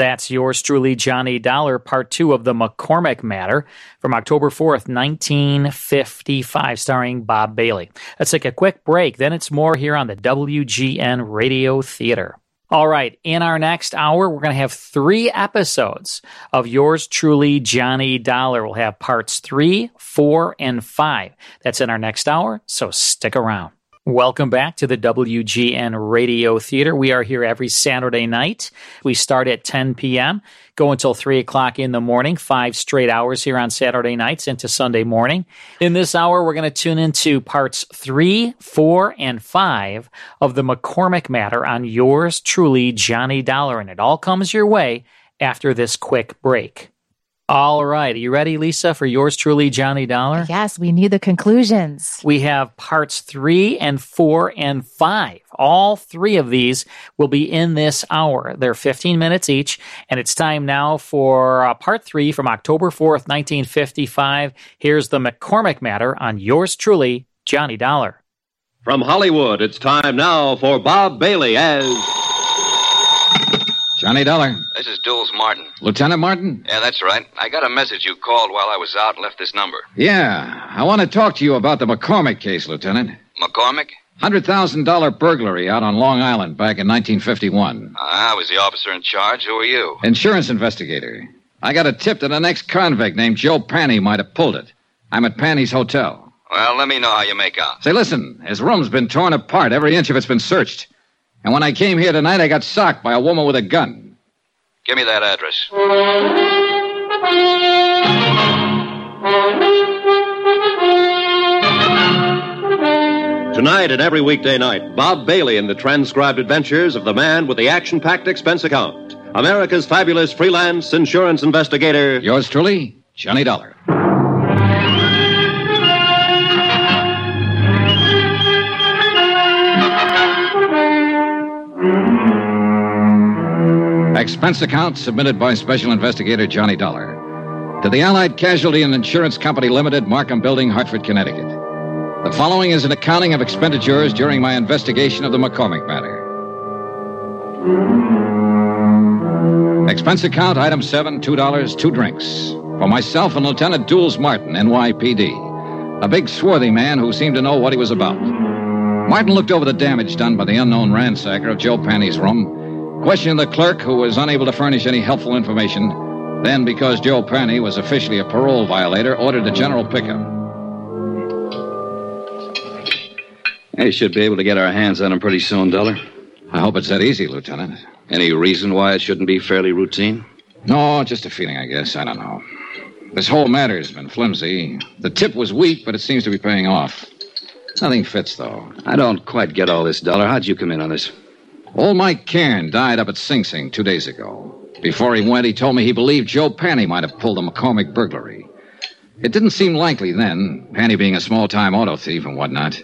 Speaker 2: That's yours truly, Johnny Dollar, part two of the McCormick matter from October 4th, 1955, starring Bob Bailey. Let's take a quick break. Then it's more here on the WGN Radio Theater. All right, in our next hour, we're going to have three episodes of yours truly, Johnny Dollar. We'll have parts three, four, and five. That's in our next hour, so stick around. Welcome back to the WGN Radio Theater. We are here every Saturday night. We start at 10 p.m., go until 3 o'clock in the morning, five straight hours here on Saturday nights into Sunday morning. In this hour, we're going to tune into parts 3, 4, and 5 of the McCormick Matter on yours truly, Johnny Dollar. And it all comes your way after this quick break. All right. Are you ready, Lisa, for yours truly, Johnny Dollar?
Speaker 15: Yes, we need the conclusions.
Speaker 2: We have parts three and four and five. All three of these will be in this hour. They're 15 minutes each. And it's time now for uh, part three from October 4th, 1955. Here's the McCormick matter on yours truly, Johnny Dollar.
Speaker 38: From Hollywood, it's time now for Bob Bailey as.
Speaker 30: Johnny Dollar.
Speaker 32: This is Jules Martin.
Speaker 30: Lieutenant Martin?
Speaker 32: Yeah, that's right. I got a message you called while I was out and left this number.
Speaker 30: Yeah. I want to talk to you about the McCormick case, Lieutenant.
Speaker 32: McCormick?
Speaker 30: $100,000 burglary out on Long Island back in 1951.
Speaker 32: Ah, I was the officer in charge. Who are you?
Speaker 30: Insurance investigator. I got a tip that an ex convict named Joe Panny might have pulled it. I'm at Panny's hotel.
Speaker 32: Well, let me know how you make out.
Speaker 30: Say, listen, his room's been torn apart. Every inch of it's been searched. And when I came here tonight, I got socked by a woman with a gun.
Speaker 32: Give me that address.
Speaker 38: Tonight and every weekday night, Bob Bailey in the transcribed adventures of the man with the action packed expense account. America's fabulous freelance insurance investigator.
Speaker 30: Yours truly, Johnny Dollar. Expense account submitted by Special Investigator Johnny Dollar to the Allied Casualty and Insurance Company Limited, Markham Building, Hartford, Connecticut. The following is an accounting of expenditures during my investigation of the McCormick matter. Expense account, item seven, two dollars, two drinks. For myself and Lieutenant Jules Martin, NYPD. A big, swarthy man who seemed to know what he was about. Martin looked over the damage done by the unknown ransacker of Joe Panny's room, questioned the clerk who was unable to furnish any helpful information, then, because Joe Panny was officially a parole violator, ordered a general pickup.
Speaker 53: We should be able to get our hands on him pretty soon, Dollar.
Speaker 30: I hope it's that easy, Lieutenant.
Speaker 53: Any reason why it shouldn't be fairly routine?
Speaker 30: No, just a feeling, I guess. I don't know. This whole matter's been flimsy. The tip was weak, but it seems to be paying off. Nothing fits, though.
Speaker 53: I don't quite get all this, Dollar. How'd you come in on this?
Speaker 30: Old Mike Cairn died up at Sing Sing two days ago. Before he went, he told me he believed Joe Panny might have pulled the McCormick burglary. It didn't seem likely then, Panny being a small time auto thief and whatnot.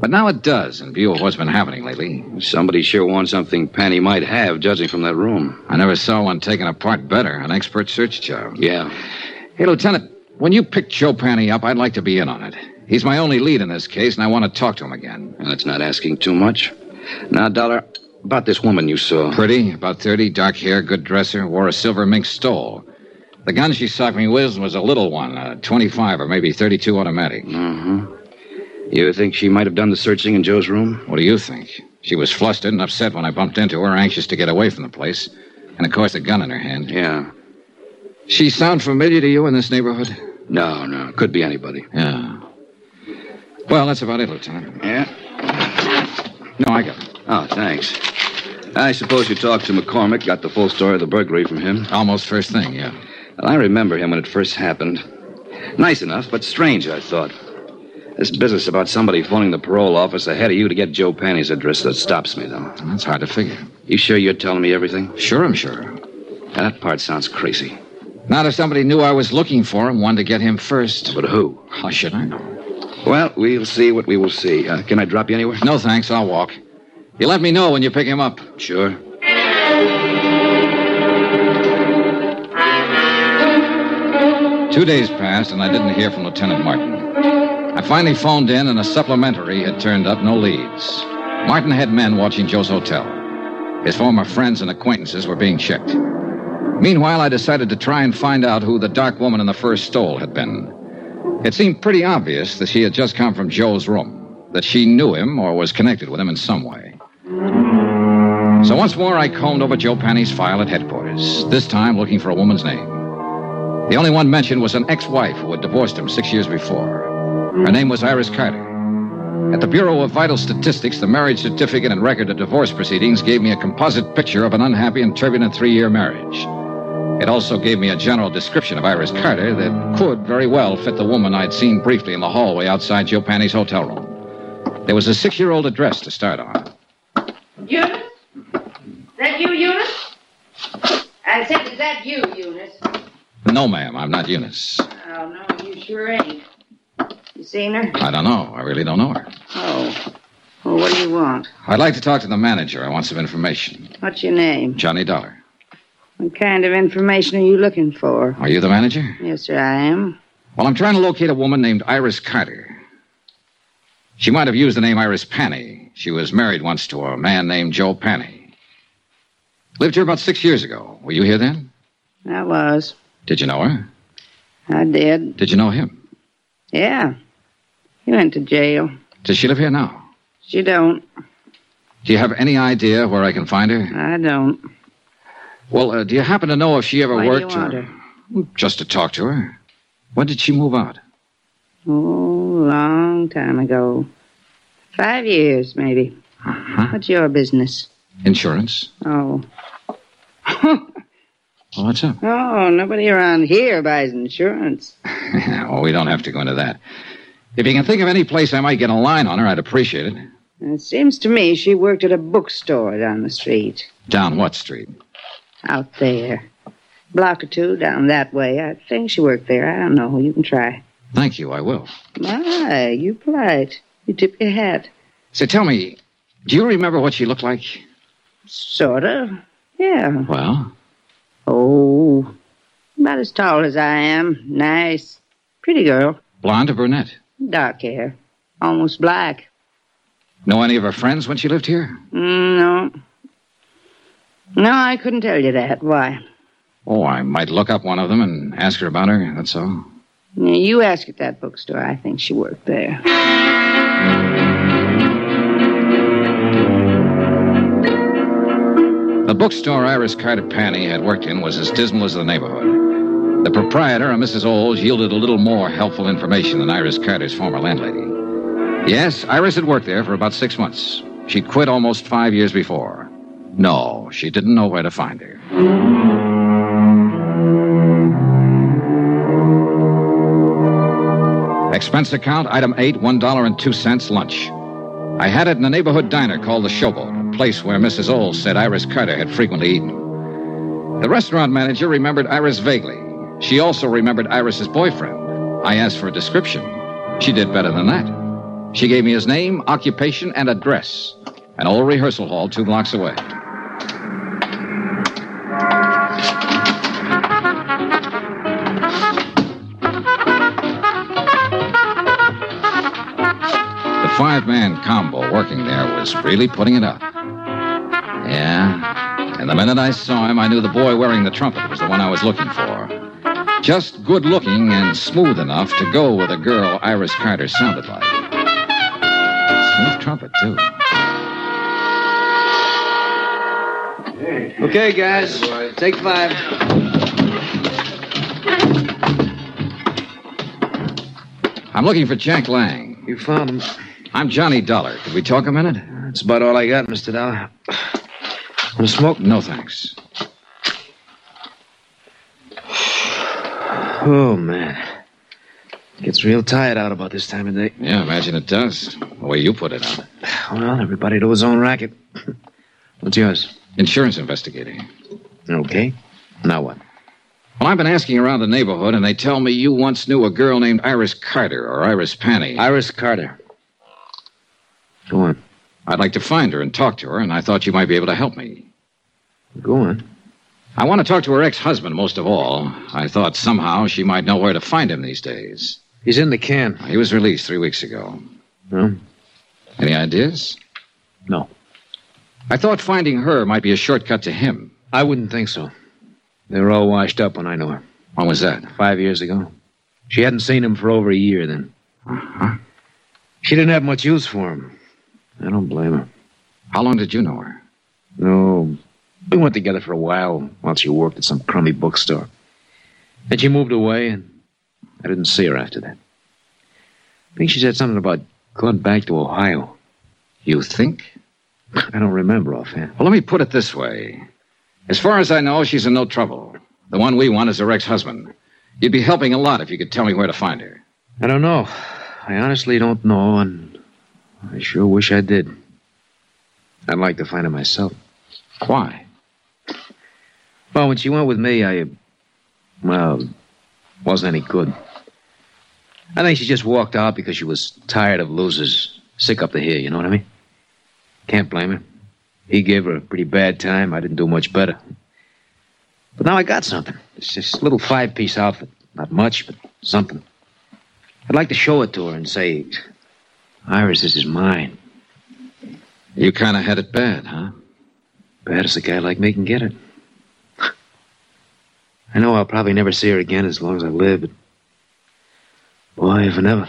Speaker 30: But now it does, in view of what's been happening lately.
Speaker 53: Somebody sure wants something Panny might have, judging from that room.
Speaker 30: I never saw one taken apart better. An expert search job.
Speaker 53: Yeah.
Speaker 30: Hey, Lieutenant, when you picked Joe Panny up, I'd like to be in on it. He's my only lead in this case, and I want to talk to him again.
Speaker 53: Well, that's not asking too much. Now, Dollar, about this woman you saw.
Speaker 30: Pretty, about 30, dark hair, good dresser, wore a silver mink stole. The gun she socked me with was a little one, a 25 or maybe 32 automatic.
Speaker 53: Mm-hmm. You think she might have done the searching in Joe's room?
Speaker 30: What do you think? She was flustered and upset when I bumped into her, anxious to get away from the place. And of course, a gun in her hand.
Speaker 53: Yeah.
Speaker 30: She sound familiar to you in this neighborhood?
Speaker 53: No, no. Could be anybody.
Speaker 30: Yeah. Well, that's about it, Lieutenant.
Speaker 53: Yeah?
Speaker 30: No, I got it.
Speaker 53: Oh, thanks. I suppose you talked to McCormick, got the full story of the burglary from him.
Speaker 30: Almost first thing, yeah.
Speaker 53: Well, I remember him when it first happened. Nice enough, but strange, I thought. This business about somebody phoning the parole office ahead of you to get Joe Panny's address, that stops me, though.
Speaker 30: That's hard to figure.
Speaker 53: You sure you're telling me everything?
Speaker 30: Sure, I'm sure.
Speaker 53: That part sounds crazy.
Speaker 30: Not if somebody knew I was looking for him, wanted to get him first.
Speaker 53: But who?
Speaker 30: How should I know?
Speaker 53: Well, we'll see what we will see. Uh, can I drop you anywhere?
Speaker 30: No, thanks. I'll walk. You let me know when you pick him up.
Speaker 53: Sure.
Speaker 30: Two days passed, and I didn't hear from Lieutenant Martin. I finally phoned in, and a supplementary had turned up no leads. Martin had men watching Joe's hotel. His former friends and acquaintances were being checked. Meanwhile, I decided to try and find out who the dark woman in the first stole had been. It seemed pretty obvious that she had just come from Joe's room, that she knew him or was connected with him in some way. So once more, I combed over Joe Panny's file at headquarters, this time looking for a woman's name. The only one mentioned was an ex wife who had divorced him six years before. Her name was Iris Carter. At the Bureau of Vital Statistics, the marriage certificate and record of divorce proceedings gave me a composite picture of an unhappy and turbulent three year marriage. It also gave me a general description of Iris Carter that could very well fit the woman I'd seen briefly in the hallway outside Joe Panny's hotel room. There was a six year old address to start on.
Speaker 54: Eunice? Is that you, Eunice? I said, is that you, Eunice?
Speaker 30: No, ma'am, I'm not Eunice.
Speaker 54: Oh, no, you sure ain't. You seen her?
Speaker 30: I don't know. I really don't know her.
Speaker 54: Oh. Well, what do you want?
Speaker 30: I'd like to talk to the manager. I want some information.
Speaker 54: What's your name?
Speaker 30: Johnny Dollar.
Speaker 54: What kind of information are you looking for?
Speaker 30: Are you the manager?
Speaker 54: Yes, sir, I am.
Speaker 30: Well, I'm trying to locate a woman named Iris Carter. She might have used the name Iris Panny. She was married once to a man named Joe Panny. Lived here about six years ago. Were you here then?
Speaker 54: I was.
Speaker 30: Did you know her?
Speaker 54: I did.
Speaker 30: Did you know him?
Speaker 54: Yeah. He went to jail.
Speaker 30: Does she live here now?
Speaker 54: She don't.
Speaker 30: Do you have any idea where I can find her?
Speaker 54: I don't.
Speaker 30: Well, uh, do you happen to know if she ever
Speaker 54: Why do you
Speaker 30: worked
Speaker 54: want
Speaker 30: or-
Speaker 54: her?
Speaker 30: Just to talk to her. When did she move out?
Speaker 54: Oh, long time ago. Five years, maybe. Uh-huh. What's your business?
Speaker 30: Insurance?
Speaker 54: Oh.
Speaker 30: Well, what's up?
Speaker 54: Oh, nobody around here buys insurance.
Speaker 30: well, we don't have to go into that. If you can think of any place I might get a line on her, I'd appreciate it.
Speaker 54: It seems to me she worked at a bookstore down the street.
Speaker 30: Down what street?
Speaker 54: Out there. Block or two down that way. I think she worked there. I don't know. You can try.
Speaker 30: Thank you, I will.
Speaker 54: My, you polite. You tip your hat.
Speaker 30: So tell me, do you remember what she looked like?
Speaker 54: Sort of. Yeah.
Speaker 30: Well,
Speaker 54: Oh, about as tall as I am. Nice. Pretty girl.
Speaker 30: blonde or brunette?
Speaker 54: Dark hair. Almost black.
Speaker 30: Know any of her friends when she lived here?
Speaker 54: Mm, no. No, I couldn't tell you that. Why?
Speaker 30: Oh, I might look up one of them and ask her about her, that's all.
Speaker 54: Yeah, You ask at that bookstore. I think she worked there.
Speaker 30: The bookstore Iris Carter Panny had worked in was as dismal as the neighborhood. The proprietor, a Mrs. Oles, yielded a little more helpful information than Iris Carter's former landlady. Yes, Iris had worked there for about six months. She'd quit almost five years before. No, she didn't know where to find her. Expense account, item eight, one dollar and two cents lunch. I had it in a neighborhood diner called the Showboat, a place where Mrs. Oles said Iris Carter had frequently eaten. The restaurant manager remembered Iris vaguely. She also remembered Iris's boyfriend. I asked for a description. She did better than that. She gave me his name, occupation, and address. An old rehearsal hall two blocks away. Five man combo working there was really putting it up. Yeah. And the minute I saw him, I knew the boy wearing the trumpet was the one I was looking for. Just good looking and smooth enough to go with a girl Iris Carter sounded like. Smooth trumpet, too.
Speaker 55: Okay, guys, take five.
Speaker 30: I'm looking for Jack Lang.
Speaker 55: You found him.
Speaker 30: I'm Johnny Dollar. Could we talk a minute?
Speaker 55: That's about all I got, Mr. Dollar. Want to smoke?
Speaker 30: No, thanks.
Speaker 55: Oh, man. Gets real tired out about this time of day.
Speaker 30: Yeah, imagine it does. The way you put it out.
Speaker 55: Well, everybody to his own racket. What's yours?
Speaker 30: Insurance investigator.
Speaker 55: Okay. Now what?
Speaker 30: Well, I've been asking around the neighborhood, and they tell me you once knew a girl named Iris Carter or Iris Panny.
Speaker 55: Iris Carter. Go on.
Speaker 30: I'd like to find her and talk to her, and I thought you might be able to help me.
Speaker 55: Go on.
Speaker 30: I want to talk to her ex husband most of all. I thought somehow she might know where to find him these days.
Speaker 55: He's in the can.
Speaker 30: He was released three weeks ago.
Speaker 55: No?
Speaker 30: Any ideas?
Speaker 55: No.
Speaker 30: I thought finding her might be a shortcut to him.
Speaker 55: I wouldn't think so. They were all washed up when I knew her.
Speaker 30: When was that?
Speaker 55: Five years ago. She hadn't seen him for over a year then. Uh-huh. She didn't have much use for him. I don't blame her.
Speaker 30: How long did you know her?
Speaker 55: No. We went together for a while while she worked at some crummy bookstore. Then she moved away, and I didn't see her after that. I think she said something about going back to Ohio.
Speaker 30: You think?
Speaker 55: I don't remember offhand.
Speaker 30: Well, let me put it this way. As far as I know, she's in no trouble. The one we want is her ex-husband. You'd be helping a lot if you could tell me where to find her.
Speaker 55: I don't know. I honestly don't know, and I sure wish I did. I'd like to find her myself.
Speaker 30: Why?
Speaker 55: Well, when she went with me, I, well, wasn't any good. I think she just walked out because she was tired of losers, sick up to here, you know what I mean? Can't blame her. He gave her a pretty bad time. I didn't do much better. But now I got something. It's this little five piece outfit. Not much, but something. I'd like to show it to her and say, Iris, this is mine.
Speaker 30: You kind of had it bad, huh?
Speaker 55: Bad as a guy like me can get it. I know I'll probably never see her again as long as I live, but boy, if never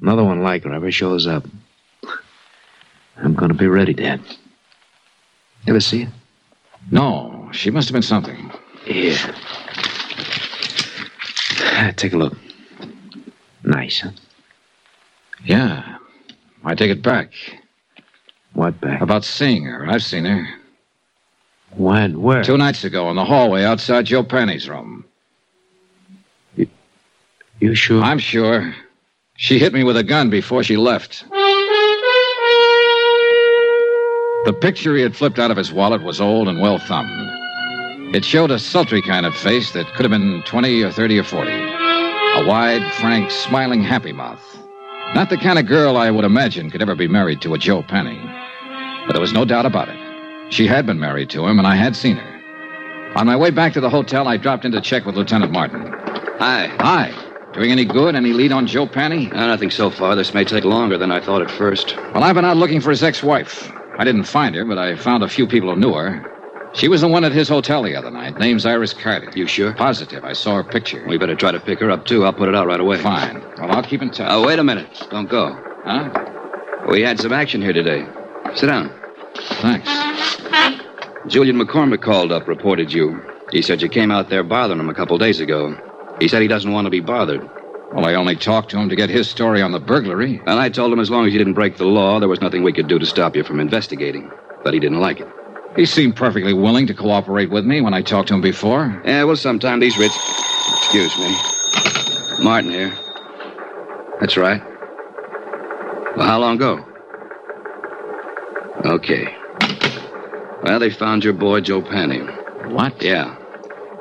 Speaker 55: another one like her ever shows up, I'm gonna be ready, Dad. Ever see her?
Speaker 30: No, she must have been something.
Speaker 55: Yeah. Ah, take a look. Nice, huh?
Speaker 30: Yeah. I take it back.
Speaker 55: What back?
Speaker 30: About seeing her. I've seen her.
Speaker 55: When? Where?
Speaker 30: Two nights ago in the hallway outside Joe Penny's room.
Speaker 55: You, you sure?
Speaker 30: I'm sure. She hit me with a gun before she left. The picture he had flipped out of his wallet was old and well thumbed. It showed a sultry kind of face that could have been 20 or 30 or 40. A wide, frank, smiling, happy mouth. Not the kind of girl I would imagine could ever be married to a Joe Penny. But there was no doubt about it. She had been married to him, and I had seen her. On my way back to the hotel, I dropped in to check with Lieutenant Martin.
Speaker 53: Hi.
Speaker 30: Hi. Doing any good? Any lead on Joe Penny?
Speaker 53: Uh, nothing so far. This may take longer than I thought at first.
Speaker 30: Well, I've been out looking for his ex-wife. I didn't find her, but I found a few people who knew her. She was the one at his hotel the other night. Name's Iris Carter.
Speaker 53: You sure?
Speaker 30: Positive. I saw her picture.
Speaker 53: We better try to pick her up, too. I'll put it out right away.
Speaker 30: Fine. Well, I'll keep in touch.
Speaker 53: Oh, wait a minute. Don't go.
Speaker 30: Huh?
Speaker 53: We had some action here today. Sit down.
Speaker 30: Thanks.
Speaker 53: Julian McCormick called up, reported you. He said you came out there bothering him a couple days ago. He said he doesn't want to be bothered.
Speaker 30: Well, I only talked to him to get his story on the burglary.
Speaker 53: And I told him as long as you didn't break the law, there was nothing we could do to stop you from investigating. But he didn't like it.
Speaker 30: He seemed perfectly willing to cooperate with me when I talked to him before.
Speaker 53: Yeah, well, sometime these rich. Excuse me. Martin here. That's right. Well, how long ago? Okay. Well, they found your boy, Joe Penny.
Speaker 30: What?
Speaker 53: Yeah.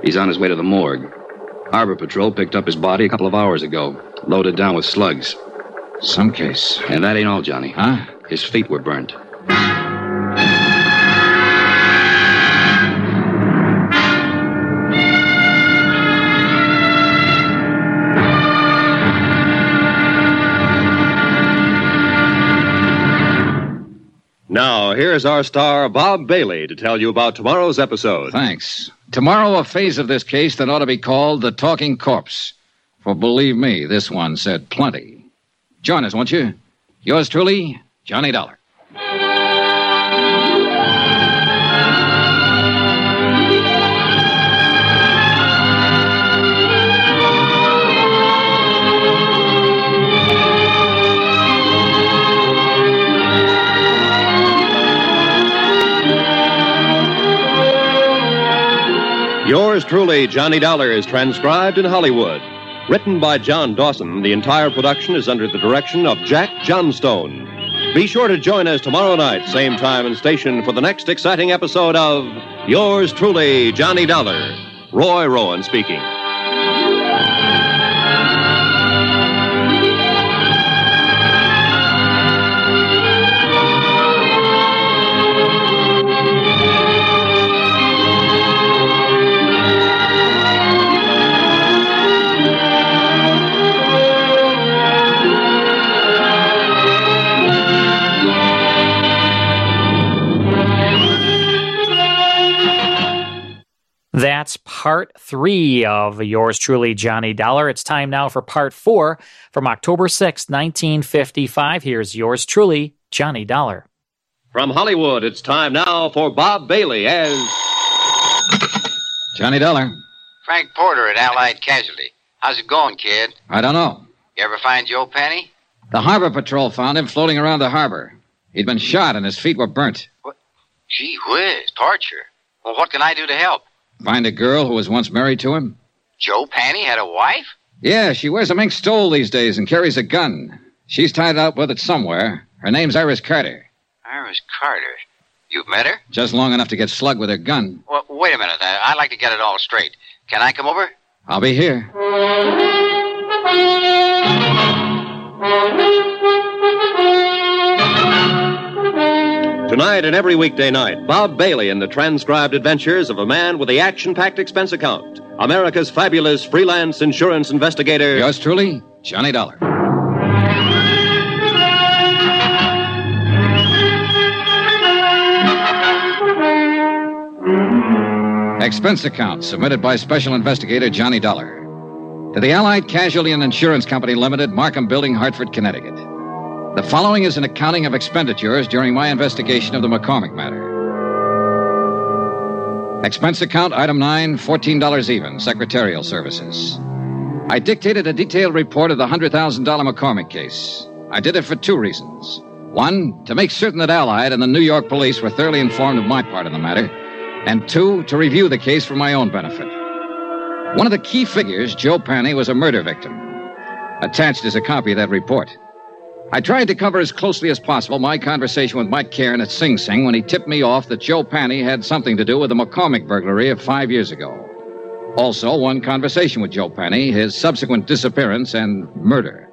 Speaker 53: He's on his way to the morgue. Harbor Patrol picked up his body a couple of hours ago, loaded down with slugs.
Speaker 30: Some case.
Speaker 53: And that ain't all, Johnny.
Speaker 30: Huh?
Speaker 53: His feet were burnt.
Speaker 38: Now, here's our star, Bob Bailey, to tell you about tomorrow's episode.
Speaker 30: Thanks. Tomorrow, a phase of this case that ought to be called the Talking Corpse. For believe me, this one said plenty. Join us, won't you? Yours truly, Johnny Dollar.
Speaker 38: Yours truly, Johnny Dollar, is transcribed in Hollywood. Written by John Dawson, the entire production is under the direction of Jack Johnstone. Be sure to join us tomorrow night, same time and station, for the next exciting episode of Yours truly, Johnny Dollar. Roy Rowan speaking.
Speaker 2: That's part three of yours truly, Johnny Dollar. It's time now for part four from October 6, 1955. Here's yours truly, Johnny Dollar.
Speaker 38: From Hollywood, it's time now for Bob Bailey as
Speaker 30: Johnny Dollar.
Speaker 34: Frank Porter at Allied Casualty. How's it going, kid?
Speaker 30: I don't know.
Speaker 34: You ever find Joe Penny?
Speaker 30: The harbor patrol found him floating around the harbor. He'd been shot and his feet were burnt. What?
Speaker 34: Gee whiz, torture. Well, what can I do to help?
Speaker 30: Find a girl who was once married to him?
Speaker 34: Joe Penny had a wife?
Speaker 30: Yeah, she wears a mink stole these days and carries a gun. She's tied up with it somewhere. Her name's Iris Carter.
Speaker 34: Iris Carter. You've met her?
Speaker 30: Just long enough to get slugged with her gun.
Speaker 34: Well, wait a minute. I'd like to get it all straight. Can I come over?
Speaker 30: I'll be here.
Speaker 38: Tonight and every weekday night, Bob Bailey in the transcribed adventures of a man with the action packed expense account. America's fabulous freelance insurance investigator.
Speaker 30: Yours truly, Johnny Dollar. Expense account submitted by Special Investigator Johnny Dollar. To the Allied Casualty and Insurance Company Limited, Markham Building, Hartford, Connecticut. The following is an accounting of expenditures during my investigation of the McCormick matter. Expense account item 9, $14 even, secretarial services. I dictated a detailed report of the $100,000 McCormick case. I did it for two reasons. One, to make certain that Allied and the New York police were thoroughly informed of my part in the matter. And two, to review the case for my own benefit. One of the key figures, Joe Panny, was a murder victim. Attached is a copy of that report. I tried to cover as closely as possible my conversation with Mike Cairn at Sing Sing when he tipped me off that Joe Panny had something to do with the McCormick burglary of five years ago. Also, one conversation with Joe Panny, his subsequent disappearance, and murder.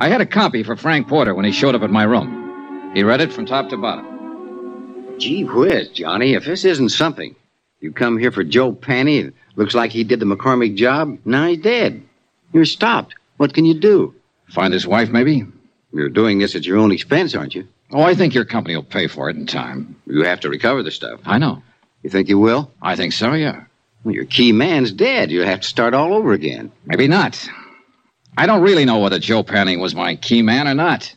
Speaker 30: I had a copy for Frank Porter when he showed up at my room. He read it from top to bottom.
Speaker 34: Gee whiz, Johnny, if this isn't something. You come here for Joe Panny, It looks like he did the McCormick job. Now he's dead. You're stopped. What can you do?
Speaker 30: Find his wife, maybe?
Speaker 34: You're doing this at your own expense, aren't you?
Speaker 30: Oh, I think your company will pay for it in time.
Speaker 34: You have to recover the stuff.
Speaker 30: I know.
Speaker 34: You think you will?
Speaker 30: I think so, yeah.
Speaker 34: Well, your key man's dead. You'll have to start all over again.
Speaker 30: Maybe not. I don't really know whether Joe Panning was my key man or not.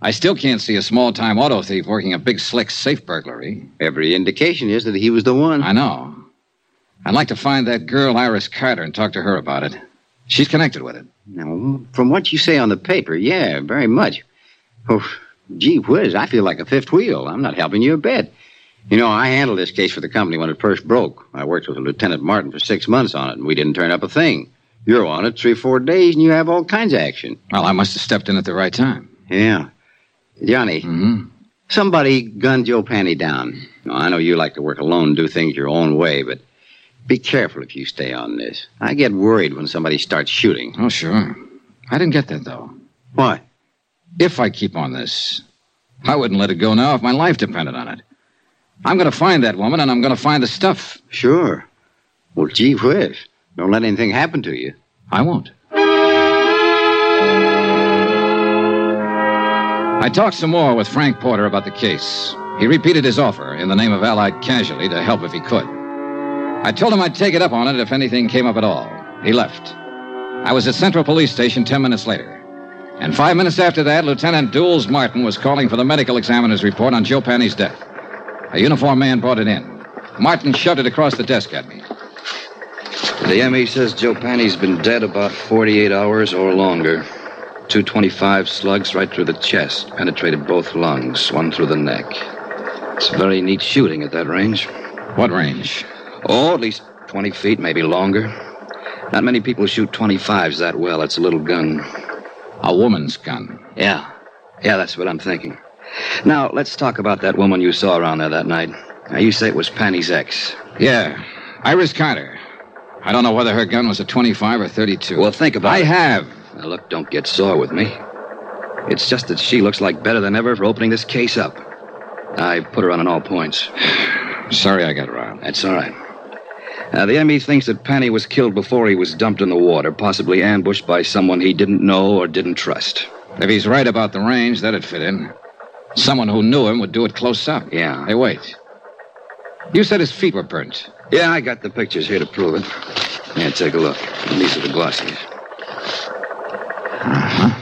Speaker 30: I still can't see a small time auto thief working a big slick safe burglary.
Speaker 34: Every indication is that he was the one.
Speaker 30: I know. I'd like to find that girl, Iris Carter, and talk to her about it. She's connected with it.
Speaker 34: Now, from what you say on the paper, yeah, very much. Oh, gee whiz, I feel like a fifth wheel. I'm not helping you a bit. You know, I handled this case for the company when it first broke. I worked with Lieutenant Martin for six months on it, and we didn't turn up a thing. You're on it three, four days, and you have all kinds of action.
Speaker 30: Well, I must have stepped in at the right time.
Speaker 34: Yeah. Johnny,
Speaker 30: Mm-hmm.
Speaker 34: somebody gunned Joe Panny down. Now, I know you like to work alone and do things your own way, but be careful if you stay on this. I get worried when somebody starts shooting.
Speaker 30: Oh, sure. I didn't get that, though.
Speaker 34: Why?
Speaker 30: If I keep on this, I wouldn't let it go now if my life depended on it. I'm going to find that woman, and I'm going to find the stuff.
Speaker 34: Sure. Well, gee whiz. Don't let anything happen to you.
Speaker 30: I won't. I talked some more with Frank Porter about the case. He repeated his offer in the name of Allied Casualty to help if he could. I told him I'd take it up on it if anything came up at all. He left. I was at Central Police Station ten minutes later. And five minutes after that, Lieutenant Jules Martin was calling for the medical examiner's report on Joe Panny's death. A uniformed man brought it in. Martin shoved it across the desk at me.
Speaker 53: The ME says Joe Panny's been dead about 48 hours or longer. 225 slugs right through the chest, penetrated both lungs, one through the neck. It's very neat shooting at that range.
Speaker 30: What range?
Speaker 53: Oh, at least 20 feet, maybe longer. Not many people shoot 25s that well. It's a little gun.
Speaker 30: A woman's gun.
Speaker 53: Yeah. Yeah, that's what I'm thinking. Now, let's talk about that woman you saw around there that night. Now, you say it was Panny's ex.
Speaker 30: Yeah, Iris Carter. I don't know whether her gun was a 25 or 32.
Speaker 53: Well, think about
Speaker 30: I
Speaker 53: it.
Speaker 30: I have.
Speaker 53: Now, look, don't get sore with me. It's just that she looks like better than ever for opening this case up. I put her on in all points.
Speaker 30: Sorry I got around.
Speaker 53: That's all right. Uh, the ME thinks that Panny was killed before he was dumped in the water, possibly ambushed by someone he didn't know or didn't trust.
Speaker 30: If he's right about the range, that'd fit in. Someone who knew him would do it close up.
Speaker 53: Yeah.
Speaker 30: Hey, wait. You said his feet were burnt.
Speaker 53: Yeah, I got the pictures here to prove it. Yeah, take a look. These are the glossies. Uh-huh.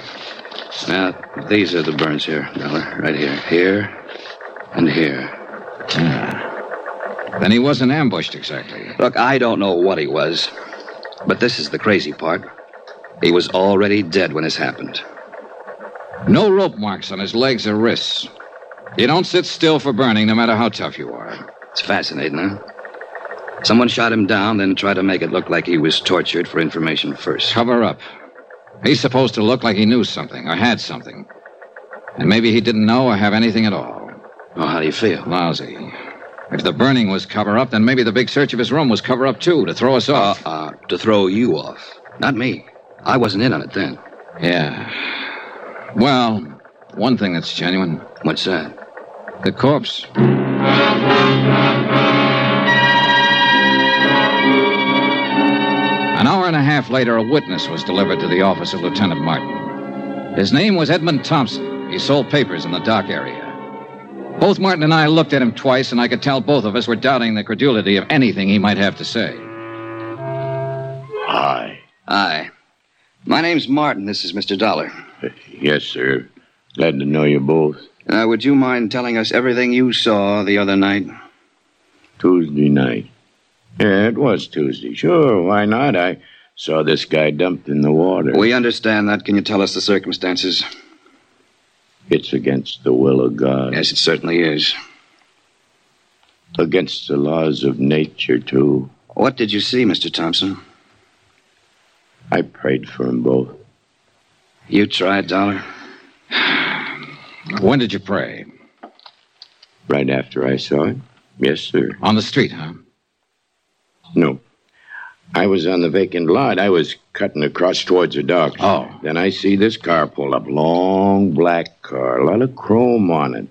Speaker 53: Now, these are the burns here, Dollar. Right here. Here and here.
Speaker 30: Then he wasn't ambushed exactly.
Speaker 53: Look, I don't know what he was, but this is the crazy part. He was already dead when this happened.
Speaker 30: No rope marks on his legs or wrists. You don't sit still for burning, no matter how tough you are.
Speaker 53: It's fascinating, huh? Someone shot him down, then tried to make it look like he was tortured for information first.
Speaker 30: Cover up. He's supposed to look like he knew something or had something. And maybe he didn't know or have anything at all.
Speaker 53: Oh, how do you feel?
Speaker 30: Lousy. If the burning was cover up, then maybe the big search of his room was cover up too, to throw us off.
Speaker 53: Uh, uh, to throw you off. Not me. I wasn't in on it then.
Speaker 30: Yeah. Well, one thing that's genuine.
Speaker 53: What's that?
Speaker 30: The corpse. An hour and a half later, a witness was delivered to the office of Lieutenant Martin. His name was Edmund Thompson. He sold papers in the dock area. Both Martin and I looked at him twice, and I could tell both of us were doubting the credulity of anything he might have to say.
Speaker 56: Hi.
Speaker 53: Hi. My name's Martin. This is Mr. Dollar.
Speaker 56: Yes, sir. Glad to know you both.
Speaker 53: Uh, would you mind telling us everything you saw the other night?
Speaker 56: Tuesday night. Yeah, it was Tuesday. Sure, why not? I saw this guy dumped in the water.
Speaker 53: We understand that. Can you tell us the circumstances?
Speaker 56: It's against the will of God.
Speaker 53: Yes, it certainly is.
Speaker 56: Against the laws of nature, too.
Speaker 53: What did you see, Mr. Thompson?
Speaker 56: I prayed for them both.
Speaker 53: You tried, Dollar?
Speaker 30: When did you pray?
Speaker 56: Right after I saw it? Yes, sir.
Speaker 30: On the street, huh?
Speaker 56: No. I was on the vacant lot. I was cutting across towards the dock.
Speaker 30: Oh.
Speaker 56: Then I see this car pull up. Long black car. A lot of chrome on it.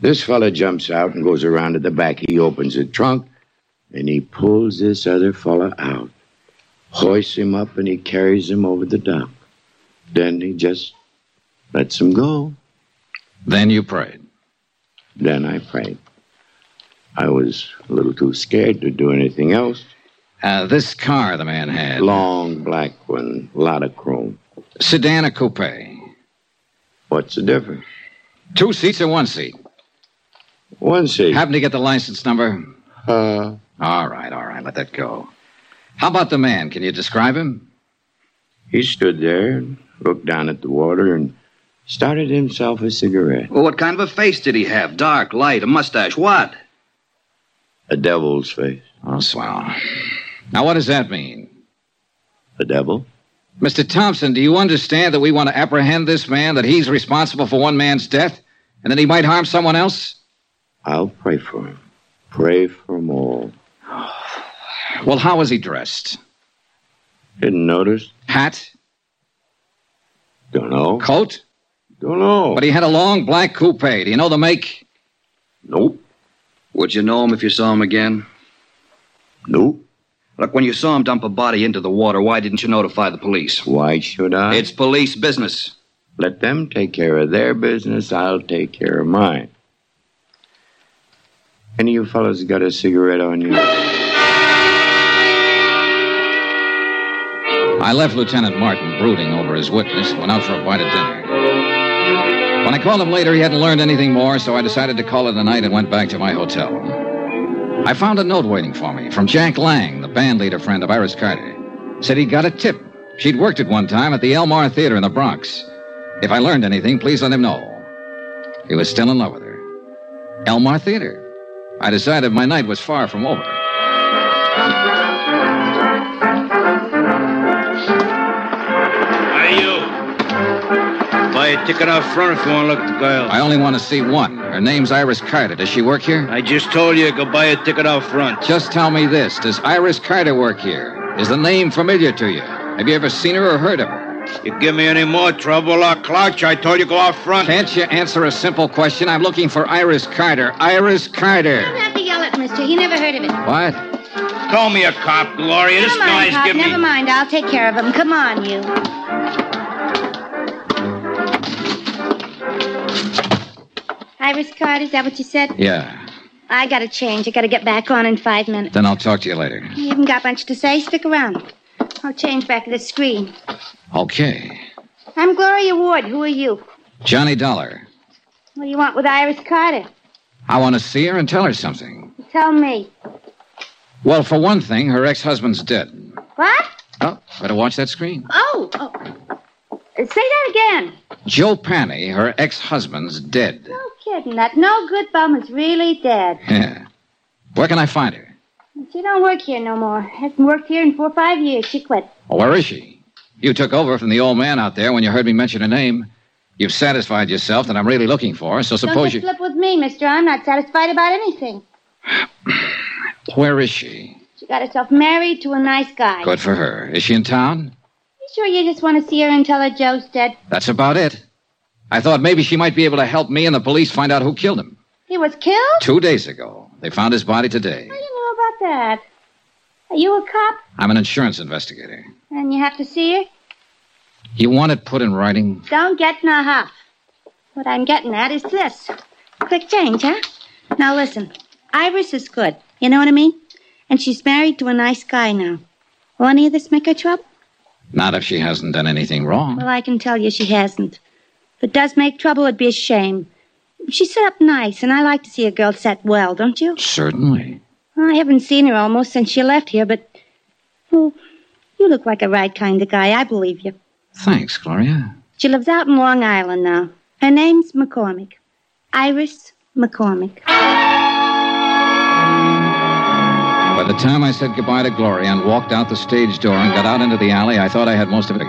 Speaker 56: This fella jumps out and goes around to the back. He opens the trunk and he pulls this other fella out. Hoists him up and he carries him over the dock. Then he just lets him go.
Speaker 30: Then you prayed.
Speaker 56: Then I prayed. I was a little too scared to do anything else.
Speaker 30: Uh, this car the man had.
Speaker 56: Long black one, a lot of chrome.
Speaker 30: Sedan or coupe?
Speaker 56: What's the difference?
Speaker 30: Two seats or one seat?
Speaker 56: One seat.
Speaker 30: Happen to get the license number?
Speaker 56: Uh.
Speaker 30: All right, all right, let that go. How about the man? Can you describe him?
Speaker 56: He stood there and looked down at the water and started himself a cigarette.
Speaker 53: Well, what kind of a face did he have? Dark, light, a mustache, what?
Speaker 56: A devil's face.
Speaker 30: Oh, swell. Now, what does that mean?
Speaker 56: The devil?
Speaker 30: Mr. Thompson, do you understand that we want to apprehend this man, that he's responsible for one man's death, and that he might harm someone else?
Speaker 56: I'll pray for him. Pray for them all.
Speaker 30: Well, how was he dressed?
Speaker 56: Didn't notice.
Speaker 30: Hat?
Speaker 56: Don't know.
Speaker 30: Coat?
Speaker 56: Don't know.
Speaker 30: But he had a long black coupe. Do you know the make?
Speaker 56: Nope.
Speaker 53: Would you know him if you saw him again?
Speaker 56: Nope.
Speaker 53: Look, when you saw him dump a body into the water, why didn't you notify the police?
Speaker 56: Why should I?
Speaker 53: It's police business.
Speaker 56: Let them take care of their business. I'll take care of mine. Any of you fellas got a cigarette on you?
Speaker 30: I left Lieutenant Martin brooding over his witness and went out for a bite of dinner. When I called him later, he hadn't learned anything more, so I decided to call it a night and went back to my hotel. I found a note waiting for me from Jack Lang, the band leader friend of Iris Carter. Said he'd got a tip. She'd worked at one time at the Elmar Theater in the Bronx. If I learned anything, please let him know. He was still in love with her. Elmar Theater. I decided my night was far from over.
Speaker 57: Buy a ticket out front if you want to look at the girl.
Speaker 30: I only want to see one. Her name's Iris Carter. Does she work here?
Speaker 57: I just told you, go buy a ticket out front.
Speaker 30: Just tell me this. Does Iris Carter work here? Is the name familiar to you? Have you ever seen her or heard of her?
Speaker 57: You give me any more trouble, I'll clouch. I told you go out front.
Speaker 30: Can't you answer a simple question? I'm looking for Iris Carter. Iris Carter.
Speaker 58: You don't have to yell at Mister. He never heard of it.
Speaker 30: What?
Speaker 57: Call me a cop, Gloria. This
Speaker 58: Never mind,
Speaker 57: guy's
Speaker 58: Pop.
Speaker 57: giving
Speaker 58: Never
Speaker 57: me...
Speaker 58: mind. I'll take care of him. Come on, you. Iris Carter, is that what you said?
Speaker 30: Yeah.
Speaker 58: I gotta change. I gotta get back on in five minutes.
Speaker 30: Then I'll talk to you later.
Speaker 58: You haven't got much to say? Stick around. I'll change back to the screen.
Speaker 30: Okay.
Speaker 58: I'm Gloria Ward. Who are you?
Speaker 30: Johnny Dollar.
Speaker 58: What do you want with Iris Carter?
Speaker 30: I want to see her and tell her something.
Speaker 58: Tell me.
Speaker 30: Well, for one thing, her ex husband's dead.
Speaker 58: What?
Speaker 30: Oh, better watch that screen.
Speaker 58: Oh, oh. Say that again.
Speaker 30: Joe Panny, her ex husband's dead.
Speaker 58: No kidding. That no good bum is really dead.
Speaker 30: Yeah. Where can I find her?
Speaker 58: She don't work here no more. Hasn't worked here in four or five years. She quit.
Speaker 30: Oh, where is she? You took over from the old man out there when you heard me mention her name. You've satisfied yourself that I'm really looking for her, so
Speaker 58: don't
Speaker 30: suppose
Speaker 58: get
Speaker 30: you.
Speaker 58: flip with me, mister. I'm not satisfied about anything.
Speaker 30: Where is she?
Speaker 58: She got herself married to a nice guy.
Speaker 30: Good for her. Is she in town?
Speaker 58: Sure you just want to see her and tell her Joe's dead?
Speaker 30: That's about it. I thought maybe she might be able to help me and the police find out who killed him.
Speaker 58: He was killed?
Speaker 30: Two days ago. They found his body today.
Speaker 58: How do you know about that? Are you a cop?
Speaker 30: I'm an insurance investigator.
Speaker 58: And you have to see her?
Speaker 30: You want it put in writing?
Speaker 58: Don't get in a huff. What I'm getting at is this. Quick change, huh? Now listen. Iris is good. You know what I mean? And she's married to a nice guy now. Will any of this make her trouble?
Speaker 30: Not if she hasn't done anything wrong.
Speaker 58: Well, I can tell you she hasn't. If it does make trouble, it'd be a shame. She's set up nice, and I like to see a girl set well, don't you?
Speaker 30: Certainly.
Speaker 58: I haven't seen her almost since she left here, but. Oh, you look like a right kind of guy. I believe you.
Speaker 30: Thanks, Gloria.
Speaker 58: She lives out in Long Island now. Her name's McCormick. Iris McCormick.
Speaker 30: By the time I said goodbye to Gloria and walked out the stage door and got out into the alley, I thought I had most of it.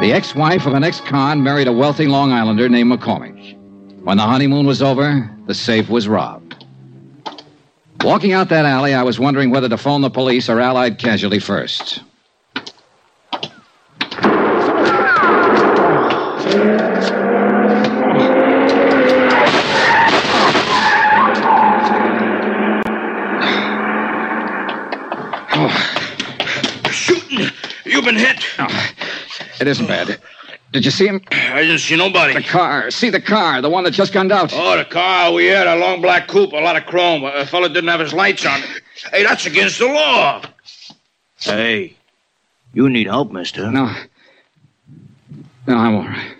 Speaker 30: The ex wife of an ex con married a wealthy Long Islander named McCormick. When the honeymoon was over, the safe was robbed. Walking out that alley, I was wondering whether to phone the police or Allied Casualty first.
Speaker 59: Shooting! You've been hit.
Speaker 30: It isn't bad. Did you see him?
Speaker 59: I didn't see nobody.
Speaker 30: The car. See the car, the one that just gunned out.
Speaker 59: Oh, the car we had, a long black coupe, a lot of chrome. A fella didn't have his lights on. Hey, that's against the law. Hey, you need help, mister.
Speaker 30: No. No, I'm all right.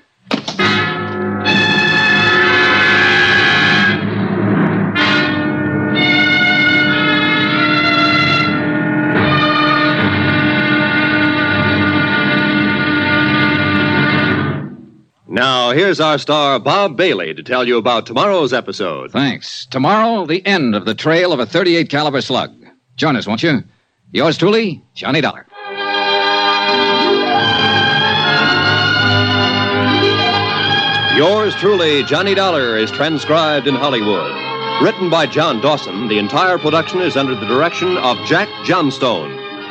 Speaker 38: Now, here's our star, Bob Bailey, to tell you about tomorrow's episode.
Speaker 30: Thanks. Tomorrow, the end of the trail of a 38 caliber slug. Join us, won't you? Yours truly, Johnny Dollar.
Speaker 38: Yours truly, Johnny Dollar, is transcribed in Hollywood. Written by John Dawson, the entire production is under the direction of Jack Johnstone.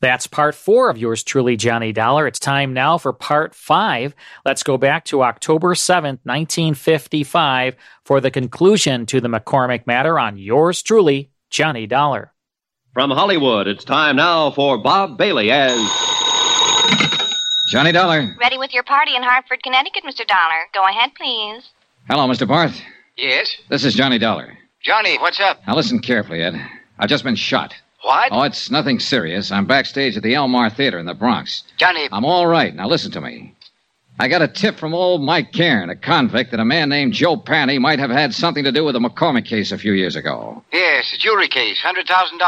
Speaker 2: That's part four of yours truly, Johnny Dollar. It's time now for part five. Let's go back to October 7th, 1955, for the conclusion to the McCormick matter on yours truly, Johnny Dollar.
Speaker 38: From Hollywood, it's time now for Bob Bailey as.
Speaker 30: Johnny Dollar.
Speaker 60: Ready with your party in Hartford, Connecticut, Mr. Dollar. Go ahead, please.
Speaker 30: Hello, Mr. Barth.
Speaker 32: Yes?
Speaker 30: This is Johnny Dollar.
Speaker 32: Johnny, what's up?
Speaker 30: Now listen carefully, Ed. I've just been shot.
Speaker 32: What?
Speaker 30: Oh, it's nothing serious. I'm backstage at the Elmar Theater in the Bronx.
Speaker 32: Johnny.
Speaker 30: I'm all right. Now listen to me. I got a tip from old Mike Cairn, a convict, that a man named Joe Panny might have had something to do with the McCormick case a few years ago.
Speaker 32: Yes, a jewelry case, $100,000.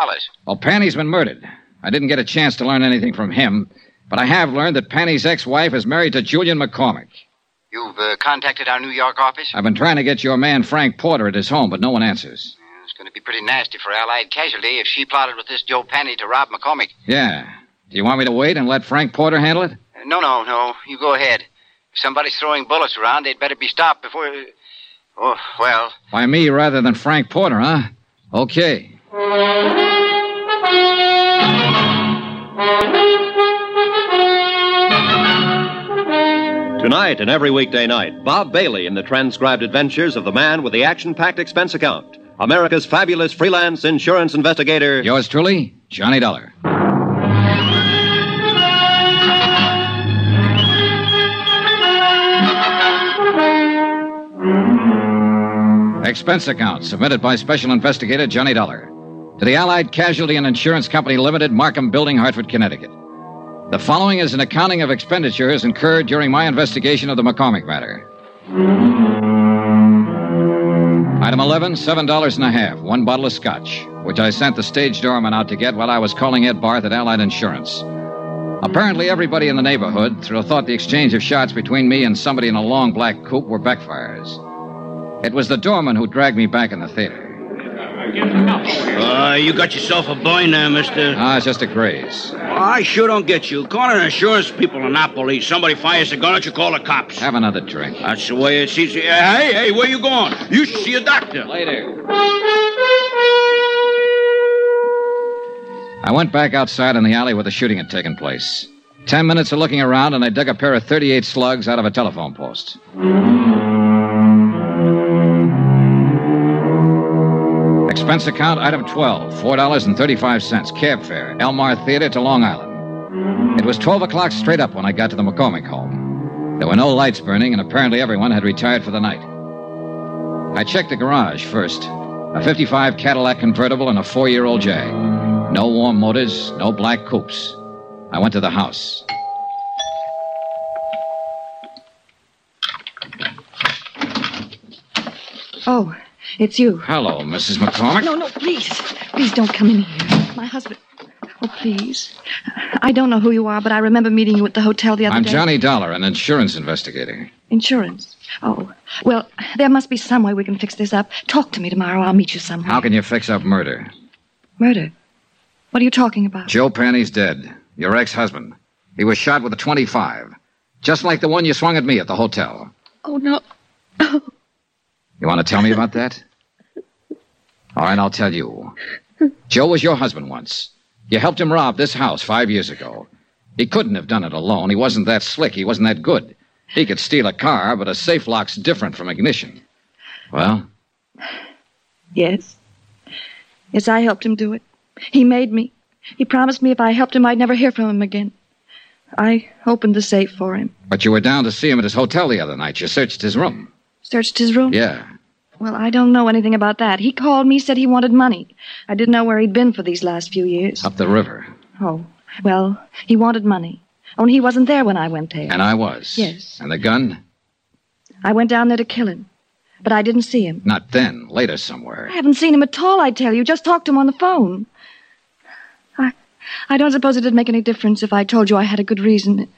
Speaker 30: Well, Panny's been murdered. I didn't get a chance to learn anything from him, but I have learned that Panny's ex-wife is married to Julian McCormick.
Speaker 32: You've uh, contacted our New York office?
Speaker 30: I've been trying to get your man Frank Porter at his home, but no one answers.
Speaker 34: It's going to be pretty nasty for Allied Casualty if she plotted with this Joe Penny to rob McCormick.
Speaker 30: Yeah. Do you want me to wait and let Frank Porter handle it?
Speaker 34: Uh, No, no, no. You go ahead. If somebody's throwing bullets around, they'd better be stopped before. Oh, well.
Speaker 30: By me rather than Frank Porter, huh? Okay.
Speaker 38: Tonight and every weekday night, Bob Bailey in the transcribed adventures of the man with the action packed expense account. America's fabulous freelance insurance investigator.
Speaker 30: Yours truly, Johnny Dollar. Expense account submitted by Special Investigator Johnny Dollar to the Allied Casualty and Insurance Company Limited, Markham Building, Hartford, Connecticut. The following is an accounting of expenditures incurred during my investigation of the McCormick matter. Item 11, $7 and a half, one bottle of scotch, which I sent the stage doorman out to get while I was calling Ed Barth at Allied Insurance. Apparently, everybody in the neighborhood thought the exchange of shots between me and somebody in a long black coupe were backfires. It was the doorman who dragged me back in the theater.
Speaker 59: Uh, you got yourself a boy now, mister.
Speaker 30: Ah, it's just a graze.
Speaker 59: I sure don't get you. Calling insurance people are not police. Somebody fires a gun, don't you call the cops?
Speaker 30: Have another drink.
Speaker 59: That's the way it seems. Hey, hey, where you going? You should see a doctor.
Speaker 30: Later. I went back outside in the alley where the shooting had taken place. Ten minutes of looking around, and I dug a pair of 38 slugs out of a telephone post. Expense account item 12, $4.35, cab fare, Elmar Theater to Long Island. It was 12 o'clock straight up when I got to the McCormick home. There were no lights burning, and apparently everyone had retired for the night. I checked the garage first. A 55 Cadillac convertible and a four year old Jag. No warm motors, no black coupes. I went to the house.
Speaker 52: Oh, it's you.
Speaker 30: Hello, Mrs. McCormick.
Speaker 52: No, no, please. Please don't come in here. My husband. Oh, please. I don't know who you are, but I remember meeting you at the hotel the other day. I'm.
Speaker 30: Johnny Dollar, an insurance investigator.
Speaker 52: Insurance. Oh, well, there must be some way we can fix this up. Talk to me tomorrow. I'll meet you somewhere.
Speaker 30: How can you fix up murder?
Speaker 52: Murder? What are you talking about?
Speaker 30: Joe Panny's dead. Your ex husband. He was shot with a 25. Just like the one you swung at me at the hotel.
Speaker 52: Oh, no. Oh.
Speaker 30: You want to tell me about that? All right, I'll tell you. Joe was your husband once. You helped him rob this house five years ago. He couldn't have done it alone. He wasn't that slick. He wasn't that good. He could steal a car, but a safe lock's different from ignition. Well,
Speaker 52: Yes. Yes, I helped him do it. He made me. He promised me if I helped him, I'd never hear from him again. I opened the safe for him,
Speaker 30: but you were down to see him at his hotel the other night. You searched his room.
Speaker 52: Searched his room.
Speaker 30: Yeah.
Speaker 52: Well, I don't know anything about that. He called me, said he wanted money. I didn't know where he'd been for these last few years.
Speaker 30: Up the river.
Speaker 52: Oh, well, he wanted money. Only he wasn't there when I went there.
Speaker 30: And I was.
Speaker 52: Yes.
Speaker 30: And the gun?
Speaker 52: I went down there to kill him, but I didn't see him.
Speaker 30: Not then. Later somewhere.
Speaker 52: I haven't seen him at all, I tell you. Just talked to him on the phone. I, I don't suppose it'd make any difference if I told you I had a good reason.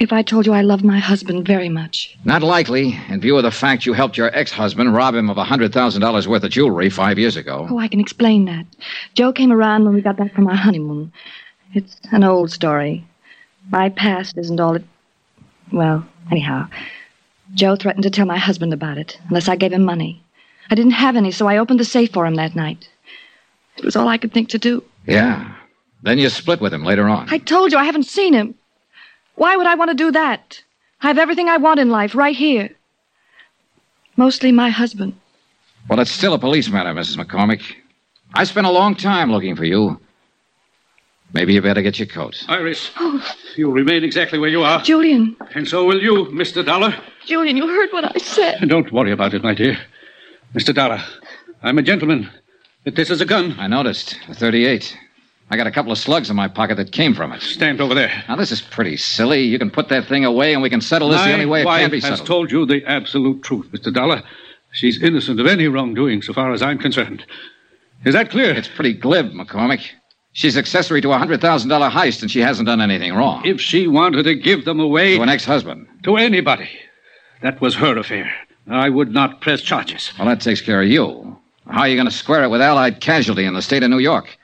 Speaker 52: If I told you I loved my husband very much.
Speaker 30: Not likely, in view of the fact you helped your ex husband rob him of a $100,000 worth of jewelry five years ago.
Speaker 52: Oh, I can explain that. Joe came around when we got back from our honeymoon. It's an old story. My past isn't all it. Well, anyhow, Joe threatened to tell my husband about it unless I gave him money. I didn't have any, so I opened the safe for him that night. It was all I could think to do.
Speaker 30: Yeah. Then you split with him later on.
Speaker 52: I told you I haven't seen him. Why would I want to do that? I have everything I want in life right here. Mostly my husband.
Speaker 30: Well, it's still a police matter, Mrs. McCormick. I spent a long time looking for you. Maybe you better get your coat.
Speaker 50: Iris, Oh. you'll remain exactly where you are.
Speaker 52: Julian.
Speaker 50: And so will you, Mr. Dollar.
Speaker 52: Julian, you heard what I said.
Speaker 50: Don't worry about it, my dear. Mr. Dollar, I'm a gentleman. But this is a gun.
Speaker 30: I noticed. A 38. I got a couple of slugs in my pocket that came from it.
Speaker 50: Stand over there.
Speaker 30: Now, this is pretty silly. You can put that thing away and we can settle this
Speaker 50: my
Speaker 30: the only way it can be settled.
Speaker 50: has told you the absolute truth, Mr. Dollar. She's innocent of any wrongdoing, so far as I'm concerned. Is that clear?
Speaker 30: It's pretty glib, McCormick. She's accessory to a $100,000 heist and she hasn't done anything wrong.
Speaker 50: If she wanted to give them away
Speaker 30: To an ex husband.
Speaker 50: to anybody, that was her affair. I would not press charges.
Speaker 30: Well, that takes care of you. How are you going to square it with Allied casualty in the state of New York?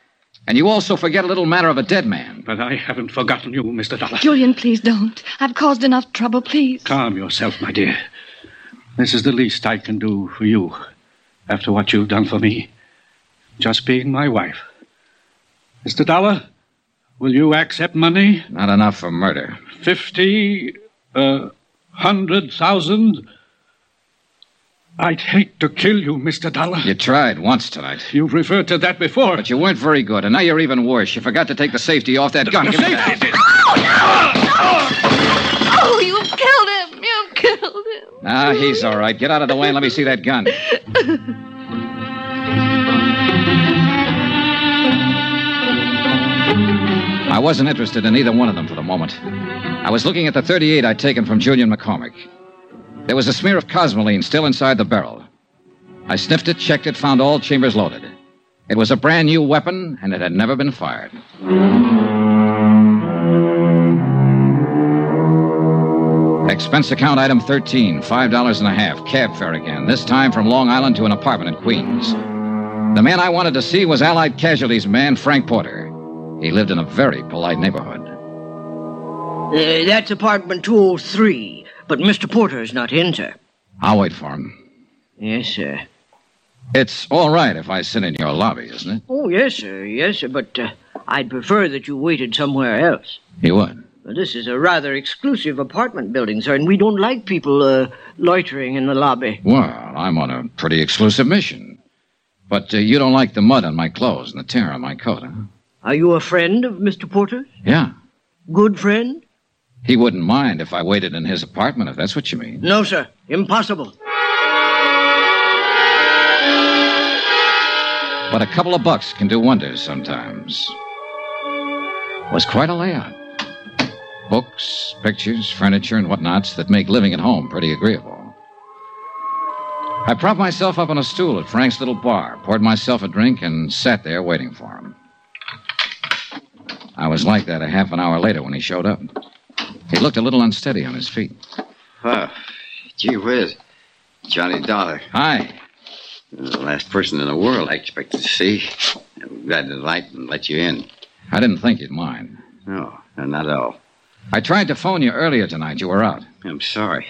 Speaker 30: And you also forget a little matter of a dead man.
Speaker 50: But I haven't forgotten you, Mr. Dollar.
Speaker 52: Julian, please don't. I've caused enough trouble, please.
Speaker 50: Calm yourself, my dear. This is the least I can do for you after what you've done for me. Just being my wife. Mr. Dollar, will you accept money?
Speaker 30: Not enough for murder.
Speaker 50: Fifty, uh, hundred thousand? I'd hate to kill you, Mr. Dollar.
Speaker 30: You tried once tonight.
Speaker 50: You've referred to that before.
Speaker 30: But you weren't very good, and now you're even worse. You forgot to take the safety off that gun.
Speaker 50: The
Speaker 30: Give me that.
Speaker 50: safety?
Speaker 52: Oh, you've killed him. You've killed him.
Speaker 30: Ah, he's all right. Get out of the way and let me see that gun. I wasn't interested in either one of them for the moment. I was looking at the 38 I'd taken from Julian McCormick. There was a smear of cosmoline still inside the barrel. I sniffed it, checked it, found all chambers loaded. It was a brand new weapon, and it had never been fired. Expense account item 13, $5 and a half. Cab fare again, this time from Long Island to an apartment in Queens. The man I wanted to see was Allied Casualties man Frank Porter. He lived in a very polite neighborhood.
Speaker 59: Uh, that's apartment 203, but Mr. Porter is not in, sir.
Speaker 30: I'll wait for him.
Speaker 59: Yes, sir.
Speaker 30: It's all right if I sit in your lobby, isn't it?
Speaker 59: Oh, yes, sir. Yes, sir, but uh, I'd prefer that you waited somewhere else.
Speaker 30: You would?
Speaker 59: This is a rather exclusive apartment building, sir, and we don't like people uh, loitering in the lobby.
Speaker 30: Well, I'm on a pretty exclusive mission. But uh, you don't like the mud on my clothes and the tear on my coat, huh?
Speaker 59: Are you a friend of Mr. Porter's?
Speaker 30: Yeah.
Speaker 59: Good friend?
Speaker 30: He wouldn't mind if I waited in his apartment, if that's what you mean.
Speaker 59: No, sir. Impossible.
Speaker 30: But a couple of bucks can do wonders sometimes. It Was quite a layout. Books, pictures, furniture, and whatnots that make living at home pretty agreeable. I propped myself up on a stool at Frank's little bar, poured myself a drink, and sat there waiting for him. I was like that a half an hour later when he showed up. He looked a little unsteady on his feet.
Speaker 34: Oh, gee whiz. Johnny Dollar.
Speaker 30: Hi.
Speaker 34: The last person in the world I expected to see. I'm glad to light and let you in.
Speaker 30: I didn't think you'd mind.
Speaker 34: No, no, not at all.
Speaker 30: I tried to phone you earlier tonight. You were out.
Speaker 34: I'm sorry.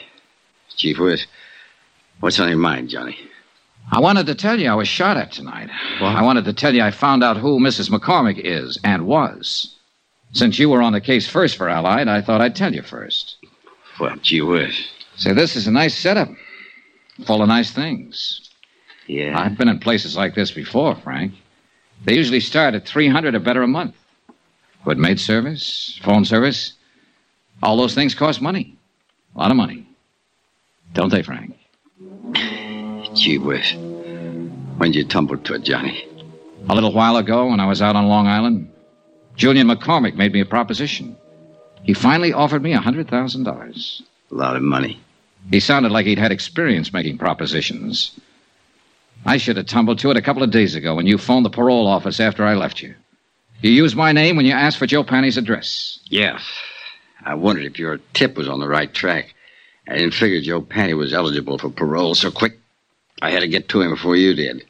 Speaker 34: Chief Whiz, what's on your mind, Johnny?
Speaker 30: I wanted to tell you I was shot at tonight. I wanted to tell you I found out who Mrs. McCormick is and was. Since you were on the case first for Allied, I thought I'd tell you first.
Speaker 34: Well, gee whiz.
Speaker 30: Say, this is a nice setup. Full of nice things.
Speaker 34: Yeah.
Speaker 30: I've been in places like this before, Frank. They usually start at 300 or better a month. Good maid service, phone service. All those things cost money. A lot of money. Don't they, Frank?
Speaker 34: Gee whiz. When'd you tumble to it, Johnny?
Speaker 30: A little while ago, when I was out on Long Island, Julian McCormick made me a proposition. He finally offered me a $100,000.
Speaker 34: A lot of money.
Speaker 30: He sounded like he'd had experience making propositions. I should have tumbled to it a couple of days ago when you phoned the parole office after I left you. You used my name when you asked for Joe Panny's address.
Speaker 34: Yeah. I wondered if your tip was on the right track. I didn't figure Joe Panny was eligible for parole so quick. I had to get to him before you did.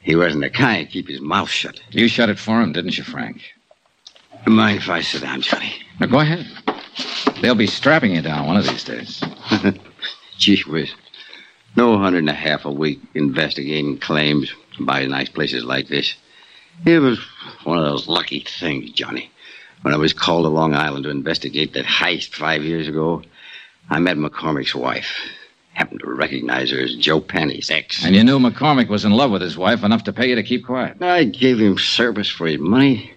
Speaker 34: He wasn't the kind to keep his mouth shut.
Speaker 30: You shut it for him, didn't you, Frank?
Speaker 34: Mind if I sit down, Johnny?
Speaker 30: Now go ahead. They'll be strapping you down one of these days.
Speaker 34: Gee whiz. No hundred and a half a week investigating claims by nice places like this. It was one of those lucky things, Johnny. When I was called to Long Island to investigate that heist five years ago, I met McCormick's wife. Happened to recognize her as Joe Penny's ex.
Speaker 30: And you knew McCormick was in love with his wife enough to pay you to keep quiet.
Speaker 34: I gave him service for his money.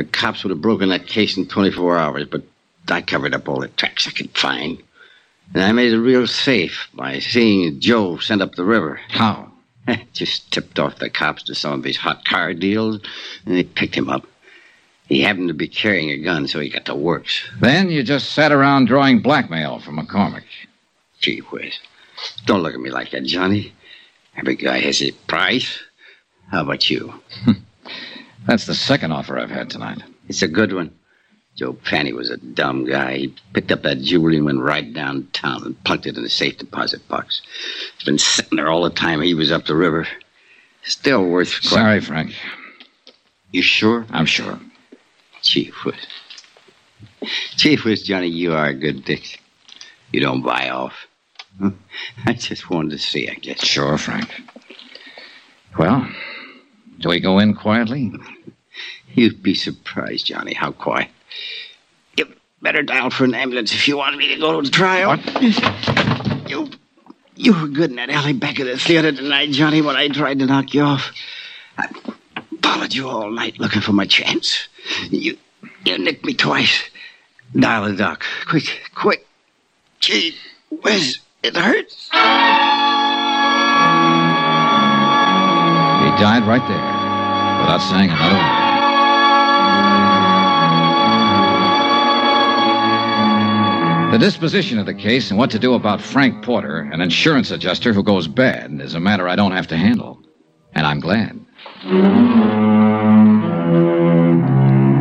Speaker 34: The cops would have broken that case in 24 hours, but I covered up all the tracks I could find. And I made it real safe by seeing Joe sent up the river.
Speaker 30: How?
Speaker 34: Just tipped off the cops to some of his hot car deals, and they picked him up. He happened to be carrying a gun, so he got to works.
Speaker 30: Then you just sat around drawing blackmail from McCormick.
Speaker 34: Gee whiz. Don't look at me like that, Johnny. Every guy has his price. How about you?
Speaker 30: That's the second offer I've had tonight.
Speaker 34: It's a good one. Joe Fanny was a dumb guy. He picked up that jewelry and went right downtown and plunked it in the safe deposit box. It's been sitting there all the time he was up the river. Still worth.
Speaker 30: Sorry, Frank.
Speaker 34: You sure?
Speaker 30: I'm sure.
Speaker 34: Chief Whiz. Chief Whiz, Johnny, you are a good dick. You don't buy off. I just wanted to see, I guess.
Speaker 30: Sure, Frank. Well, do we go in quietly?
Speaker 34: You'd be surprised, Johnny, how quiet. You better dial for an ambulance if you want me to go to the trial. You, you were good in that alley back of the theater tonight, Johnny, when I tried to knock you off. I followed you all night looking for my chance. You, you nicked me twice. Dial the doc. Quick, quick. Gee whiz, it hurts.
Speaker 30: Died right there, without saying another word. The disposition of the case and what to do about Frank Porter, an insurance adjuster who goes bad, is a matter I don't have to handle. And I'm glad.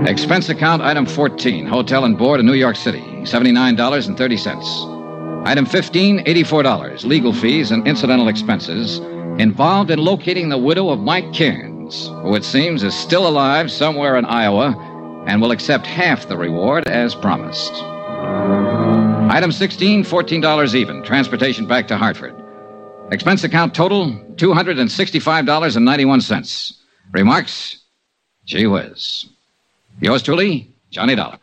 Speaker 30: Expense account item 14, hotel and board in New York City, $79.30. Item 15, $84, legal fees and incidental expenses involved in locating the widow of Mike Cairns, who it seems is still alive somewhere in Iowa and will accept half the reward as promised. Item 16, $14 even, transportation back to Hartford. Expense account total, $265.91. Remarks? Gee whiz. Yours truly, Johnny Dollar.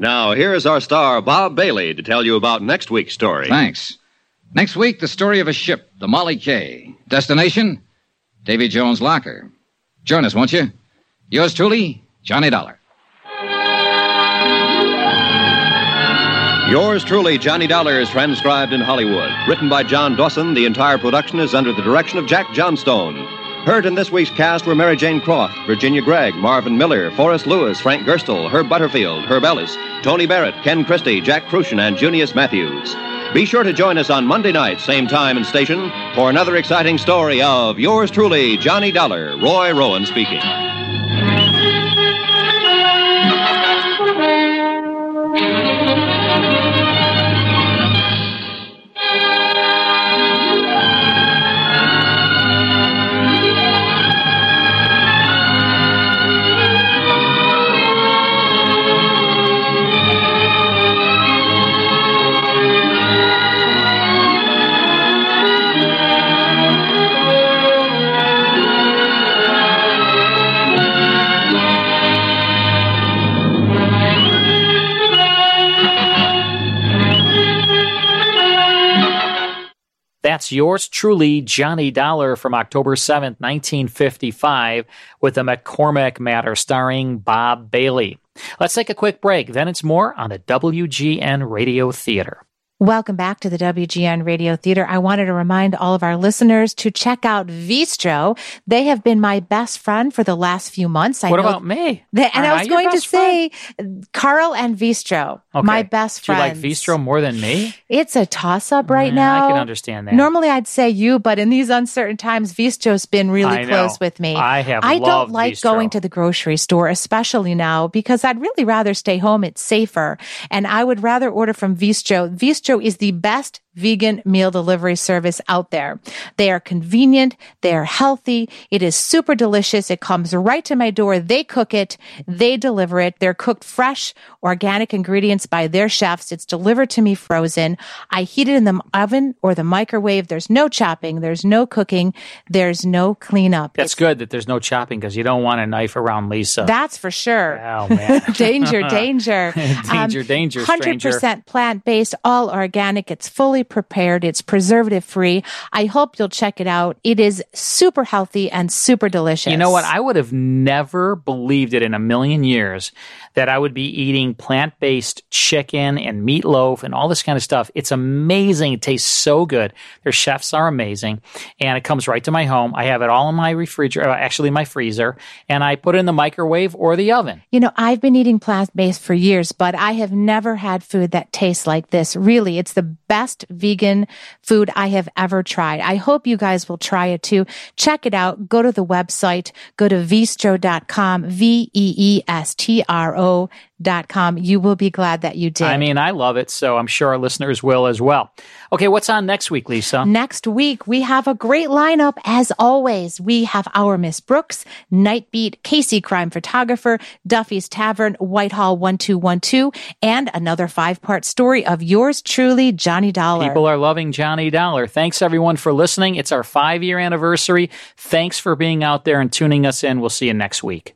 Speaker 38: Now, here's our star, Bob Bailey, to tell you about next week's story.
Speaker 30: Thanks. Next week, the story of a ship, the Molly K. Destination, Davy Jones' Locker. Join us, won't you? Yours truly, Johnny Dollar.
Speaker 38: Yours truly, Johnny Dollar, is transcribed in Hollywood. Written by John Dawson, the entire production is under the direction of Jack Johnstone. Heard in this week's cast were Mary Jane Croft, Virginia Gregg, Marvin Miller, Forrest Lewis, Frank Gerstle, Herb Butterfield, Herb Ellis, Tony Barrett, Ken Christy, Jack Kruschen, and Junius Matthews. Be sure to join us on Monday night, same time and station, for another exciting story of yours truly, Johnny Dollar, Roy Rowan speaking.
Speaker 2: That's yours truly, Johnny Dollar from October 7th, 1955, with the McCormick Matter starring Bob Bailey. Let's take a quick break. Then it's more on the WGN Radio Theater.
Speaker 15: Welcome back to the WGN Radio Theater. I wanted to remind all of our listeners to check out Veestro. They have been my best friend for the last few months. I
Speaker 2: what
Speaker 15: know
Speaker 2: about me?
Speaker 15: That, and
Speaker 2: Aren't
Speaker 15: I was
Speaker 2: your
Speaker 15: going to
Speaker 2: best
Speaker 15: say, Carl and Veestro,
Speaker 2: Okay.
Speaker 15: my best friend.
Speaker 2: Do you like. Veestro more than me?
Speaker 15: It's a toss up right
Speaker 2: Yeah,
Speaker 15: now.
Speaker 2: I can understand that.
Speaker 15: Normally I'd say you, but in these uncertain times, Veestro's been really
Speaker 2: I
Speaker 15: close with me.
Speaker 2: I have
Speaker 15: I don't like
Speaker 2: Veestro.
Speaker 15: going to the grocery store, especially now, because I'd really rather stay home. It's safer. And I would rather order from Veestro. Veestro is the best vegan meal delivery service out there. They are convenient. They are healthy. It is super delicious. It comes right to my door. They cook it. They deliver it. They're cooked fresh, organic ingredients by their chefs. It's delivered to me frozen. I heat it in the oven or the microwave. There's no chopping. There's no cooking. There's no cleanup.
Speaker 2: That's good that there's no chopping because you don't want a knife around Lisa.
Speaker 15: That's for sure.
Speaker 2: Oh, man.
Speaker 15: danger, danger.
Speaker 2: Um, danger, danger,
Speaker 15: 100% plant based, all organic. It's fully prepared. It's preservative free. I hope you'll check it out. It is super healthy and super delicious.
Speaker 2: You know what? I would have never believed it in a million years that I would be eating plant based chicken and meatloaf and all this kind of stuff. It's amazing. It tastes so good. Their chefs are amazing. And it comes right to my home. I have it all in my refrigerator, uh, actually my freezer, and I put it in the microwave or the oven.
Speaker 15: You know, I've been eating plant based for years, but I have never had food that tastes like this. Really, it's the best vegan food I have ever tried. I hope you guys will try it too. Check it out. Go to the website. Go to veestro.com, V-E-E-S-T-R-O dot com. You will be glad that you did.
Speaker 2: I mean, I love it, so I'm sure our listeners will as well. Okay, what's on next week, Lisa?
Speaker 15: Next week, we have a great lineup as always. We have our Miss Brooks, Nightbeat, Casey Crime Photographer, Duffy's Tavern, Whitehall 1212, and another five part story of yours truly, Johnny Dollar.
Speaker 2: People are loving Johnny Dollar. Thanks everyone for listening. It's our five year anniversary. Thanks for being out there and tuning us in. We'll see you next week.